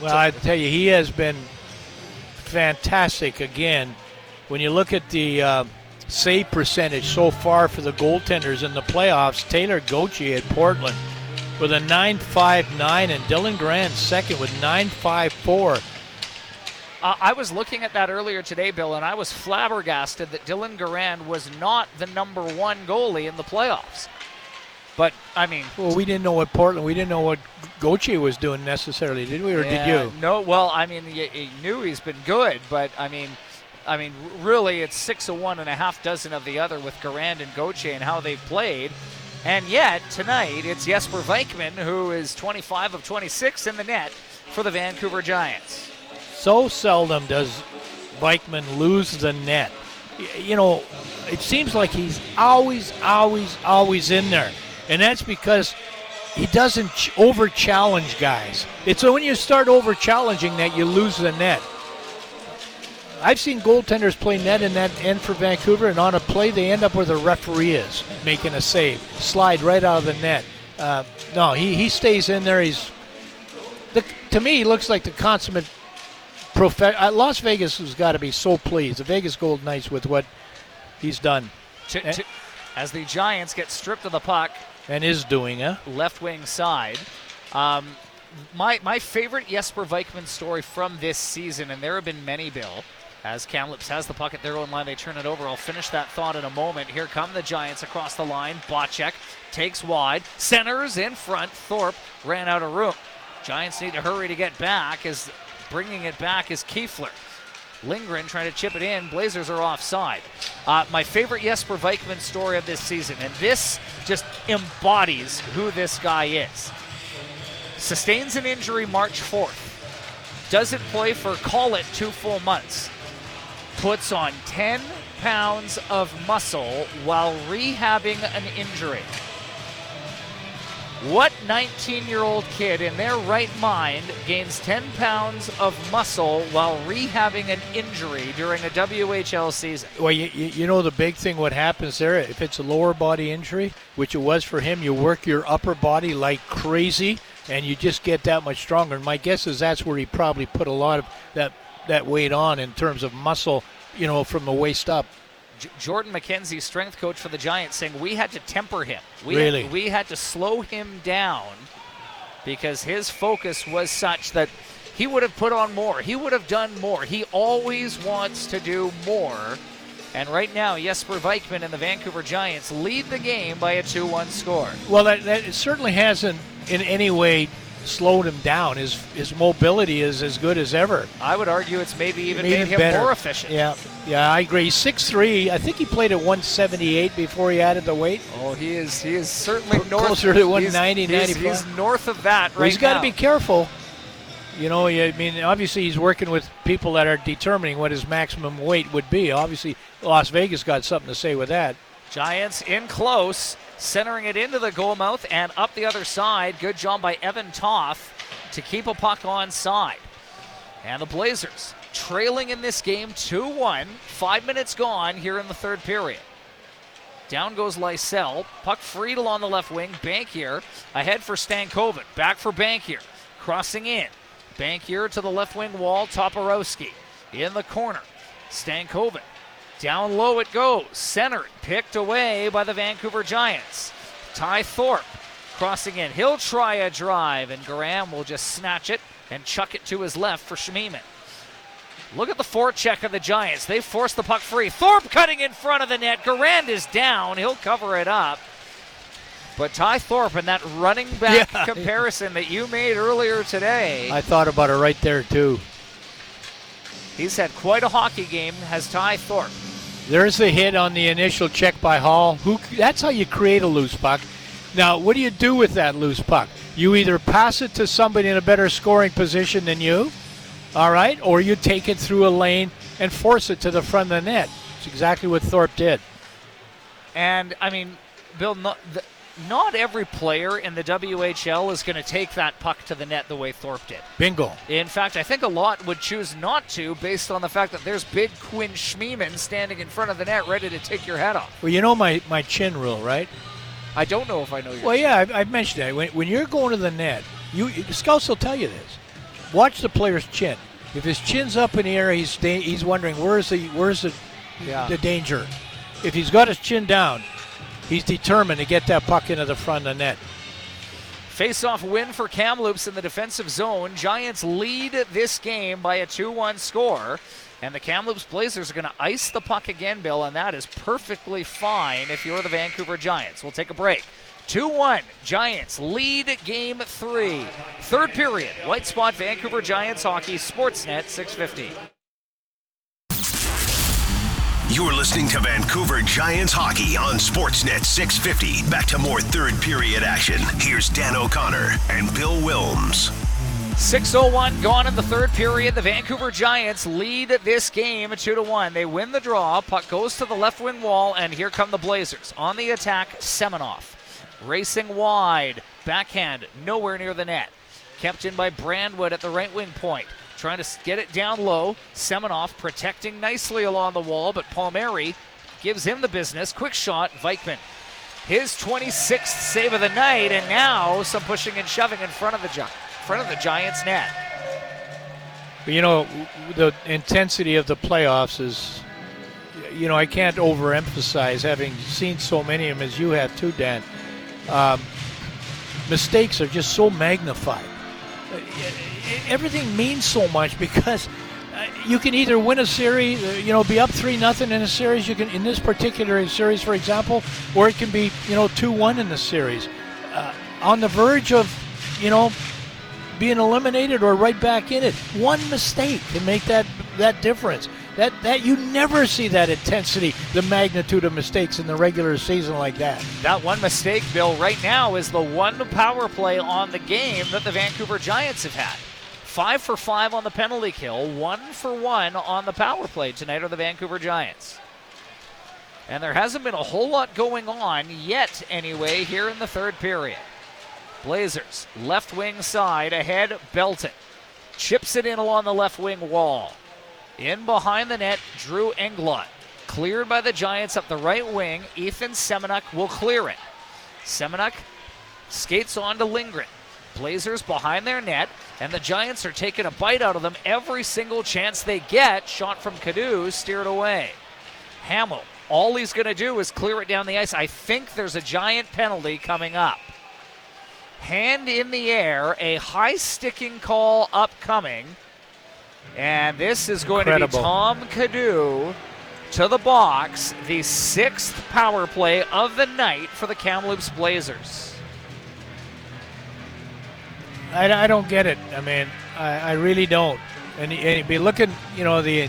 Well, I tell you, he has been fantastic again. When you look at the uh, save percentage so far for the goaltenders in the playoffs, Taylor Gauthier at Portland with a 9.59 and Dylan Garand second with 9.54. Uh, I was looking at that earlier today, Bill, and I was flabbergasted that Dylan Garand was not the number one goalie in the playoffs. But I mean, Well, we didn't know what Portland, we didn't know what Gauthier was doing necessarily, did we, or Yeah, did you? No, well, I mean, you, you knew he's been good, but I mean, I mean, really, it's six of one and a half dozen of the other with Garand and Gauthier and how they've played. And yet tonight, it's Jesper Vikman who is 25 of 26 in the net for the Vancouver Giants. So seldom does Vikman lose the net. you know, it seems like he's always, always, always in there, and that's because he doesn't over challenge guys. It's when you start over challenging that you lose the net. I've seen goaltenders play net in that end for Vancouver, and on a play they end up where the referee is making a save, slide right out of the net. Uh, no, he, he stays in there. He's the, to me, he looks like the consummate professional. Uh, Las Vegas has got to be so pleased. The Vegas Gold Knights with what he's done To- to- as the Giants get stripped of the puck, and is doing. Huh? left wing side. Um, my my favorite Jesper Vikman story from this season, and there have been many, Bill. As Kamloops has the puck at their own line, they turn it over. I'll finish that thought in a moment. Here come the Giants across the line. Bocek takes wide, centers in front. Thorpe ran out of room. Giants need to hurry to get back. As bringing it back is Kuefler. Lindgren trying to chip it in. Blazers are offside. Uh, my favorite Jesper Vikman story of this season, and this just embodies who this guy is. Sustains an injury March 4th. Doesn't play for, call it, two full months. Puts on 10 pounds of muscle while rehabbing an injury. What 19 year old kid in their right mind gains 10 pounds of muscle while rehabbing an injury during a WHL season? Well, you, you, you know the big thing. What happens there? If it's a lower body injury, which it was for him, you work your upper body like crazy, and you just get that much stronger. And my guess is that's where he probably put a lot of that that weight on in terms of muscle. You know, from the waist up. J- Jordan McKenzie, strength coach for the Giants, saying we had to temper him. We Really? Had, we had to slow him down because his focus was such that he would have put on more. He would have done more. He always wants to do more. And right now, Jesper Vikman and the Vancouver Giants lead the game by a 2 1 score. Well, that, that certainly hasn't in any way slowed him down. His his mobility is as good as ever. I would argue it's maybe even Even made him better. more efficient. Yeah, yeah, I agree. Six three. I think he played at 178 before he added the weight. Oh, he is he is certainly north closer to he's- 190, he's, 95. he's north of that right Well, he's got to be careful. You know, I mean, obviously he's working with people that are determining what his maximum weight would be. Obviously, Las Vegas got something to say with that. Giants in close, centering it into the goal mouth and up the other side. Good job by Evan Toth to keep a puck on side. And the Blazers trailing in this game 2 1. Five minutes gone here in the third period. Down goes Lysell. Puck freed along the left wing. Bankier ahead for Stankoven. Back for Bankier. Crossing in. Bankier to the left wing wall. Toporowski in the corner. Stankoven. Down low it goes. Centered. Picked away by the Vancouver Giants. Ty Thorpe crossing in. He'll try a drive, and Garand will just snatch it and chuck it to his left for Schmiemann. Look at the forecheck of the Giants. They force the puck free. Thorpe cutting in front of the net. Garand is down. He'll cover it up. But Ty Thorpe and that running back Yeah. comparison that you made earlier today, I thought about it right there too. he's had quite a hockey game, has Ty Thorpe. There's the hit on the initial check by Hall. Who? That's how you create a loose puck. Now, what do you do with that loose puck? You either pass it to somebody in a better scoring position than you, all right, or you take it through a lane and force it to the front of the net. It's exactly what Thorpe did. And I mean, Bill, not, the, not every player in the WHL is going to take that puck to the net the way Thorpe did. Bingo. In fact, I think a lot would choose not to based on the fact that there's big Quinn Schmiemann standing in front of the net ready to take your head off. Well, you know my, my chin rule, right? I don't know if I know your Well, yeah, I've, I've mentioned that. When, when you're going to the net, you scouts will tell you this. Watch the player's chin. If his chin's up in the air, he's da- he's wondering where's the where's the Yeah. the danger. If he's got his chin down, he's determined to get that puck into the front of the net. Face-off win for Kamloops in the defensive zone. Giants lead this game by a 2-1 score. And the Kamloops Blazers are going to ice the puck again, Bill, and that is perfectly fine if you're the Vancouver Giants. We'll take a break. 2 1, Giants lead game three. Third period, White Spot Vancouver Giants Hockey, Sportsnet 650. You're listening to Vancouver Giants hockey on Sportsnet 650. Back to more third period action. Here's Dan O'Connor and Bill Wilms. 6:01 gone in the third period. The Vancouver Giants lead this game two to one. They win the draw. Puck goes to the left wing wall, and here come the Blazers on the attack. Seminoff racing wide, backhand nowhere near the net. Kept in by Brandwood at the right wing point, trying to get it down low. Seminoff protecting nicely along the wall, but Palmieri gives him the business. Quick shot, Vikman. His 26th save of the night, and now some pushing and shoving in front of the Gi- front of the Giants net. You know, the intensity of the playoffs is, you know, I can't overemphasize having seen so many of them as you have too, Dan. Um, mistakes are just so magnified. Everything means so much because uh, you can either win a series, uh, you know, be up three nothing in a series. You can, in this particular series, for example, or it can be, you know, two one in the series. Uh, on the verge of, you know, being eliminated or right back in it. One mistake can make that that difference. That that you never see that intensity, the magnitude of mistakes in the regular season like that. That one mistake, Bill, right now is the one power play on the game that the Vancouver Giants have had. Five for five on the penalty kill, one for one on the power play tonight are the Vancouver Giants. And there hasn't been a whole lot going on yet, anyway, here in the third period. Blazers, left wing side, ahead, Belton. Chips it in along the left wing wall. In behind the net, Drew Englot. Cleared by the Giants up the right wing. Ethan Semeniuk will clear it. Semeniuk skates on to Lindgren. Blazers behind their net, and the Giants are taking a bite out of them every single chance they get. Shot from Canoe, steered away. Hamill, all he's going to do is clear it down the ice. I think there's a giant penalty coming up. Hand in the air, a high sticking call upcoming. And this is going Incredible. to be Tom Canoe to the box, the sixth power play of the night for the Kamloops Blazers. I, I don't get it. I mean, I, I really don't. And, and be looking, you know, the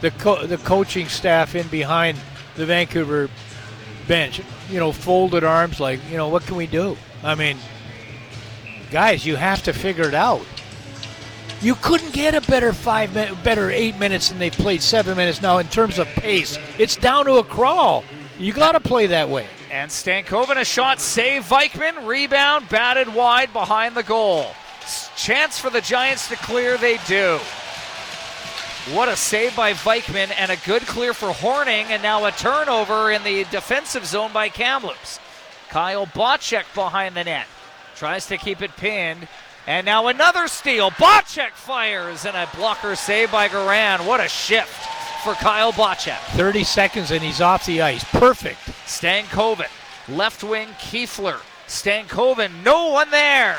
the co- the coaching staff in behind the Vancouver bench, you know, folded arms, like, you know, what can we do? I mean, guys, you have to figure it out. You couldn't get a better five, min- better eight minutes than they've played seven minutes now in terms of pace. It's down to a crawl. You got to play that way. And Stankoven a shot, save Vikman, rebound, batted wide behind the goal. Chance for the Giants to clear, they do. What a save by Vikman and a good clear for Horning, and now a turnover in the defensive zone by Kamloops. Kyle Bocek behind the net. Tries to keep it pinned. And now another steal. Bocek fires and a blocker save by Garand. What a shift for Kyle Bocek. 30 seconds and he's off the ice. Perfect. Stankoven, left wing Kuefler. Stankoven, no one there.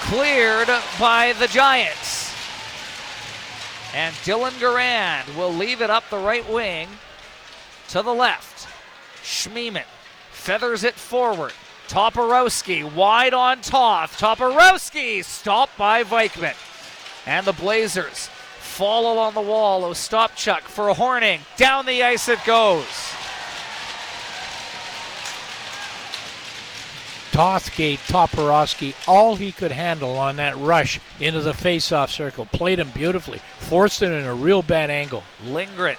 Cleared by the Giants. And Dylan Garand will leave it up the right wing to the left. Schmiemann feathers it forward. Toporowski wide on Toth. Toporowski stopped by Vikman. And the Blazers fall along the wall. Ostapchuk for a Horning. Down the ice it goes. Toth gave Toporowski all he could handle on that rush into the face-off circle. Played him beautifully. Forced it in a real bad angle. Lindgren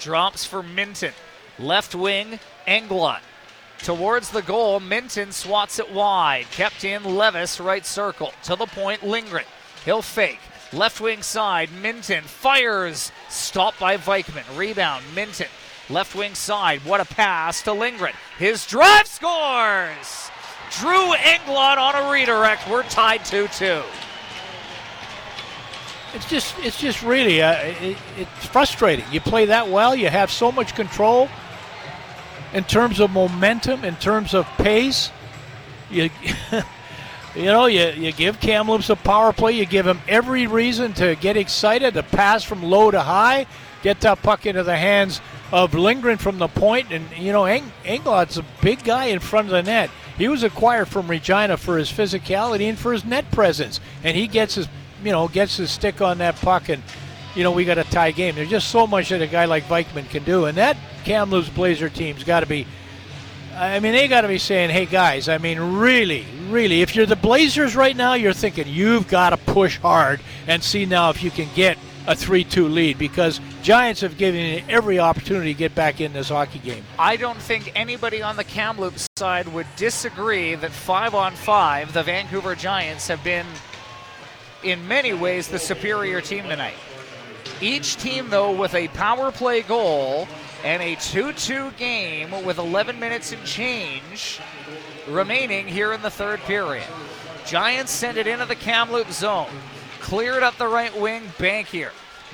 drops for Minten. Left wing, Englot. Towards the goal, Minten swats it wide. Kept in Levis, right circle. To the point, Lindgren. He'll fake. Left wing side, Minten fires. Stopped by Vikman. Rebound, Minten. Left wing side. What a pass to Lindgren. His drive scores! Drew Englot on a redirect. We're tied 2 2. It's just, it's just really, uh, it, it's frustrating. You play that well, you have so much control in terms of momentum, in terms of pace. You, you know, you, you give Kamloops a power play. You give him every reason to get excited, to pass from low to high, get that puck into the hands of Lindgren from the. And, you know, Eng- Englot's a big guy in front of the net. He was acquired from Regina for his physicality and for his net presence. And he gets his, you know, gets his stick on that puck and, you know, we got a tie game. There's just so much that a guy like Vikman can do. And that Kamloops Blazer team's got to be I mean, they got to be saying, hey, guys, I mean, really, really, if you're the Blazers right now, you're thinking you've got to push hard and see now if you can get a 3 2 lead because Giants have given you every opportunity to get back in this hockey game. I don't think anybody on the Kamloops side would disagree that five on five, the Vancouver Giants have been, in many ways, the superior team tonight. Each team, though, with a power play goal and a 2 2 game with 11 minutes and change remaining here in the third period. Giants send it into the Kamloops zone. Cleared up the right wing, Bankier.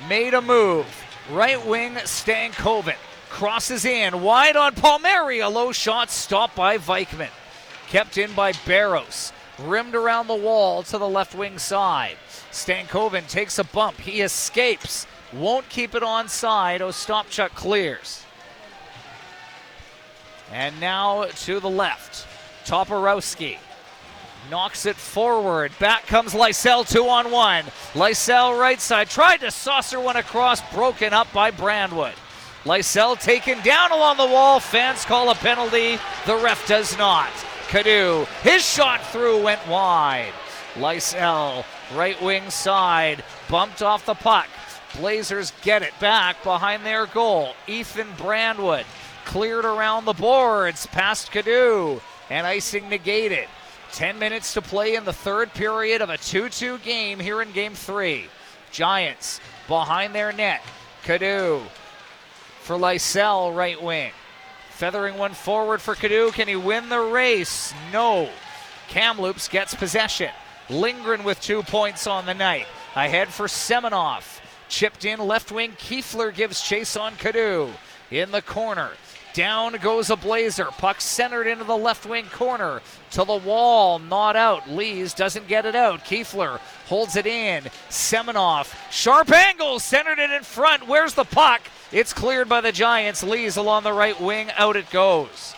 Made a move. Right wing, Stankoven. Crosses in. Wide on Palmieri. A low shot stopped by Vikman. Kept in by Bairos. Rimmed around the wall to the left wing side. Stankoven takes a bump. He escapes. Won't keep it on side. Ostapchuk clears. And now to the left. Toporowski knocks it forward. Back comes Lysell, two on one. Lysell right side tried to saucer one across, broken up by Brandwood. Lysell taken down along the wall. Fans call a penalty. The ref does not. Cadu, his shot through went wide. Lysell, right wing side, bumped off the puck. Blazers get it back behind their goal. Ethan Brandwood cleared around the boards past Cadu, and icing negated. 10 minutes to play in the third period of a 2 2 game here in game three. Giants behind their net. Cadu for Lysell, right wing. Feathering one forward for Cadu. Can he win the race? No. Kamloops gets possession. Lindgren with two points on the night. Ahead for Seminoff. Chipped in left wing. Kuefler gives chase on Cadu. In the corner. Down goes a Blazer. Puck centered into the left wing corner. To the wall. Not out. Lees doesn't get it out. Kuefler holds it in. Seminoff. Sharp angle. Centered it in front. Where's the puck? It's cleared by the Giants. Lees along the right wing. Out it goes.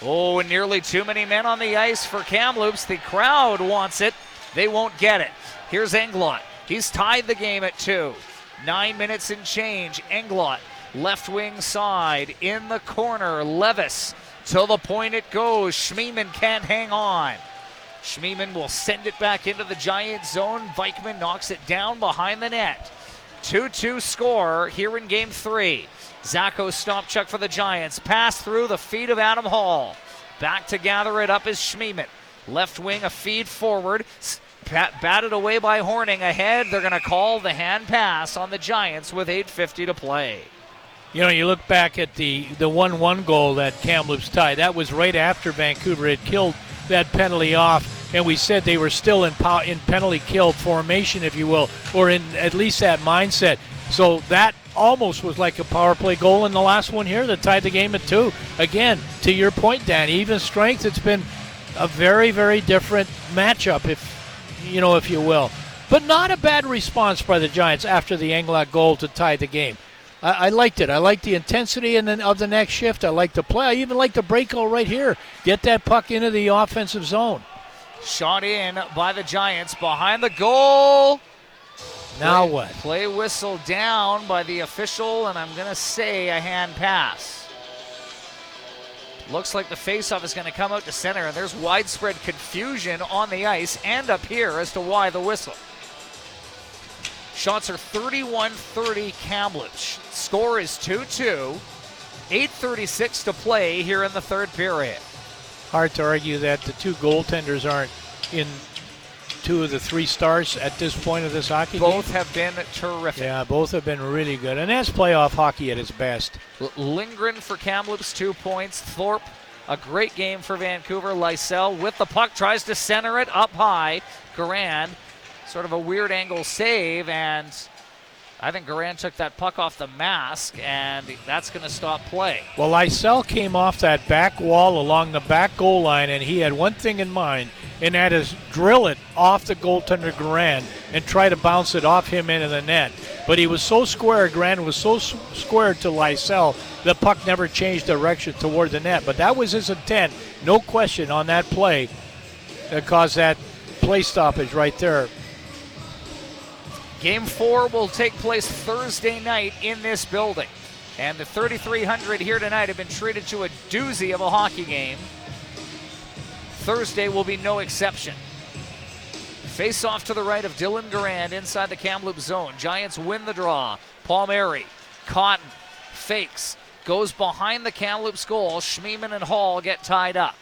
Oh, and nearly too many men on the ice for Kamloops. The crowd wants it. They won't get it. Here's Englot. He's tied the game at two. Nine minutes and change. Englot, left wing side, in the corner. Levis, till the point it goes. Schmiemann can't hang on. Schmiemann will send it back into the Giant zone. Vikman knocks it down behind the net. 2 2 score here in game three. Zach Ostapchuk for the Giants. Pass through the feet of Adam Hall. Back to gather it up is Schmiemann. Left wing, a feed forward. Pat batted away by Horning ahead. They're going to call the hand pass on the Giants with 8.50 to play. You know, you look back at the the one-one goal that Kamloops tied. That was right after Vancouver had killed that penalty off, and we said they were still in pow- in penalty kill formation, if you will, or in at least that mindset. So that almost was like a power play goal in the last one here that tied the game at two. Again, to your point, Dan, even strength. It's been a very, very different matchup, if you know, if you will. But not a bad response by the Giants after the Englot goal to tie the game. I, I liked it. I liked the intensity and then of the next shift. I liked the play. I even liked the break goal right here. Get that puck into the offensive zone. Shot in by the Giants behind the goal. Now Play- what? Play whistle down by the official, and I'm going to say a hand pass. Looks like the faceoff is going to come out to center, and there's widespread confusion on the ice and up here as to why the whistle. Shots are 31 30 Kamloops. Score is 2 2. 8.36 to play here in the third period. Hard to argue that the two goaltenders aren't in two of the three stars at this point of this hockey Both game. have been terrific. Yeah, both have been really good, and that's playoff hockey at its best. L- Lindgren for Kamloops, two points. Thorpe, a great game for Vancouver. Lysell with the puck, tries to center it up high. Garand, sort of a weird angle save, and I think Garand took that puck off the mask, and that's going to stop play. Well, Lysell came off that back wall along the back goal line, and he had one thing in mind, and that is drill it off the goaltender Garand and try to bounce it off him into the net. But he was so square, Garand was so square to Lysell, the puck never changed direction toward the net. But that was his intent, no question, on that play that caused that play stoppage right there. Game four will take place Thursday night in this building. And the 3,300 here tonight have been treated to a doozy of a hockey game. Thursday will be no exception. Face off to the right of Dylan Garand inside the Kamloops zone. Giants win the draw. Palmieri, Cotton, fakes, goes behind the Kamloops goal. Schmiemann and Hall get tied up.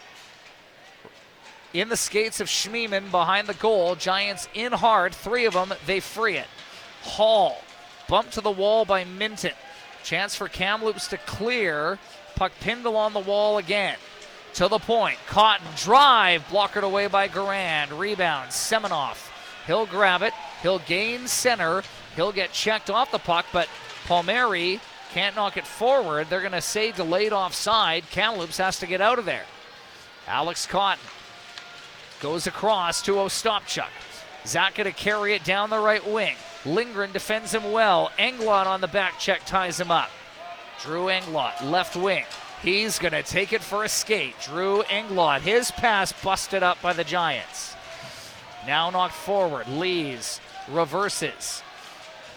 In the skates of Schmiemann behind the goal. Giants in hard. Three of them, they free it. Hall, bumped to the wall by Minten. Chance for Kamloops to clear. Puck pinned along the wall again. To the point. Cotton drive, blockered away by Garand. Rebound, Seminoff. He'll grab it. He'll gain center. He'll get checked off the puck, but Palmieri can't knock it forward. They're going to say delayed offside. Kamloops has to get out of there. Alex Cotton goes across to Ostapchuk. Zach going to carry it down the right wing. Lindgren defends him well. Englot on the back check ties him up. Drew Englot, left wing. He's going to take it for a skate. Drew Englot, his pass busted up by the Giants. Now knocked forward. Lees reverses.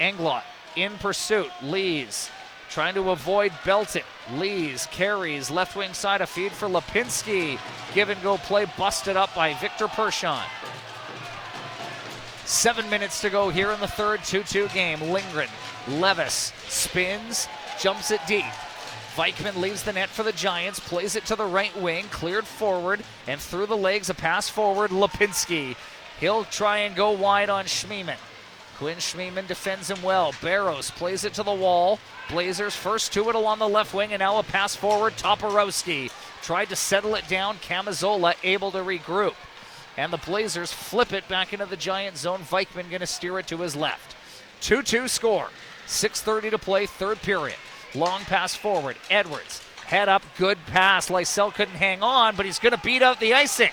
Englot in pursuit. Lees trying to avoid Belton. Lees carries left wing side a feed for Lipinski. Give and go play busted up by Victor Persson. Seven minutes to go here in the third 2 2 game. Lindgren, Levis spins, jumps it deep. Vikman leaves the net for the Giants, plays it to the right wing, cleared forward, and through the legs, a pass forward. Lipinski. He'll try and go wide on Schmiemann. Quinn Schmiemann defends him well. Bairos plays it to the wall. Blazers first to it along the left wing, and now a pass forward. Toporowski tried to settle it down. Camazola able to regroup. And the Blazers flip it back into the Giant zone. Vikman going to steer it to his left. 2 2 score. 6.30 to play, third period. Long pass forward. Edwards. Head up, good pass. Lysell couldn't hang on, but he's going to beat out the icing.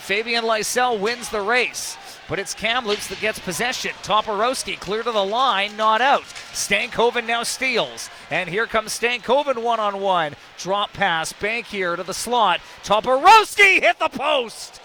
Fabian Lysell wins the race. But it's Kamloops that gets possession. Toporowski clear to the line, not out. Stankoven now steals. And here comes Stankoven one on one. Drop pass, Bankier to the slot. Toporowski hit the post.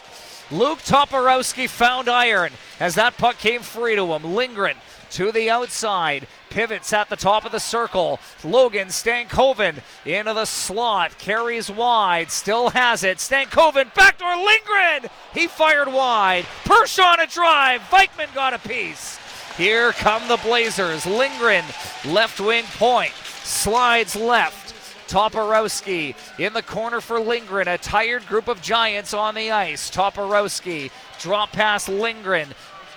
Luke Toporowski found iron as that puck came free to him. Lindgren to the outside. Pivots at the top of the circle. Logan Stankoven into the slot. Carries wide. Still has it. Stankoven backdoor Lindgren. He fired wide. Persson a drive. Vikman got a piece. Here come the Blazers. Lindgren, left wing point. Slides left. Toporowski in the corner for Lindgren. A tired group of Giants on the ice. Toporowski drop pass Lindgren.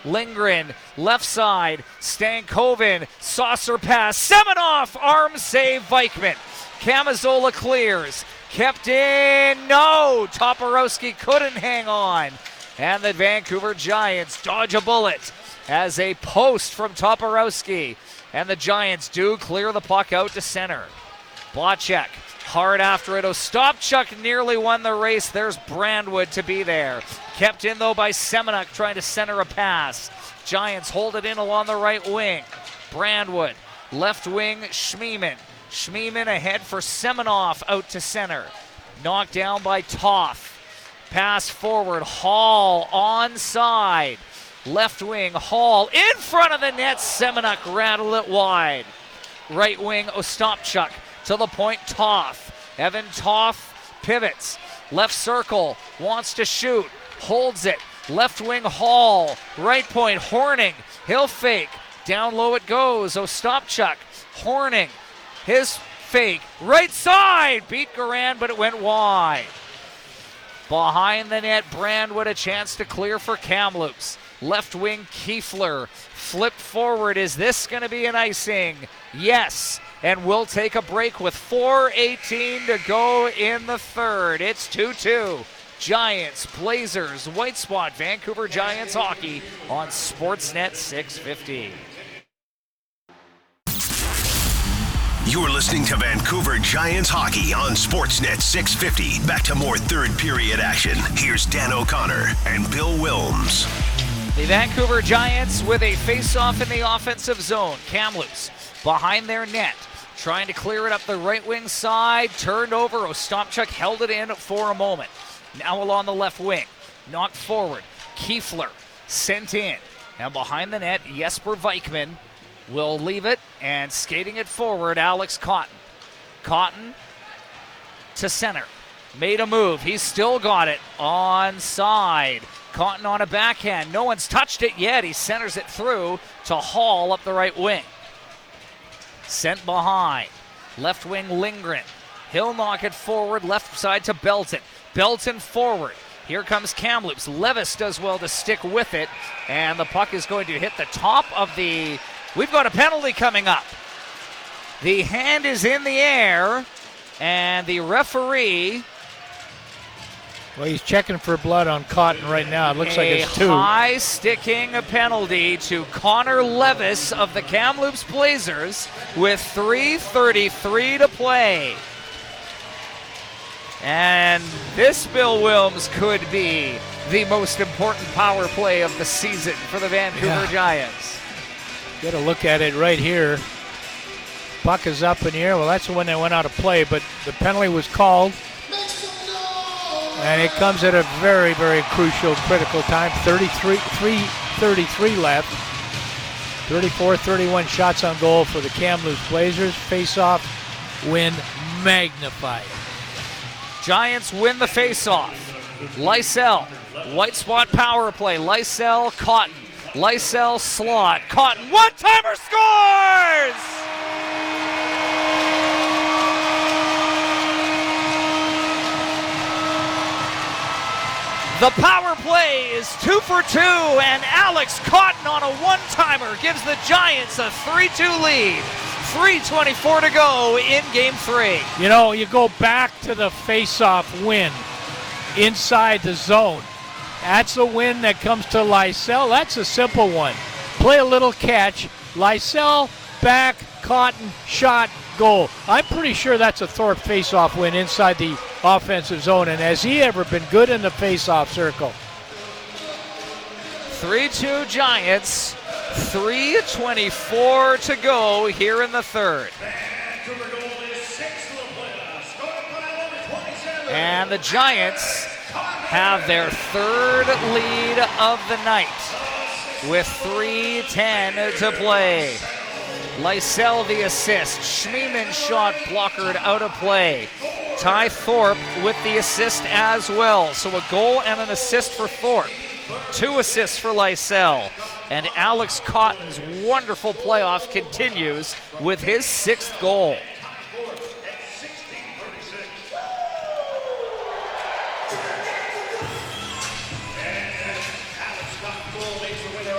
Lindgren, left side, Stankoven, saucer pass, Seminoff, arm save, Vikman. Camazola clears, kept in, no, Toporowski couldn't hang on. And the Vancouver Giants dodge a bullet as a post from Toporowski. And the Giants do clear the puck out to center. Blachek hard after it. Ostapchuk nearly won the race. There's Brandwood to be there. Kept in though by Semeniuk trying to center a pass. Giants hold it in along the right wing. Brandwood, left wing, Schmiemann. Schmiemann ahead for Seminoff out to center. Knocked down by Toth. Pass forward, Hall onside. Left wing, Hall in front of the net. Semeniuk rattle it wide. Right wing, Ostapchuk to the point, Toth. Evan Toth pivots. Left circle, wants to shoot, holds it. Left wing, Hall. Right point, Horning. He'll fake. Down low it goes. Ostapchuk. Horning. His fake. Right side. Beat Garand, but it went wide. Behind the net, Brandwood a chance to clear for Kamloops. Left wing, Kuefler. Flip forward. Is this going to be an icing? Yes and we'll take a break with 4.18 to go in the third. It's 2 2. Giants, Blazers, White Spot, Vancouver Giants hockey on Sportsnet 650. You're listening to Vancouver Giants hockey on Sportsnet 650. Back to more third period action. Here's Dan O'Connor and Bill Wilms. The Vancouver Giants with a face-off in the offensive zone. Kamloops behind their net trying to clear it up the right wing side. Turned over. Ostapchuk held it in for a moment. Now along the left wing. Knocked forward. Kuefler sent in. Now behind the net, Jesper Vikman will leave it and skating it forward, Alex Cotton. Cotton to center. Made a move. He's still got it on side. Cotton on a backhand. No one's touched it yet. He centers it through to Hall up the right wing. Sent behind. Left wing Lindgren. He'll knock it forward, left side to Belton. Belton forward. Here comes Kamloops. Levis does well to stick with it, and the puck is going to hit the top of the. We've got a penalty coming up. The hand is in the air, and the referee. Well, he's checking for blood on Cotton right now. It looks like it's two. high sticking penalty to Connor Levis of the Kamloops Blazers with 3:33 to play. And this Bill Wilms could be the most important power play of the season for the Vancouver Yeah. Giants. Get a look at it right here. Buck is up in the air. Well, that's the one that went out of play, but the penalty was called. And it comes at a very, very crucial, critical time. 33, 333 left. 34 31 shots on goal for the Kamloops Blazers. Face off win magnified. Giants win the face-off. Lysell, white spot power play. Lysell, Cotton. Lysell, slot. Cotton, one timer scores! The power play is two for two, and Alex Cotton on a one timer gives the Giants a 3 2 lead. 3.24 to go in game three. You know, you go back to the face-off win inside the zone. That's a win that comes to Lysell. That's a simple one. Play a little catch. Lysell, back, Cotton, shot, goal. I'm pretty sure that's a Thorpe face-off win inside the offensive zone. And has he ever been good in the face-off circle? 3 2 Giants. 3.24 to go here in the third. And the Giants have their third lead of the night with 3.10 to play. Lysell the assist. Schmiemann shot blockered out of play. Ty Thorpe with the assist as well. So a goal and an assist for Thorpe. Two assists for Lysell. And Alex Cotton's wonderful playoff continues with his sixth goal.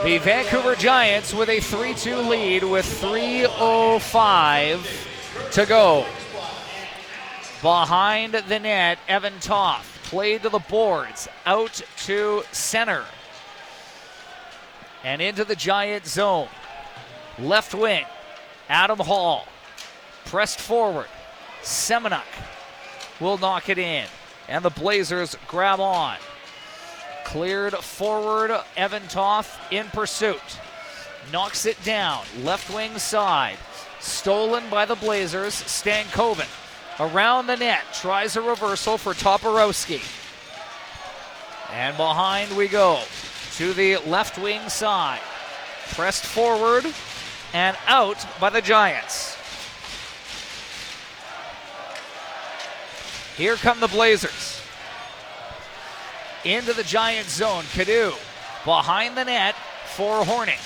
The Vancouver Giants with a 3 2 lead with 3.05 to go. Behind the net, Evan Toth played to the boards, out to center, and into the Giant zone. Left wing, Adam Hall pressed forward. Semeniuk will knock it in, and the Blazers grab on. Cleared forward, Evan Toth in pursuit. Knocks it down, left wing side. Stolen by the Blazers, Stankoven. Around the net, tries a reversal for Toporowski. And behind we go to the left wing side. Pressed forward and out by the Giants. Here come the Blazers into the Giant zone. Cadu behind the net for Horning.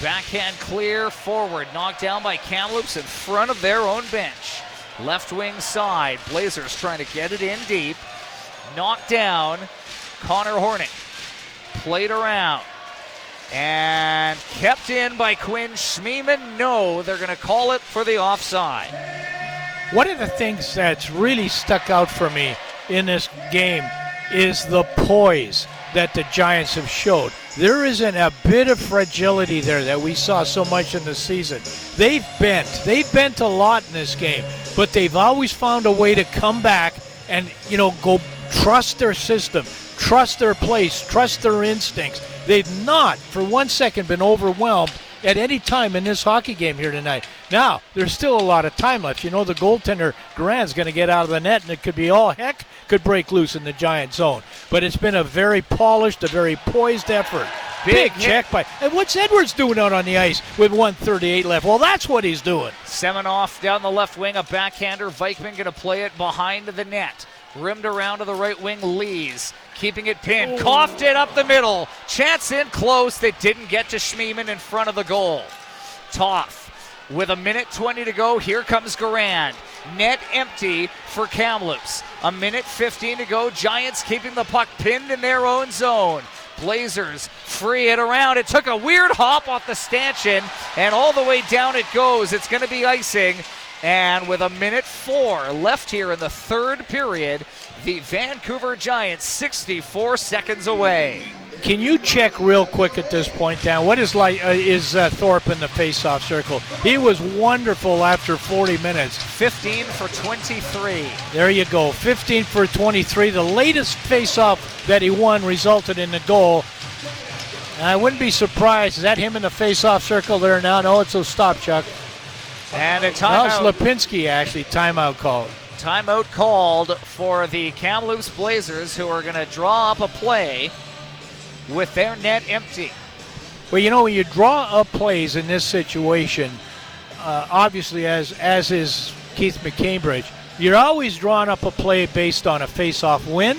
Backhand clear forward, knocked down by Kamloops in front of their own bench. Left wing side, Blazers trying to get it in deep. Knocked down, Connor Horning. Played around and kept in by Quinn Schmiemann. No, they're going to call it for the offside. One of the things that's really stuck out for me in this game is the poise that the Giants have showed. There isn't a bit of fragility there that we saw so much in the season. They've bent. They've bent a lot in this game, but they've always found a way to come back and, you know, go trust their system, trust their place, trust their instincts. They've not for one second been overwhelmed at any time in this hockey game here tonight. Now, there's still a lot of time left. You know, the goaltender, Garand's going to get out of the net, and it could be all heck could break loose in the Giant zone. But it's been a very polished, a very poised effort Big, hit. check by. And what's Edwards doing out on the ice with 138 left? Well, that's what he's doing. Seminoff down the left wing, a backhander. Vikman going to play it behind the net. Rimmed around to the right wing, Lees keeping it pinned. Coughed it up the middle. Chance in close. that didn't get to Schmiemann in front of the goal. Toth with a minute 20 to go. Here comes Garand. Net empty for Kamloops. A minute 15 to go. Giants keeping the puck pinned in their own zone. Blazers free it around. It took a weird hop off the stanchion, and all the way down it goes. It's going to be icing. And with a minute four left here in the third period, the Vancouver Giants 64 seconds away. Can you check real quick at this point, Dan? What is like uh, is uh, Thorpe in the face-off circle? He was wonderful after 40 minutes. 15 for 23. There you go, 15 for 23. The latest face-off that he won resulted in the goal. And I wouldn't be surprised. Is that him in the face-off circle there now? No, it's Ostapchuk. And a timeout. was Lipinski actually timeout called. Timeout called for the Kamloops Blazers, who are going to draw up a play with their net empty. Well, you know, when you draw up plays in this situation, uh, obviously, as as is Keith McCambridge, you're always drawing up a play based on a face-off win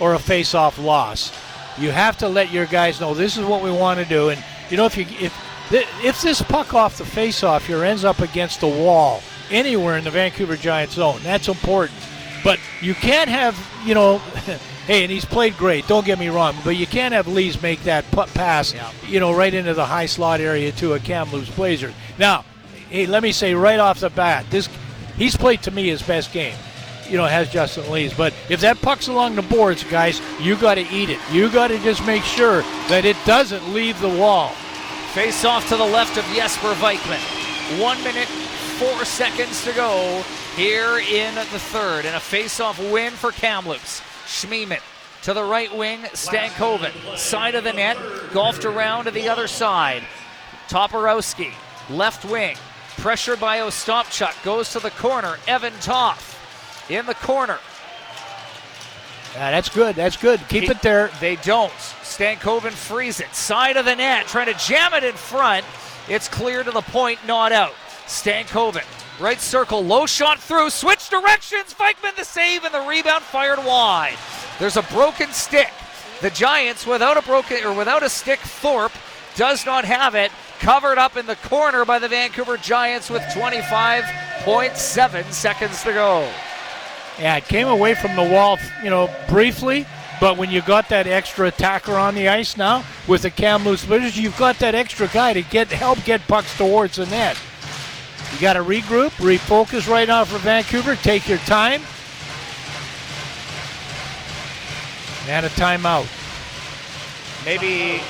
or a face-off loss. You have to let your guys know this is what we want to do, and you know if you if th- if this puck off the face-off here ends up against the wall anywhere in the Vancouver Giants zone, that's important. But you can't have you know. Hey, and he's played great. Don't get me wrong, but you can't have Lees make that put pass, you know, right into the high slot area to a Kamloops Blazer. Now, hey, let me say right off the bat, this he's played to me his best game. You know, has Justin Lees. But if that puck's along the boards, guys, you got to eat it. You got to just make sure that it doesn't leave the wall. Face off to the left of Jesper Vikman. One minute, four seconds to go here in the third. And a face off win for Kamloops. Schmiemann to the right wing, Stankoven. Side of the net, golfed around to the other side. Toporowski, left wing. Pressure by Ostapchuk, goes to the corner. Evan Toth in the corner. Yeah, that's good. That's good. Keep He- it there. They don't. Stankoven frees it. Side of the net, trying to jam it in front. It's clear to the point, not out. Stankoven, right circle, low shot through, switch directions. Vikman the save and the rebound fired wide. There's a broken stick. The Giants, without a broken or without a stick, Thorpe does not have it. Covered up in the corner by the Vancouver Giants with 25.7 seconds to go. Yeah, it came away from the wall, you know, briefly. But when you got that extra attacker on the ice now with the Kamloops Blazers, you've got that extra guy to get help get pucks towards the net. You got to regroup, refocus right now for Vancouver. Take your time. And a timeout. Maybe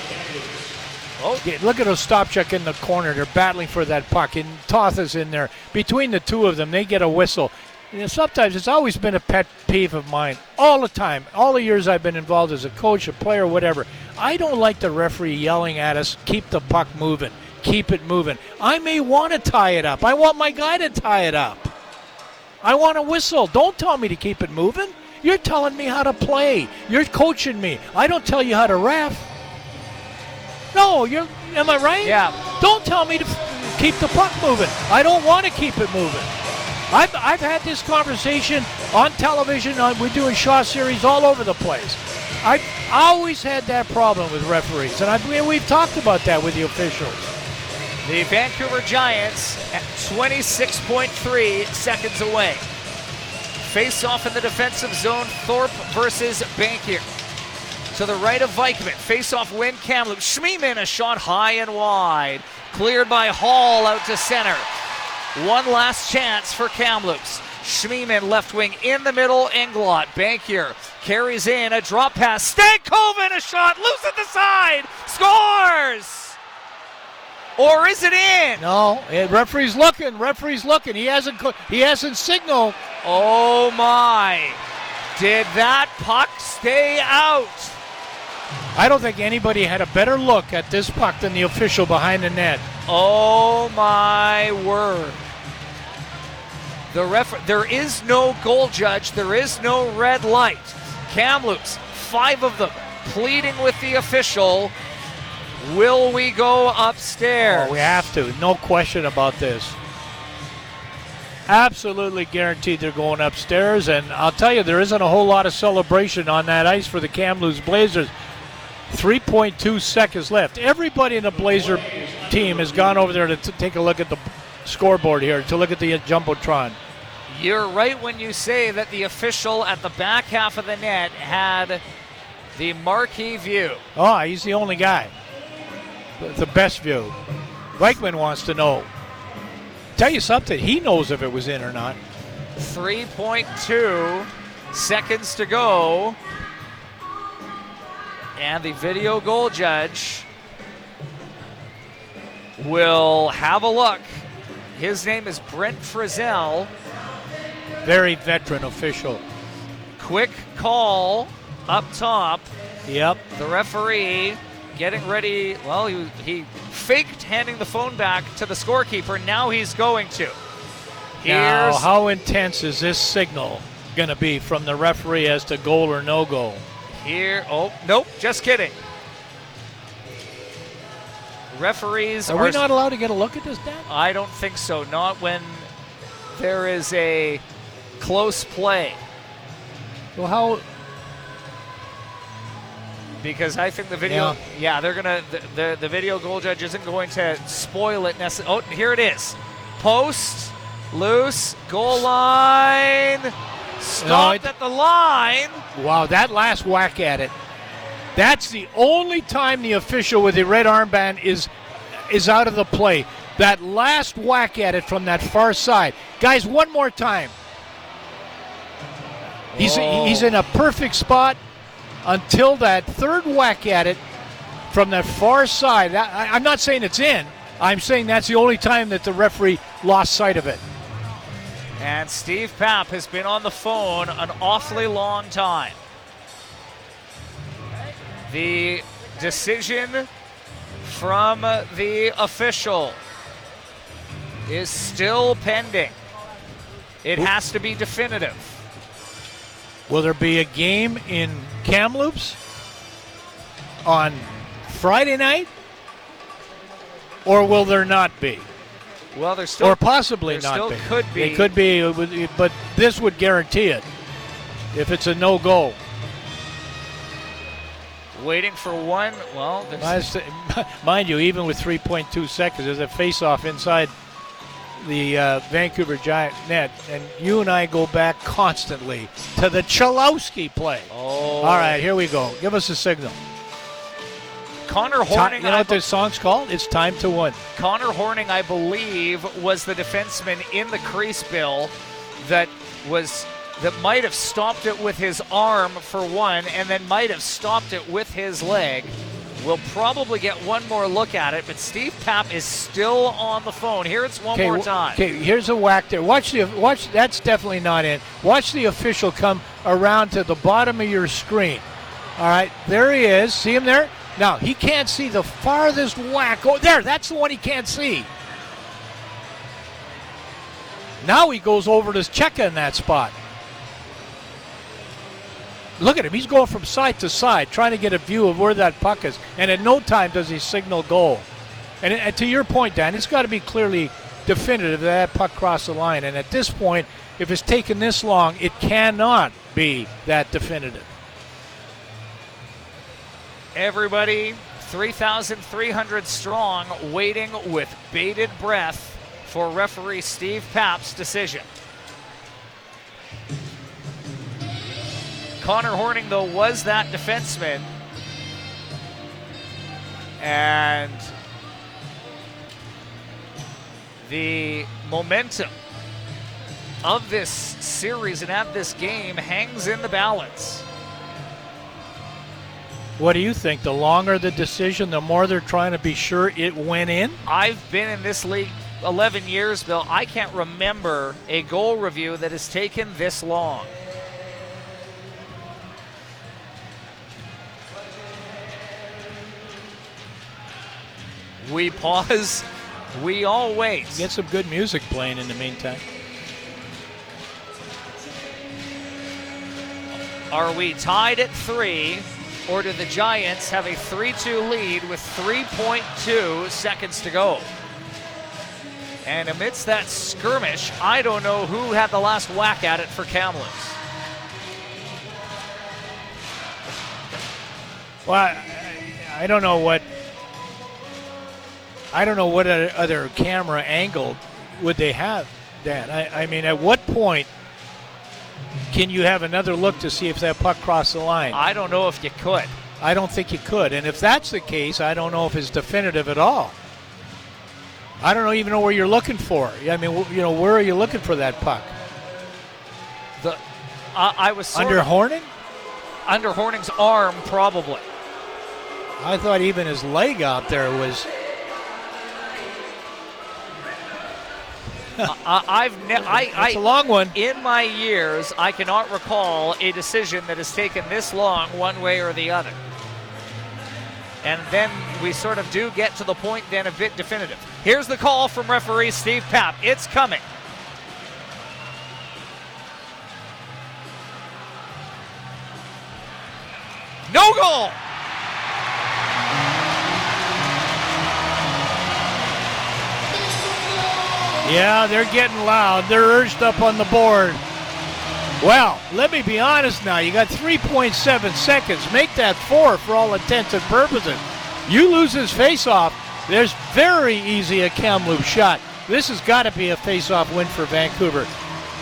Oh, yeah, look at Ostapchuk in the corner. They're battling for that puck, and Toth is in there. Between the two of them, they get a whistle. You know, sometimes it's always been a pet peeve of mine, all the time, all the years I've been involved as a coach, a player, whatever. I don't like the referee yelling at us, keep the puck moving, keep it moving. I may want to tie it up. I want my guy to tie it up. I want a whistle. Don't tell me to keep it moving. You're telling me how to play. You're coaching me. I don't tell you how to ref. No, you're. Am I right? Yeah. Don't tell me to f- keep the puck moving. I don't want to keep it moving. I've, I've had this conversation on television. Uh, on, we're doing Shaw series all over the place. I've always had that problem with referees, and I, we- we've talked about that with the officials. The Vancouver Giants at 26.3 seconds away. Face off in the defensive zone, Thorpe versus Bankier. To the right of Vikman. Face off win Kamloops. Schmiemann a shot high and wide. Cleared by Hall out to center. One last chance for Kamloops. Schmiemann left wing in the middle. Englot. Bankier carries in a drop pass. Stankoven a shot loose at the side. Scores! Or is it in? No, eh, referee's looking. Referee's looking. He hasn't. He hasn't signaled. Oh my. Did that puck stay out? I don't think anybody had a better look at this puck than the official behind the net. Oh my word. The ref there is no goal judge, there is no red light. Kamloops, five of them pleading with the official. Will we go upstairs? Oh, we have to. No question about this. Absolutely guaranteed they're going upstairs. And I'll tell you, there isn't a whole lot of celebration on that ice for the Kamloops Blazers. 3.2 seconds left. Everybody in the Blazer team has gone over there to t- take a look at the scoreboard here, to look at the Jumbotron. You're right when you say that the official at the back half of the net had the marquee view. Oh, he's the only guy. The- The best view. Reichman wants to know. Tell you something, he knows if it was in or not. 3.2 seconds to go. And the video goal judge will have a look. His name is Brent Frizzell. Very veteran official. Quick call up top. Yep. The referee getting ready. Well, he, he faked handing the phone back to the scorekeeper. Now he's going to. Now, Here's how intense is this signal going to be from the referee as to goal or no goal? Here, oh, nope, just kidding. Referees Are we not allowed to get a look at this, Dan? I don't think so. Not when there is a close play. Well, how? Because I think the video, Yeah. yeah, they're gonna the, the the video goal judge isn't going to spoil it necessarily. Oh, here it is, post, loose, goal line, stopped it- at the line. Wow, that last whack at it. That's the only time the official with the red armband is is out of the play. That last whack at it from that far side. Guys, one more time. He's Oh. he's in a perfect spot until that third whack at it from that far side. I, I'm not saying it's in. I'm saying that's the only time that the referee lost sight of it. And Steve Papp has been on the phone an awfully long time. The decision from the official is still pending. It has to be definitive. Will there be a game in Kamloops on Friday night? Or will there not be? Well, there's still or possibly not still be. could be. It could be, but this would guarantee it if it's a no go. waiting for one. Well, there's, Mind you, even with 3.2 seconds, there's a face off inside the uh, Vancouver Giant net, and you and I go back constantly to the Chalowski play. Oh. All right, here we go. Give us a signal. Connor Ti- Horning. you know I what this song's called? It's Time to Win. Connor Horning, I believe, was the defenseman in the crease bill that was that might have stopped it with his arm for one, and then might have stopped it with his leg. We'll probably get one more look at it, but Steve Papp is still on the phone. Here it's one more time. Okay, here's a whack there. Watch the watch. That's definitely not in. Watch the official come around to the bottom of your screen. All right, there he is. See him there? Now he can't see the farthest whack. Oh, there. That's the one he can't see. Now he goes over to check in that spot. Look at him. He's going from side to side, trying to get a view of where that puck is. And at no time does he signal goal. And, and to your point, Dan, it's got to be clearly definitive that that puck crossed the line. And at this point, if it's taken this long, it cannot be that definitive. Everybody, 3,300 strong, waiting with bated breath for referee Steve Papp's decision. Connor Horning, though, was that defenseman. And the momentum of this series and at this game hangs in the balance. What do you think? The longer the decision, the more they're trying to be sure it went in? I've been in this league 11 years, Bill. I can't remember a goal review that has taken this long. We pause. We all wait. Get some good music playing in the meantime. Are we tied at three? Or do the Giants have a 3 2 lead with 3.2 seconds to go? And amidst that skirmish, I don't know who had the last whack at it for Kamloops. Well, I, I don't know what. I don't know what other- other camera angle would they have, Dan. I, I mean, at what point can you have another look to see if that puck crossed the line? I don't know if you could. I don't think you could. And if that's the case, I don't know if it's definitive at all. I don't know even know where you're looking for. I mean, you know, where are you looking for that puck? The I I was Under of- Horning? under Horning's arm, probably. I thought even his leg out there was. I, I've ne- I, I It's a long one. in my years, I cannot recall a decision that has taken this long one way or the other. And then we sort of do get to the point then a bit definitive. Here's the call from referee Steve Papp. It's coming. No goal. Yeah, they're getting loud. They're urged up on the board. Well, let me be honest now. You got 3.7 seconds. Make that four for all intents and purposes. You lose this faceoff, there's very easy a Kamloops shot. This has got to be a faceoff win for Vancouver.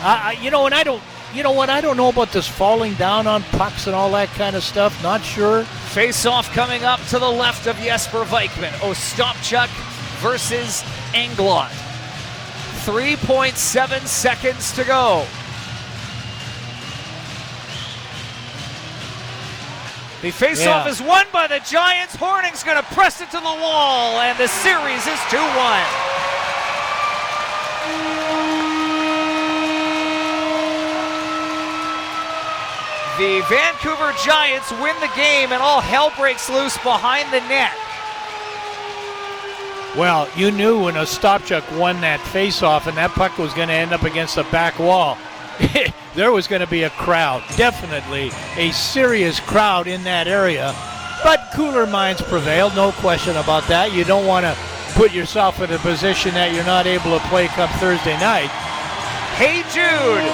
I, I, you know, and I don't, you know what? I don't know about this falling down on pucks and all that kind of stuff. Not sure. Face off coming up to the left of Jesper Vikman. Ostapchuk versus Englot. 3.7 seconds to go. The face-off Yeah. is won by the Giants. Horning's going to press it to the wall, and the series is 2-1. The Vancouver Giants win the game, and all hell breaks loose behind the net. Well, you knew when Ostapchuk won that faceoff and that puck was going to end up against the back wall, there was going to be a crowd. Definitely a serious crowd in that area. But cooler minds prevailed, no question about that. You don't want to put yourself in a position that you're not able to play come Thursday night. Hey Jude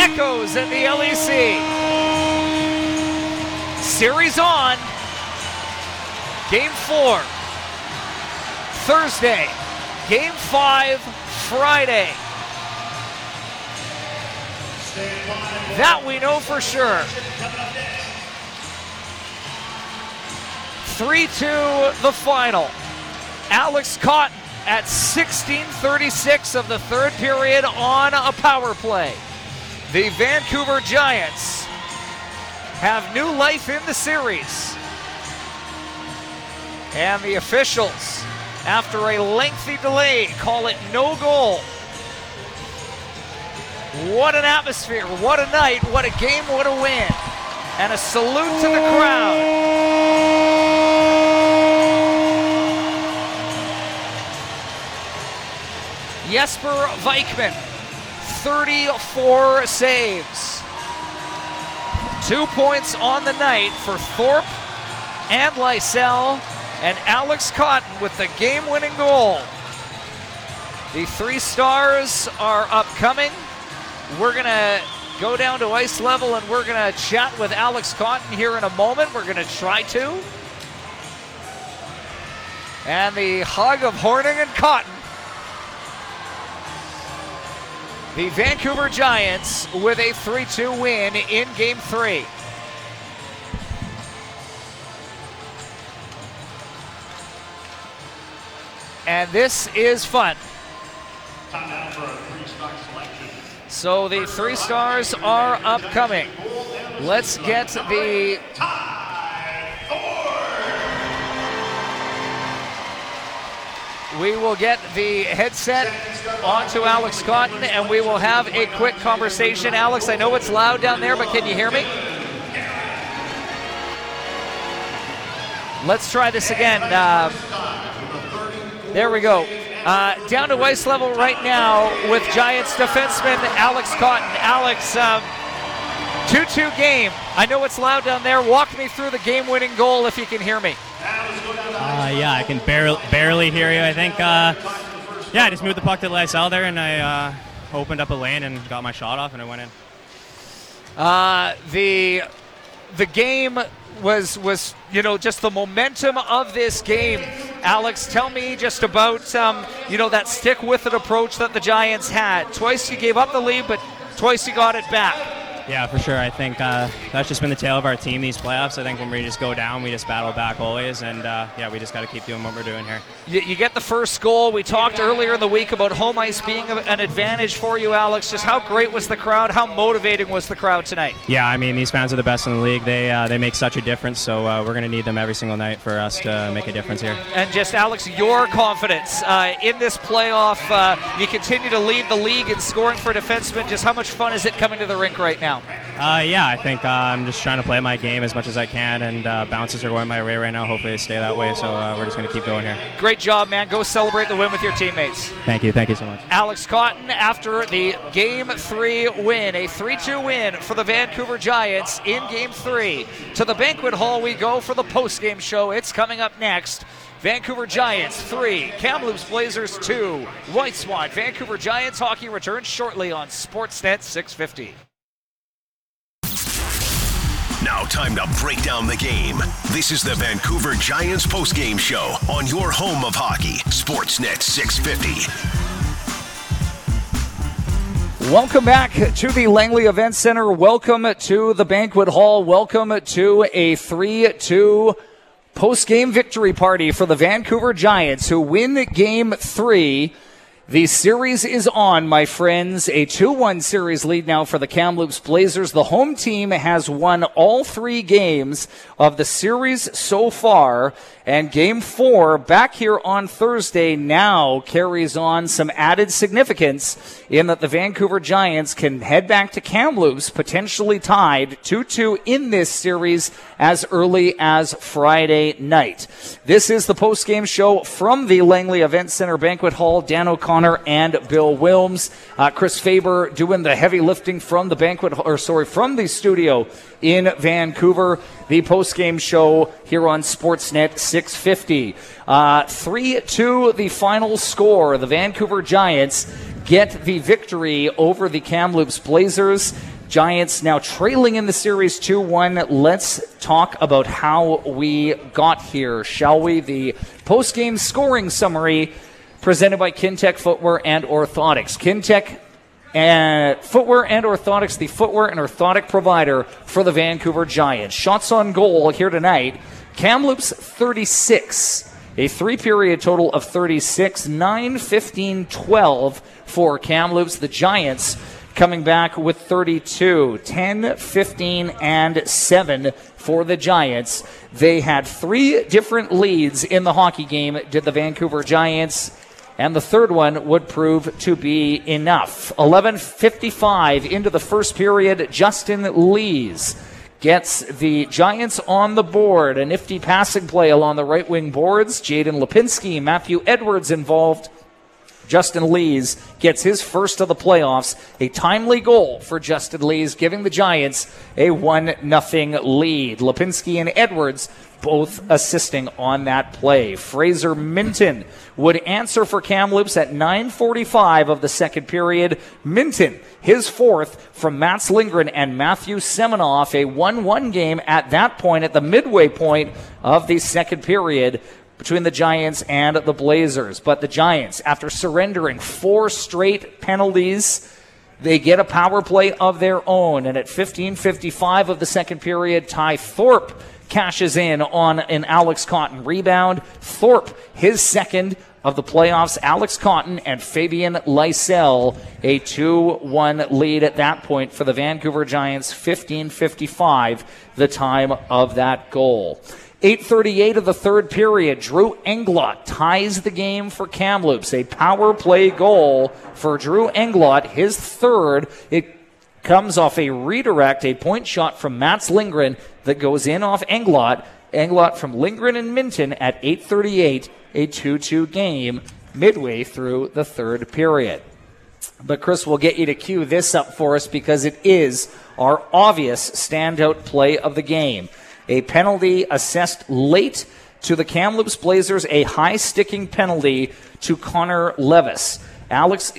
echoes at the LEC. Series on. Game four. Thursday. Game five. Friday. That we know for sure. 3 2 the final. Alex Cotton at 16:36 of the third period on a power play. The Vancouver Giants have new life in the series. And the officials, after a lengthy delay, call it no goal. What an atmosphere, what a night, what a game, what a win. And a salute to the crowd. Jesper Vikman, 34 saves. Two points on the night for Thorpe and Lysell, and Alex Cotton with the game winning goal. The three stars are upcoming. We're going to go down to ice level and we're going to chat with Alex Cotton here in a moment. We're going to try to. And the hug of Horning and Cotton. The Vancouver Giants with a 3 2 win in game three. And this is fun. So the three stars are upcoming. Let's get the We will get the headset onto Alex Cotton and we will have a quick conversation. Alex, I know it's loud down there, but can you hear me? Let's try this again. Uh, there we go. Uh, down to ice level right now with Giants defenseman Alex Cotton. Alex, um, 2 2 game. I know it's loud down there. Walk me through the game winning goal if you can hear me. Uh, yeah, I can barely, barely hear you. I think, uh, yeah, I just moved the puck to Lysell there and I uh, opened up a lane and got my shot off and it went in. Uh, the the game was was you know just the momentum of this game. Alex, tell me just about um, you know that stick with it approach that the Giants had. Twice you gave up the lead, but twice you got it back. Yeah, for sure. I think uh, that's just been the tale of our team these playoffs. I think when we just go down, we just battle back always, and uh, yeah, we just got to keep doing what we're doing here. You, you get the first goal. We talked earlier in the week about home ice being an advantage for you, Alex. Just how great was the crowd? How motivating was the crowd tonight? Yeah, I mean these fans are the best in the league. They uh, they make such a difference. So uh, we're going to need them every single night for us to make a difference here. And just Alex, your confidence uh, in this playoff. Uh, you continue to lead the league in scoring for defensemen. Just how much fun is it coming to the rink right now? Uh, yeah, I think uh, I'm just trying to play my game as much as I can, and uh, bounces are going my way right now. Hopefully, they stay that way. So uh, we're just going to keep going here. Great job, man. Go celebrate the win with your teammates. Thank you, thank you so much. Alex Cotton after the Game 3 win, a 3 2 win for the Vancouver Giants in Game 3. To the banquet hall we go for the post game show. It's coming up next. Vancouver Giants 3, Kamloops Blazers 2. White Swan, Vancouver Giants hockey returns shortly on Sportsnet 650. Now, time to break down the game. This is the Vancouver Giants postgame show on your home of hockey, Sportsnet 650. Welcome back to the Langley Event Center. Welcome to the banquet hall. Welcome to a 3 2 post game victory party for the Vancouver Giants who win game three. The series is on, my friends. A 2-1 series lead now for the Kamloops Blazers. The home team has won all three games of the series so far. And game four, back here on Thursday, now carries on some added significance in that the Vancouver Giants can head back to Kamloops, potentially tied 2-2 in this series as early as Friday night. This is the post-game show from the Langley Event Center Banquet Hall. Dan O'Connor and Bill Wilms. Uh, Chris Faber doing the heavy lifting from the banquet, or sorry, from the studio in Vancouver. The post-game show here on Sportsnet 650. Uh, 3-2 the final score. The Vancouver Giants get the victory over the Kamloops Blazers. Giants now trailing in the series 2 1. Let's talk about how we got here, shall we? The post game scoring summary presented by Kintec Footwear and Orthotics. Kintec and footwear and orthotics, the footwear and orthotic provider for the Vancouver Giants. Shots on goal here tonight. Kamloops 36. A three period total of 36, 9, 15, 12 for Kamloops. The Giants coming back with 32, 10, 15, and 7 for the Giants. They had three different leads in the hockey game, did the Vancouver Giants and the third one would prove to be enough. 11:55 into the first period, Justin Lees gets the Giants on the board. A nifty passing play along the right wing boards. Jaden Lipinski, Matthew Edwards involved. Justin Lees gets his first of the playoffs. A timely goal for Justin Lees, giving the Giants a 1 0 lead. Lipinski and Edwards both assisting on that play. Fraser Minten would answer for Kamloops at 9:45 of the second period. Minten, his fourth from Mats Lindgren and Matthew Seminoff, a 1-1 game at that point at the midway point of the second period between the Giants and the Blazers. But the Giants, after surrendering four straight penalties, they get a power play of their own. And at 15:55 of the second period, Ty Thorpe cashes in on an Alex Cotton rebound. Thorpe, his second of the playoffs. Alex Cotton and Fabian Lysell, a 2-1 lead at that point for the Vancouver Giants. 15:55, the time of that goal. 8.38 of the third period, Drew Englot ties the game for Kamloops. A power play goal for Drew Englot, his third. It comes off a redirect, a point shot from Mats Lindgren that goes in off Englot. Englot from Lindgren and Minten at 8.38, a 2-2 game midway through the third period. But Chris will get you to cue this up for us because it is our obvious standout play of the game. A penalty assessed late to the Kamloops Blazers, a high sticking penalty to Connor Levis. Alex,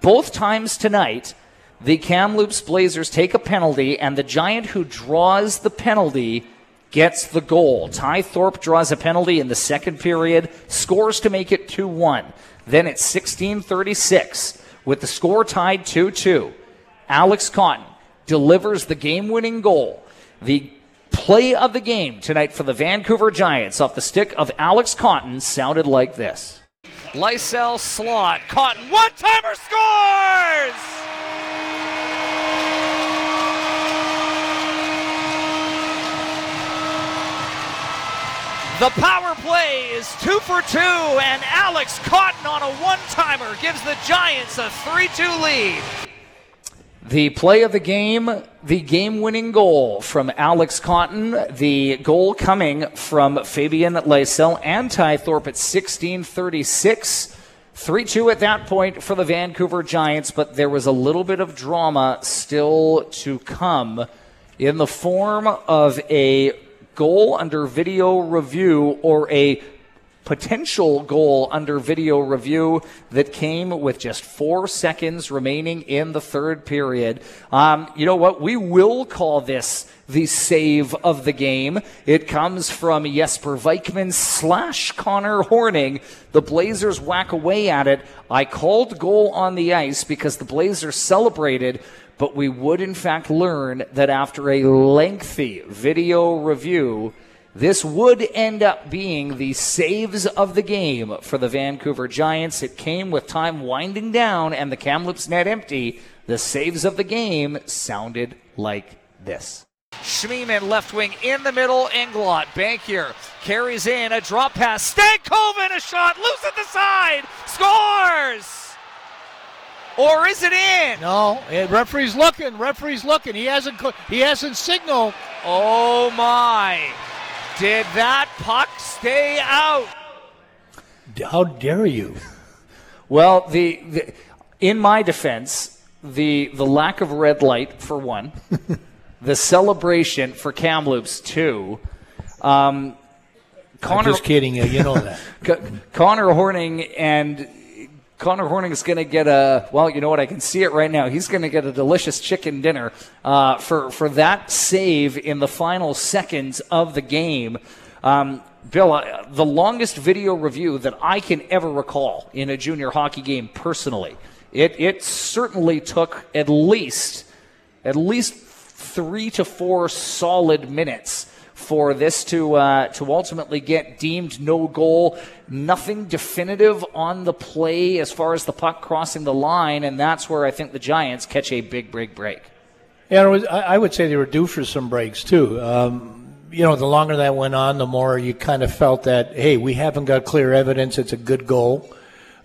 both times tonight, the Kamloops Blazers take a penalty, and the Giant who draws the penalty gets the goal. Ty Thorpe draws a penalty in the second period, scores to make it 2 1. Then it's 1636 with the score tied 2 2. Alex Cotton delivers the game winning goal. The play of the game tonight for the Vancouver Giants off the stick of Alex Cotton sounded like this. Lysell slot. Cotton, one timer scores! The power play is two for two, and Alex Cotton on a one timer gives the Giants a 3 2 lead. The play of the game, the game winning goal from Alex Cotton, the goal coming from Fabian Lysell and Ty Thorpe at 1636. 3 2 at that point for the Vancouver Giants, but there was a little bit of drama still to come in the form of a goal under video review or a potential goal under video review that came with just four seconds remaining in the third period. Um, you know what? We will call this the save of the game. It comes from Jesper Vikman slash Connor Horning. The Blazers whack away at it. I called goal on the ice because the Blazers celebrated but we would in fact learn that after a lengthy video review, this would end up being the saves of the game for the Vancouver Giants. It came with time winding down and the Kamloops net empty. The saves of the game sounded like this. Schmiemann left wing in the middle. Englot, Bankier carries in a drop pass. Stankoven a shot, loose at the side, scores! Or is it in? No, eh, referee's looking. Referee's looking. He hasn't. He hasn't signaled. Oh my! Did that puck stay out? How dare you? Well, the, the in my defense, the the lack of red light for one, the celebration for Kamloops two. Um, Connor, I'm just kidding you. You know that. Connor Horning and Connor Horning is going to get a well, you know what? I can see it right now. He's going to get a delicious chicken dinner uh, for for that save in the final seconds of the game. Um, Bill, uh, the longest video review that I can ever recall in a junior hockey game personally. It it certainly took at least at least three to four solid minutes for this to uh, to ultimately get deemed no goal. Nothing definitive on the play as far as the puck crossing the line, and that's where I think the Giants catch a big break break. Yeah, was, I would say they were due for some breaks too. Um, you know, the longer that went on, the more you kind of felt that hey, we haven't got clear evidence it's a good goal.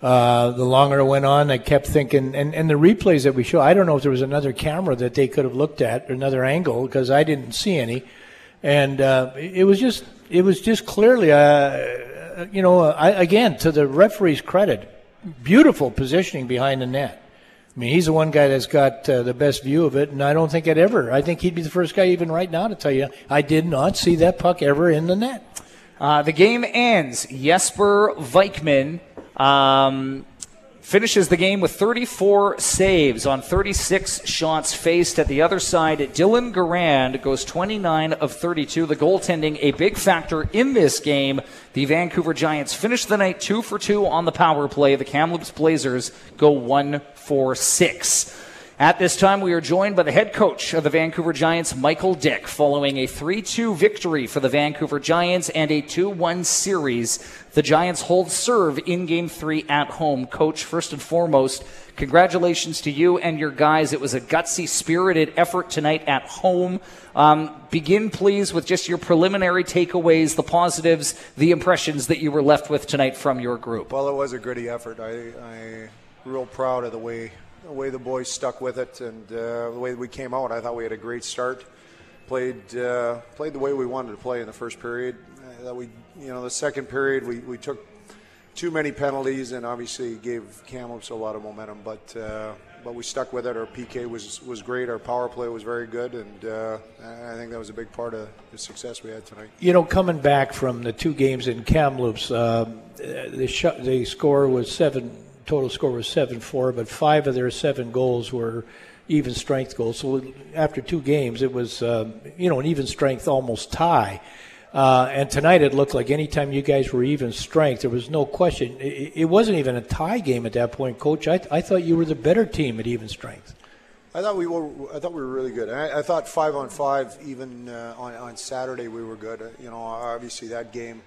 Uh, the longer it went on, I kept thinking, and, and the replays that we show, I don't know if there was another camera that they could have looked at, or another angle, because I didn't see any and uh, it was just it was just clearly, uh, you know, I, again to the referee's credit, beautiful positioning behind the net. I mean, he's the one guy that's got uh, the best view of it, and I don't think it ever. I think he'd be the first guy, even right now, to tell you I did not see that puck ever in the net. Uh, the game ends. Jesper Vikman um, finishes the game with 34 saves on 36 shots faced. At the other side, Dylan Garand goes 29 of 32. The goaltending, a big factor in this game. The Vancouver Giants finish the night two for two on the power play. The Kamloops Blazers go one for six. At this time, we are joined by the head coach of the Vancouver Giants, Michael Dyck, following a 3 2 victory for the Vancouver Giants and a 2 1 series. The Giants hold serve in game three at home. Coach, first and foremost, congratulations to you and your guys. It was a gutsy, spirited effort tonight at home. Um, begin, please, with just your preliminary takeaways, the positives, the impressions that you were left with tonight from your group. Well, it was a gritty effort. I, I real proud of the way the way the boys stuck with it and uh, the way we came out. I thought we had a great start. Played uh, played the way we wanted to play in the first period. Uh, that we, you know, the second period we, we took too many penalties and obviously gave Kamloops a lot of momentum. But uh, but we stuck with it. Our PK was was great. Our power play was very good, and uh, I think that was a big part of the success we had tonight. You know, coming back from the two games in Kamloops, um, the, sh- the score was seven. Total score was seven four, but five of their seven goals were even strength goals. So after two games, it was um, you know an even strength, almost tie. Uh, and tonight it looked like anytime you guys were even strength, there was no question. It, it wasn't even a tie game at that point, Coach. I, I thought you were the better team at even strength. I thought we were. I thought we were really good. I, I thought five on five, even uh, on on Saturday, we were good. Uh, you know, obviously that game,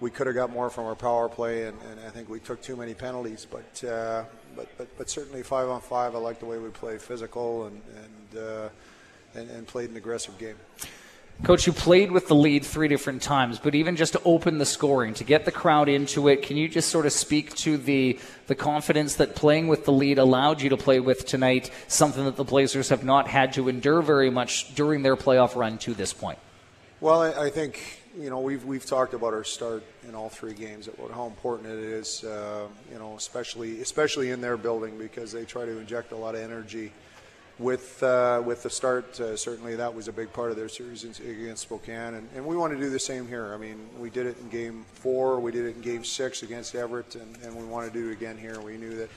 we could have got more from our power play, and, and I think we took too many penalties. But uh, but but but certainly five on five, I like the way we played, physical and and, uh, and and played an aggressive game. Coach, you played with the lead three different times, but even just to open the scoring, to get the crowd into it, can you just sort of speak to the the confidence that playing with the lead allowed you to play with tonight, something that the Blazers have not had to endure very much during their playoff run to this point? Well, I, I think you know we've we've talked about our start in all three games about how important it is, uh, you know, especially especially in their building because they try to inject a lot of energy with uh, with the start. Uh, certainly, that was a big part of their series against Spokane, and, and, we want to do the same here. I mean, we did it in Game Four, we did it in Game Six against Everett, and, and we want to do it again here. We knew that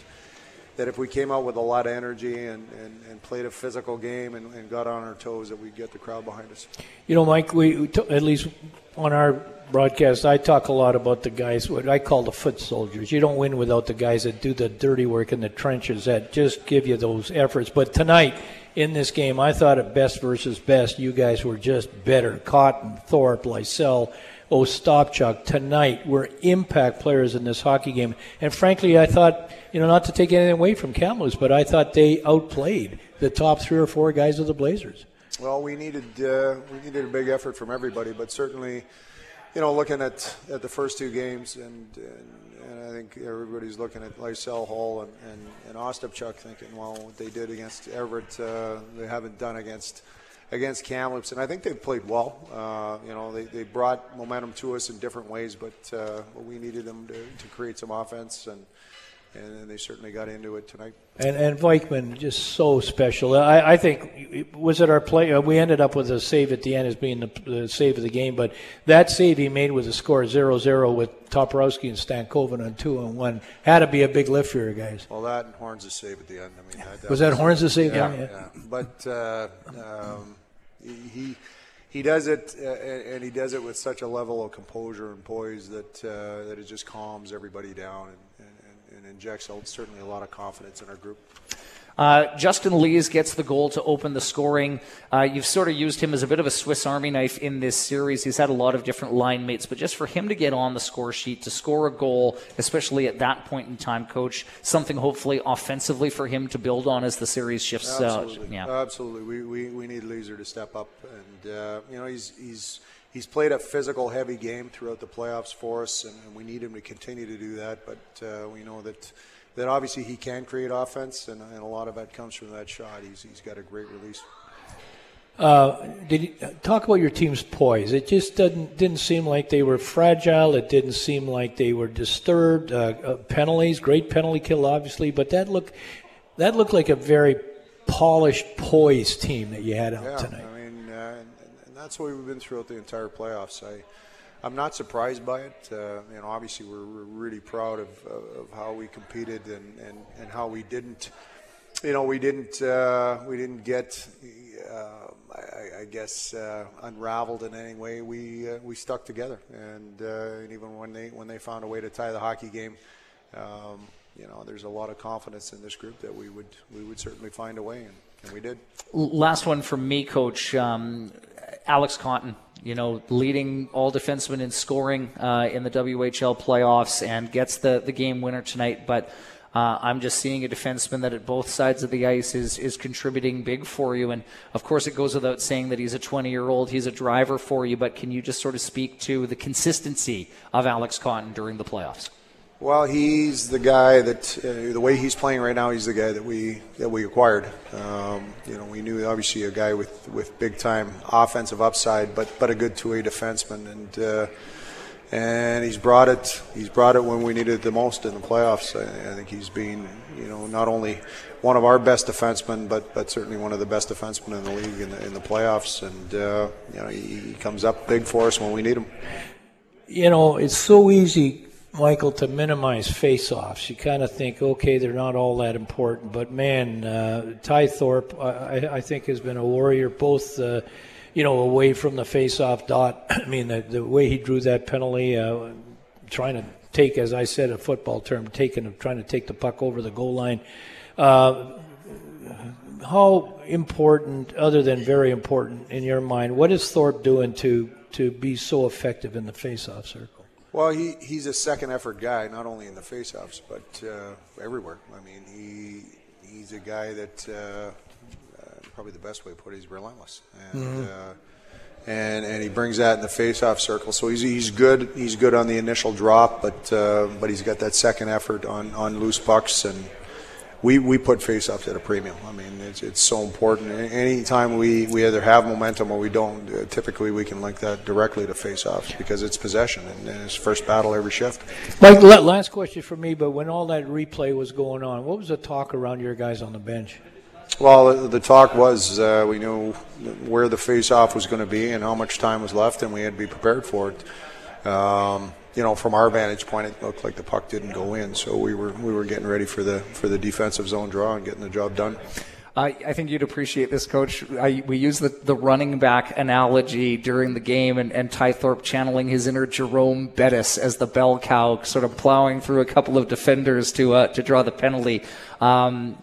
that if we came out with a lot of energy and, and, and played a physical game and, and, got on our toes, that we'd get the crowd behind us. You know, Mike, we, at least on our broadcast, I talk a lot about the guys, what I call the foot soldiers. You don't win without the guys that do the dirty work in the trenches that just give you those efforts. But tonight, in this game, I thought at best versus best, you guys were just better. Cotton, Thorpe, Lysell, Ostapchuk tonight were impact players in this hockey game. And frankly, I thought, you know, not to take anything away from Kamloops, but I thought they outplayed the top three or four guys of the Blazers. Well, we needed uh, we needed a big effort from everybody, but certainly you know, looking at, at the first two games, and, and, and I think everybody's looking at Lysell Hall and, and, and Ostapchuk thinking, well, what they did against Everett, uh, they haven't done against against Kamloops, and I think they've played well. Uh, you know, they, they brought momentum to us in different ways, but uh, we needed them to, to create some offense and – and they certainly got into it tonight. And, and Vikman just so special. I, I think was it our play? Uh, we ended up with a save at the end as being the, the, save of the game, but that save he made with a score 0-0 with Toporowski and Stankoven on two and one had to be a big lift for you guys. Well, that and Horns' save at the end. I mean, that, that was, was that Horns' save? Yeah, yeah. yeah. But uh, um, he he does it, uh, and he does it with such a level of composure and poise that uh, that it just calms everybody down. And, and, and injects certainly a lot of confidence in our group. Uh, Justin Lees gets the goal to open the scoring. Uh, you've sort of used him as a bit of a Swiss Army knife in this series. He's had a lot of different line mates, but just for him to get on the score sheet, to score a goal, especially at that point in time, coach, something hopefully offensively for him to build on as the series shifts. Absolutely. Uh, yeah. Absolutely. We, we, we need Leeser to step up. And, uh, you know, he's, he's, he's played a physical, heavy game throughout the playoffs for us, and, and we need him to continue to do that. But uh, we know that that obviously he can create offense, and, and, a lot of that comes from that shot. He's he's got a great release. Uh, did you, talk about your team's poise? It just didn't didn't seem like they were fragile. It didn't seem like they were disturbed. Uh, uh, penalties, great penalty kill, obviously, but that look that looked like a very polished, poised team that you had out yeah, tonight I mean, and, and that's what we've been throughout the entire playoffs. I, I'm not surprised by it. Uh, you know, obviously we're, we're really proud of, of how we competed and, and, and how we didn't, you know, we didn't uh, we didn't get, uh, I, I, guess, uh, unraveled in any way. We uh, we stuck together, and, uh, and, even when they when they found a way to tie the hockey game. Um, you know, there's a lot of confidence in this group that we would we would certainly find a way, and, and we did. Last one from me, Coach. Um, Alex Cotton, you know, leading all defensemen in scoring uh, in the WHL playoffs and gets the, the game winner tonight. But uh, I'm just seeing a defenseman that at both sides of the ice is, is contributing big for you. And of course, it goes without saying that he's a 20 year old, he's a driver for you. But can you just sort of speak to the consistency of Alex Cotton during the playoffs? Well, he's the guy that uh, the way he's playing right now, he's the guy that we that we acquired. Um, you know, we knew obviously a guy with, with big time offensive upside, but but a good two way defenseman, and uh, and he's brought it. He's brought it when we needed it the most in the playoffs. I, I think he's been, you know, not only one of our best defensemen, but but certainly one of the best defensemen in the league in the, in the playoffs. And uh, you know, he, he comes up big for us when we need him. You know, it's so easy, Michael, to minimize face-offs. You kind of think, okay, they're not all that important, but man, uh, Ty Thorpe, I, I think, has been a warrior both. Uh, you know, away from the face-off dot. I mean, the, the way he drew that penalty, uh, trying to take, as I said, a football term, taking, trying to take the puck over the goal line. Uh, how important, other than very important in your mind, what is Thorpe doing to to be so effective in the face-off circle? Well, he, he's a second effort guy, not only in the faceoffs, but uh, everywhere. I mean, he he's a guy that uh, probably the best way to put it. He's relentless, and Mm-hmm. uh, and and he brings that in the face-off circle. So he's he's good. He's good on the initial drop, but uh, but he's got that second effort on on loose pucks and. We, we put face-offs at a premium. I mean, it's, it's so important. Anytime we, we either have momentum or we don't, uh, typically we can link that directly to face-offs because it's possession and, and it's first battle every shift. Mike, last question for me, but when all that replay was going on, what was the talk around your guys on the bench? Well, the, the talk was uh, we knew where the face-off was going to be and how much time was left, and we had to be prepared for it. Um, you know, from our vantage point, it looked like the puck didn't go in, so we were we were getting ready for the for the defensive zone draw and getting the job done. I, I think you'd appreciate this, Coach. I, we use the, the running back analogy during the game, and, and Ty Thorpe channeling his inner Jerome Bettis as the bell cow, sort of plowing through a couple of defenders to uh, to draw the penalty. Um,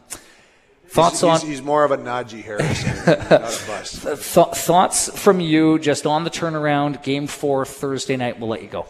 thoughts he's, on He's, he's more of a Najee Harris, not a bust. Th- thoughts from you just on the turnaround, game four, Thursday night. We'll let you go.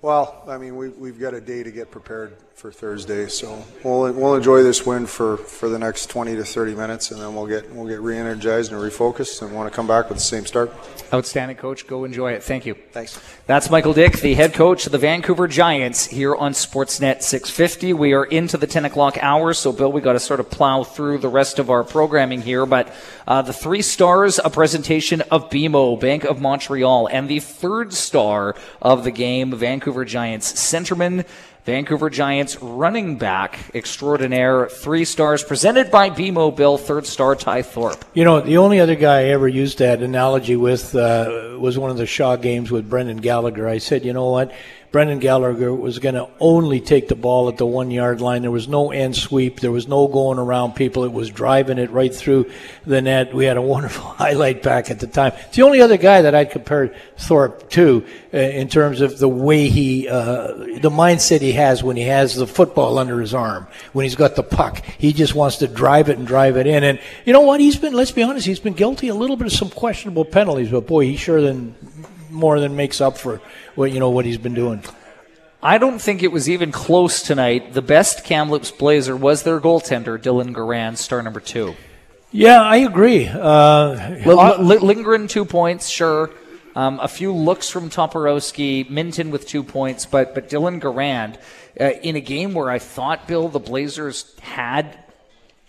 Well, I mean, we, we've got a day to get prepared for Thursday, so we'll we'll enjoy this win for, for the next 20 to 30 minutes, and then we'll get we'll get re-energized and refocused, and want to come back with the same start. Outstanding, Coach. Go enjoy it. Thank you. Thanks. That's Michael Dyck, the head coach of the Vancouver Giants here on Sportsnet 650. We are into the 10 o'clock hour, so Bill, we got to sort of plow through the rest of our programming here. But uh, the three stars, a presentation of BMO, Bank of Montreal, and the third star of the game, Vancouver Giants centerman. Vancouver Giants running back extraordinaire, three stars presented by BMO Bill, third star Ty Thorpe. You know, the only other guy I ever used that analogy with uh, was one of the Shaw games with Brendan Gallagher. I said, you know what? Brendan Gallagher was going to only take the ball at the one yard line. There was no end sweep. There was no going around people. It was driving it right through the net. We had a wonderful highlight back at the time. It's the only other guy that I'd compare Thorpe to uh, in terms of the way he, uh, the mindset he has when he has the football under his arm, when he's got the puck. He just wants to drive it and drive it in. And you know what? He's been, let's be honest, he's been guilty a little bit of some questionable penalties, but boy, he sure than more than makes up for what you know what he's been doing. I don't think it was even close tonight. The best Kamloops Blazer was their goaltender, Dylan Garand, star number two. Yeah, I agree. Uh, L- L- Lindgren, two points, sure. Um, a few looks from Toporowski, Minten with two points, but but Dylan Garand uh, in a game where I thought Bill the Blazers had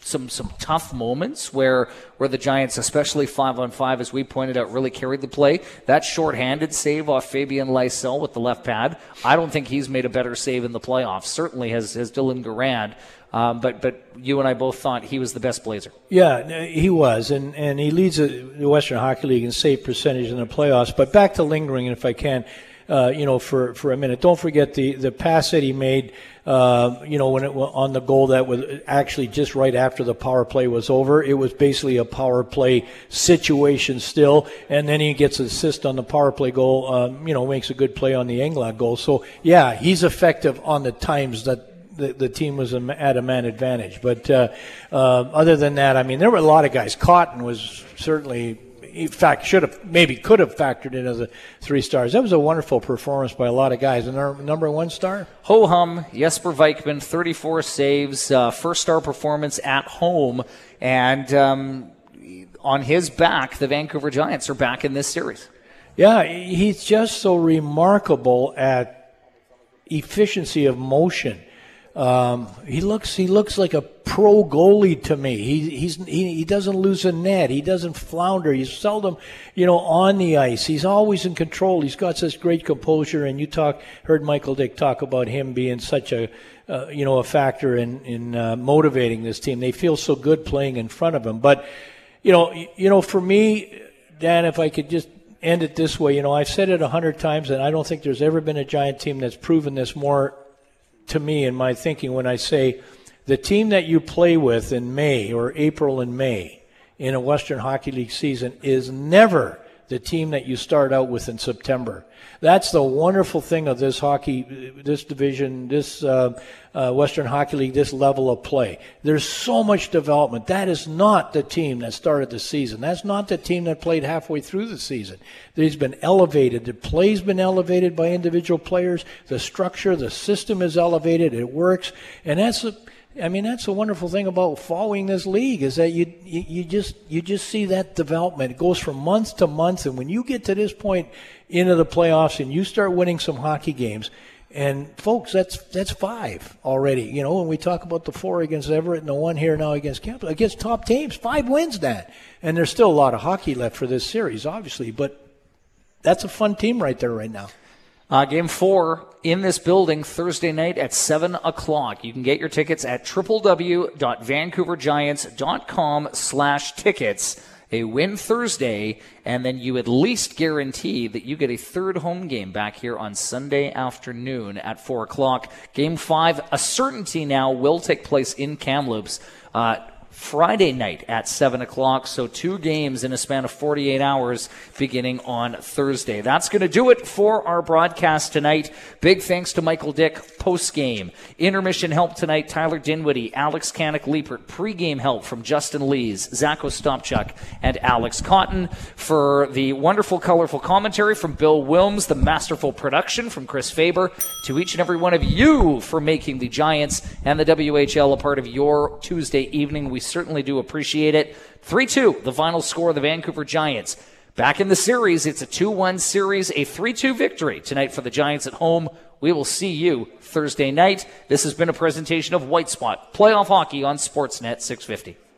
some some tough moments where where the Giants, especially five on five, as we pointed out, really carried the play. That shorthanded save off Fabian Lysell with the left pad, I don't think he's made a better save in the playoffs. Certainly has has Dylan Garand. Um, but but you and I both thought he was the best Blazer. Yeah, he was, and, and he leads the Western Hockey League in save percentage in the playoffs. But back to Lindgren, if I can, uh, you know, for, for a minute. Don't forget the, the pass that he made, uh, you know, when it was on the goal that was actually just right after the power play was over. It was basically a power play situation still, and then he gets an assist on the power play goal. Um, you know, makes a good play on the Englot goal. So yeah, he's effective on the times that the, the team was at a man advantage. But uh, uh, other than that, I mean, there were a lot of guys. Cotton was certainly, in fact, should have maybe could have factored in as a three stars. That was a wonderful performance by a lot of guys. And our number one star, Ho hum, Jesper Vikman, 34 saves, uh, first star performance at home, and um, on his back, the Vancouver Giants are back in this series. Yeah, he's just so remarkable at efficiency of motion. Um, he looks he looks like a pro goalie to me. He he's he, he doesn't lose a net. He doesn't flounder. He's seldom, you know, on the ice. He's always in control. He's got such great composure. And you talk heard Michael Dyck talk about him being such a uh, you know a factor in in uh, motivating this team. They feel so good playing in front of him. But you know you know for me, Dan, if I could just end it this way, you know, I've said it a hundred times, and I don't think there's ever been a Giant team that's proven this more to me in my thinking when I say the team that you play with in May or April and May in a Western Hockey League season is never the team that you start out with in September. That's the wonderful thing of this hockey, this division, this uh, uh, Western Hockey League, this level of play. There's so much development. That is not the team that started the season. That's not the team that played halfway through the season. It's been elevated. The play's been elevated by individual players. The structure, the system is elevated. It works, and that's. A, I mean, that's the wonderful thing about following this league is that you, you, you just you just see that development. It goes from month to month, and when you get to this point into the playoffs and you start winning some hockey games, and folks, that's that's five already. You know, when we talk about the four against Everett and the one here now against Camp against top teams, five wins that, and there's still a lot of hockey left for this series, obviously, but that's a fun team right there right now. Uh, game four in this building Thursday night at 7 o'clock. You can get your tickets at www.vancouvergiants.com slash tickets. A win Thursday, and then you at least guarantee that you get a third home game back here on Sunday afternoon at 4 o'clock. Game five, a certainty now, will take place in Kamloops. Uh, Friday night at 7 o'clock. So, two games in a span of 48 hours beginning on Thursday. That's going to do it for our broadcast tonight. Big thanks to Michael Dyck post game. Intermission help tonight Tyler Dinwiddie, Alex Kannok Leipert. Pre-game help from Justin Lees, Zach Ostapchuk, and Alex Cotton. For the wonderful, colorful commentary from Bill Wilms, the masterful production from Chris Faber, to each and every one of you for making the Giants and the WHL a part of your Tuesday evening. We certainly do appreciate it. 3 2, the final score of the Vancouver Giants. Back in the series, it's a 2 1 series, a 3 2 victory tonight for the Giants at home. We will see you Thursday night. This has been a presentation of White Spot, playoff hockey on Sportsnet 650.